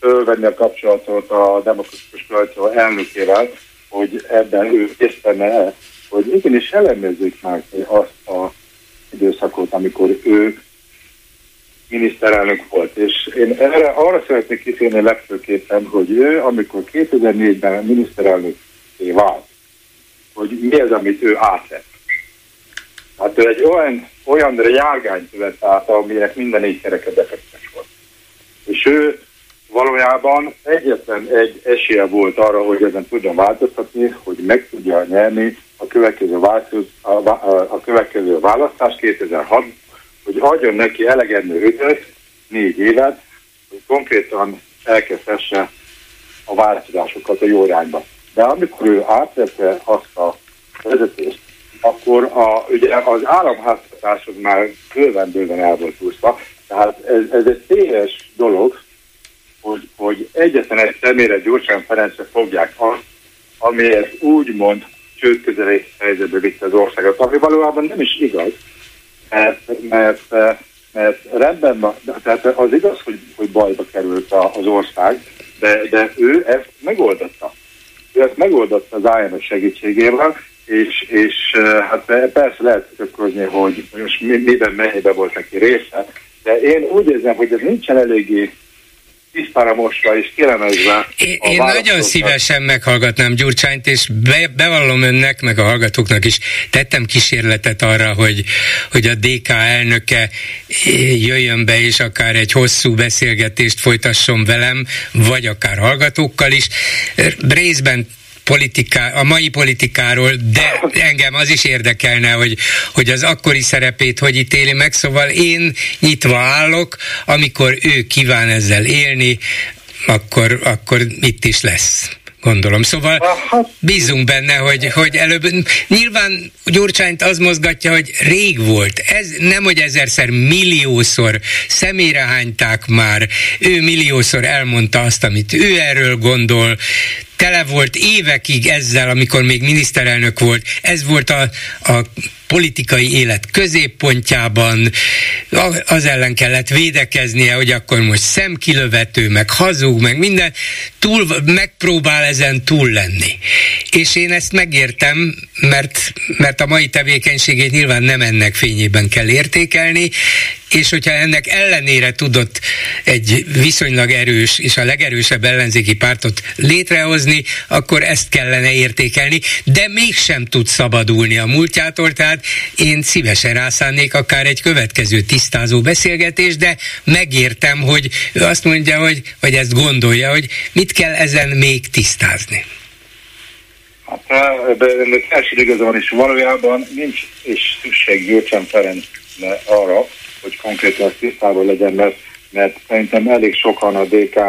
[SPEAKER 10] fölvenni a kapcsolatot a demokratikus koalíció elnökével, hogy ebben ő készítene el, hogy igenis ellenőrzik meg azt a időszakot, amikor ő miniszterelnök volt. És én erre arra szeretnék kitérni legfőképpen, hogy ő, amikor 2004-ben miniszterelnök vált, hogy mi az, amit ő átvett. Hát ő egy olyan, olyan járgányt vett át, aminek minden négy kereke defektes volt. És ő valójában egyetlen egy esélye volt arra, hogy ezen tudjon változtatni, hogy meg tudja nyerni a következő, változ, a, a, a következő választás 2006 hogy adjon neki elegendő időt, négy évet, hogy konkrétan elkezdhesse a változásokat a jó irányba. De amikor ő átvette azt a vezetést, akkor a, ugye az államháztatás az már bőven-bőven el volt úszva, tehát ez, ez egy téves dolog, hogy, hogy egyetlen egy személyre Gyurcsán Ferencre fogják azt, amiért úgymond csőd közeli helyzetbe vitte az országot, ami valójában nem is igaz, mert, mert, mert rendben van, tehát az igaz, hogy, hogy bajba került az ország, de, de ő ezt megoldotta. Ő ezt megoldotta az IMF segítségével, és, és hát persze lehet kökörözni, hogy most miben mennyiben volt neki része, de én úgy érzem, hogy ez nincsen eléggé tisztára mosva és kilemezve.
[SPEAKER 2] Én, én nagyon szívesen meghallgatnám Gyurcsányt, és be, bevallom önnek, meg a hallgatóknak is, tettem kísérletet arra, hogy, hogy a DK elnöke jöjjön be, és akár egy hosszú beszélgetést folytasson velem, vagy akár hallgatókkal is. Részben politiká, a mai politikáról, de engem az is érdekelne, hogy, hogy az akkori szerepét hogy ítéli meg, szóval én nyitva állok, amikor ő kíván ezzel élni, akkor, akkor itt is lesz gondolom. Szóval bízunk benne, hogy, hogy előbb, nyilván Gyurcsányt az mozgatja, hogy rég volt, ez nem, hogy ezerszer, milliószor személyre hányták már, ő milliószor elmondta azt, amit ő erről gondol, tele volt évekig ezzel, amikor még miniszterelnök volt, ez volt a, a politikai élet középpontjában, az ellen kellett védekeznie, hogy akkor most szemkilövető, meg hazug, meg minden, túl, megpróbál ezen túl lenni. És én ezt megértem, mert, mert a mai tevékenységét nyilván nem ennek fényében kell értékelni, és hogyha ennek ellenére tudott egy viszonylag erős és a legerősebb ellenzéki pártot létrehozni, akkor ezt kellene értékelni, de mégsem tud szabadulni a múltjától, tehát én szívesen rászánnék akár egy következő tisztázó beszélgetés, de megértem, hogy ő azt mondja, hogy, vagy ezt gondolja, hogy mit kell ezen még tisztázni.
[SPEAKER 10] Hát, de első igaza van, és valójában nincs és szükség Gyurcsán Ferenc arra, hogy konkrétan tisztában legyen, mert, mert szerintem elég sokan a DK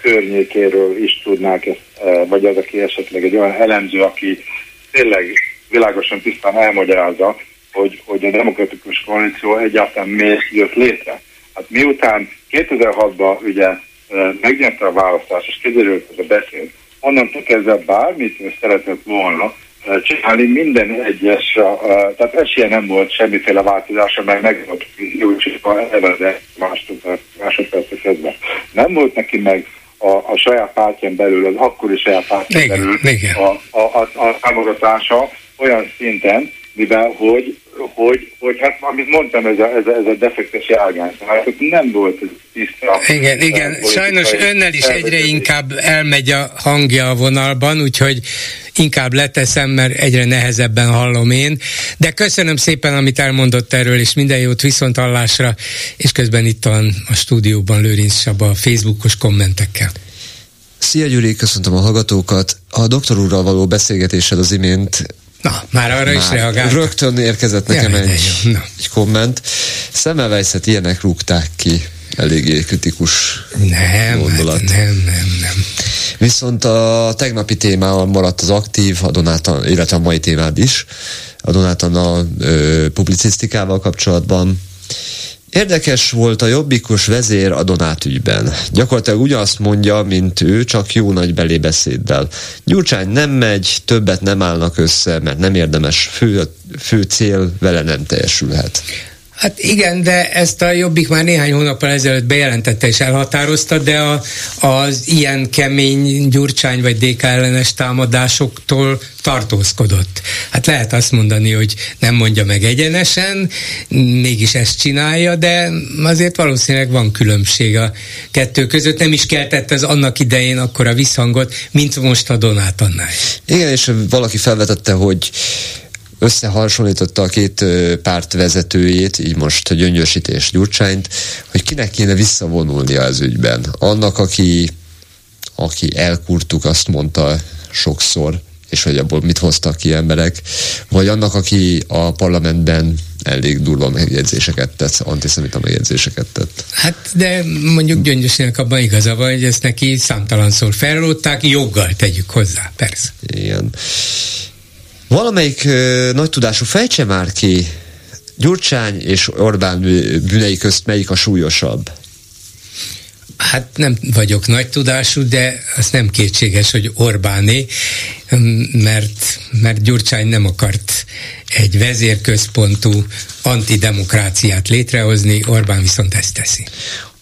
[SPEAKER 10] környékéről is tudnák ezt, vagy az, aki esetleg egy olyan elemző, aki tényleg világosan tisztán elmagyarázza, hogy, hogy a demokratikus koalíció egyáltalán miért jött létre. Hát miután 2006-ban ugye megnyerte a választás, és kiderült ez a beszéd, onnantól kezdve bármit szeretett volna, csinálni minden egyes, tehát esélye nem volt semmiféle változása, mert meg volt Júlcsikba de másodpercet kezdve. Nem volt neki meg a, a saját pártján belül, az akkori saját pártján igen, belül igen. A, a, a, a támogatása olyan szinten, mivel hogy, hogy, hogy hát amit mondtam, ez a, ez a, ez a defektes járgány, hát nem volt tiszta.
[SPEAKER 2] Igen, igen, sajnos önnel is egyre inkább elmegy a hangja a vonalban, úgyhogy inkább leteszem, mert egyre nehezebben hallom én. De köszönöm szépen, amit elmondott erről, és minden jót viszont hallásra, és közben itt van a stúdióban Lőrinc Saba a Facebookos kommentekkel.
[SPEAKER 11] Szia Gyuri, köszöntöm a hallgatókat. A doktor úrral való beszélgetésed az imént
[SPEAKER 2] Na, már arra már is reagált.
[SPEAKER 11] Rögtön érkezett nekem egy, egy komment. Semmelweis-et ilyenek rúgták ki eléggé kritikus
[SPEAKER 2] nem, gondolat. Hát nem, nem, nem.
[SPEAKER 11] Viszont a tegnapi témával maradt az aktív, a Donátan, illetve a mai témád is, a Donátan a ö, publicisztikával kapcsolatban. Érdekes volt a jobbikos vezér a Donát ügyben. Gyakorlatilag ugyanazt mondja, mint ő, csak jó nagy belébeszéddel. Gyurcsány nem megy, többet nem állnak össze, mert nem érdemes, fő, fő cél vele nem teljesülhet.
[SPEAKER 2] Hát igen, de ezt a Jobbik már néhány hónappal ezelőtt bejelentette és elhatározta, de a, az ilyen kemény Gyurcsány vagy DK ellenes támadásoktól tartózkodott. Hát lehet azt mondani, hogy nem mondja meg egyenesen, mégis ezt csinálja, de azért valószínűleg van különbség a kettő között. Nem is keltett ez annak idején akkor a visszhangot, mint most a Donát annál.
[SPEAKER 11] Igen, és valaki felvetette, hogy összehasonlította a két párt vezetőjét, így most Gyöngyösítés Gyurcsányt, hogy kinek kéne visszavonulnia az ügyben. Annak, aki, aki elkurtuk, azt mondta sokszor, és hogy abból mit hoztak ki emberek, vagy annak, aki a parlamentben elég durva megjegyzéseket tett, antiszemita megjegyzéseket tett.
[SPEAKER 2] Hát, de mondjuk Gyöngyösének abban igaza van, hogy ezt neki számtalanszor felrótták, joggal tegyük hozzá, persze.
[SPEAKER 11] Igen. Valamelyik ö, nagy tudású fejtse már ki, Gyurcsány és Orbán bűnei közt melyik a súlyosabb?
[SPEAKER 2] Hát nem vagyok nagy tudású, de az nem kétséges, hogy Orbáné, mert, mert Gyurcsány nem akart egy vezérközpontú antidemokráciát létrehozni, Orbán viszont ezt teszi.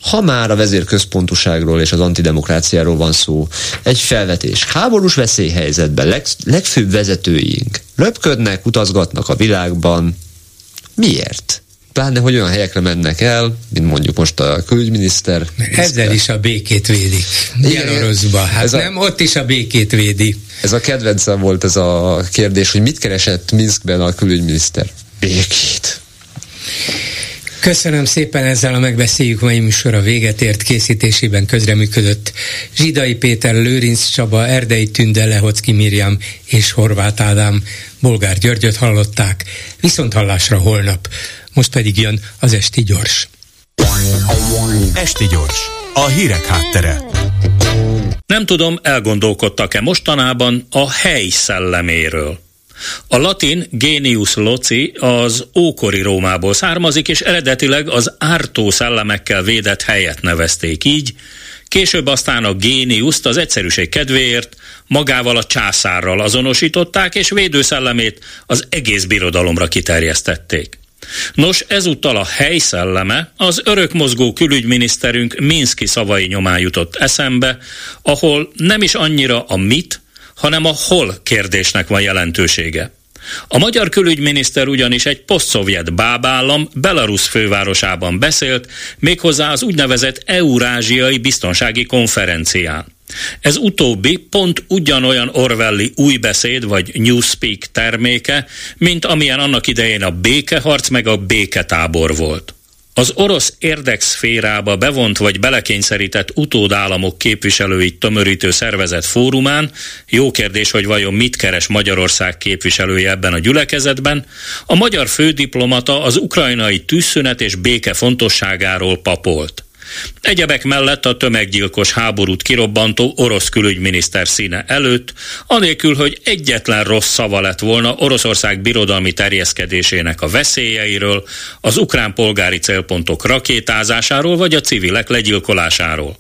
[SPEAKER 11] Ha már a vezérközpontuságról és az antidemokráciáról van szó, egy felvetés. Háborús veszélyhelyzetben leg, legfőbb vezetőink löpködnek, utazgatnak a világban. Miért? Pláne, hogy olyan helyekre mennek el, mint mondjuk most a külügyminiszter.
[SPEAKER 2] Ezzel is a békét védik. Belarusba. Hát ez nem, a, ott is a békét védi.
[SPEAKER 11] Ez a kedvencem volt ez a kérdés, hogy mit keresett Minskben a külügyminiszter? Békét.
[SPEAKER 2] Köszönöm szépen, ezzel a megbeszéljük mai műsora véget ért készítésében közreműködött Zsidai Péter, Lőrinc Csaba, Erdei Tünde, Lehocki Mirjam és Horváth Ádám. Bolgár Györgyöt hallották, viszont hallásra holnap. Most pedig jön az Esti Gyors.
[SPEAKER 12] Esti Gyors, a hírek háttere.
[SPEAKER 13] Nem tudom, elgondolkodtak-e mostanában a hely szelleméről. A latin genius loci az ókori Rómából származik, és eredetileg az ártó szellemekkel védett helyet nevezték így, Később aztán a géniuszt az egyszerűség kedvéért magával a császárral azonosították, és védőszellemét az egész birodalomra kiterjesztették. Nos, ezúttal a helyszelleme az örökmozgó külügyminiszterünk Minszki szavai nyomán jutott eszembe, ahol nem is annyira a mit, hanem a hol kérdésnek van jelentősége. A magyar külügyminiszter ugyanis egy posztszovjet bábállam Belarus fővárosában beszélt, méghozzá az úgynevezett Eurázsiai Biztonsági Konferencián. Ez utóbbi pont ugyanolyan Orwelli új beszéd vagy Newspeak terméke, mint amilyen annak idején a békeharc meg a béketábor volt. Az orosz érdekszférába bevont vagy belekényszerített utódállamok képviselőit tömörítő szervezet fórumán, jó kérdés, hogy vajon mit keres Magyarország képviselője ebben a gyülekezetben, a magyar fődiplomata az ukrajnai tűzszünet és béke fontosságáról papolt. Egyebek mellett a tömeggyilkos háborút kirobbantó orosz külügyminiszter színe előtt, anélkül, hogy egyetlen rossz szava lett volna Oroszország birodalmi terjeszkedésének a veszélyeiről, az ukrán polgári célpontok rakétázásáról vagy a civilek legyilkolásáról.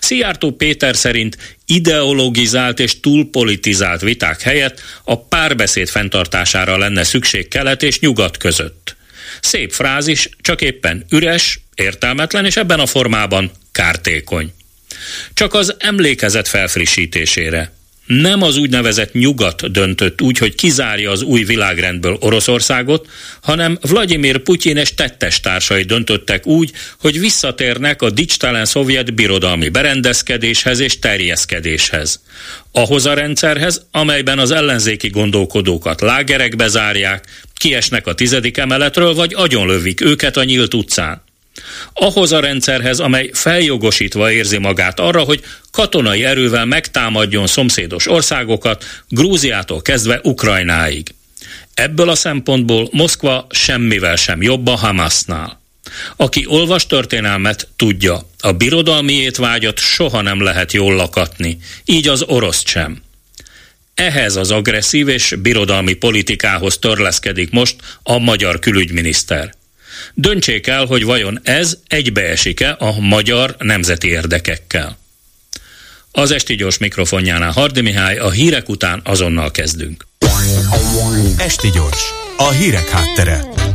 [SPEAKER 13] Szijjártó Péter szerint ideologizált és túlpolitizált viták helyett a párbeszéd fenntartására lenne szükség kelet és nyugat között. Szép frázis, csak éppen üres, értelmetlen, és ebben a formában kártékony. Csak az emlékezet felfrissítésére. Nem az úgynevezett nyugat döntött úgy, hogy kizárja az új világrendből Oroszországot, hanem Vladimir Putyin és tettes társai döntöttek úgy, hogy visszatérnek a dicstelen szovjet birodalmi berendezkedéshez és terjeszkedéshez. Ahhoz a rendszerhez, amelyben az ellenzéki gondolkodókat lágerekbe zárják, kiesnek a tizedik emeletről, vagy agyonlövik őket a nyílt utcán ahhoz a rendszerhez, amely feljogosítva érzi magát arra, hogy katonai erővel megtámadjon szomszédos országokat, Grúziától kezdve Ukrajnáig. Ebből a szempontból Moszkva semmivel sem jobb a Hamasnál. Aki olvas történelmet, tudja, a birodalmi étvágyat soha nem lehet jól lakatni, így az orosz sem. Ehhez az agresszív és birodalmi politikához törleszkedik most a magyar külügyminiszter. Döntsék el, hogy vajon ez egybeesik-e a magyar nemzeti érdekekkel. Az esti gyors mikrofonjánál Hardi Mihály, a hírek után azonnal kezdünk.
[SPEAKER 12] Esti gyors, a hírek háttere.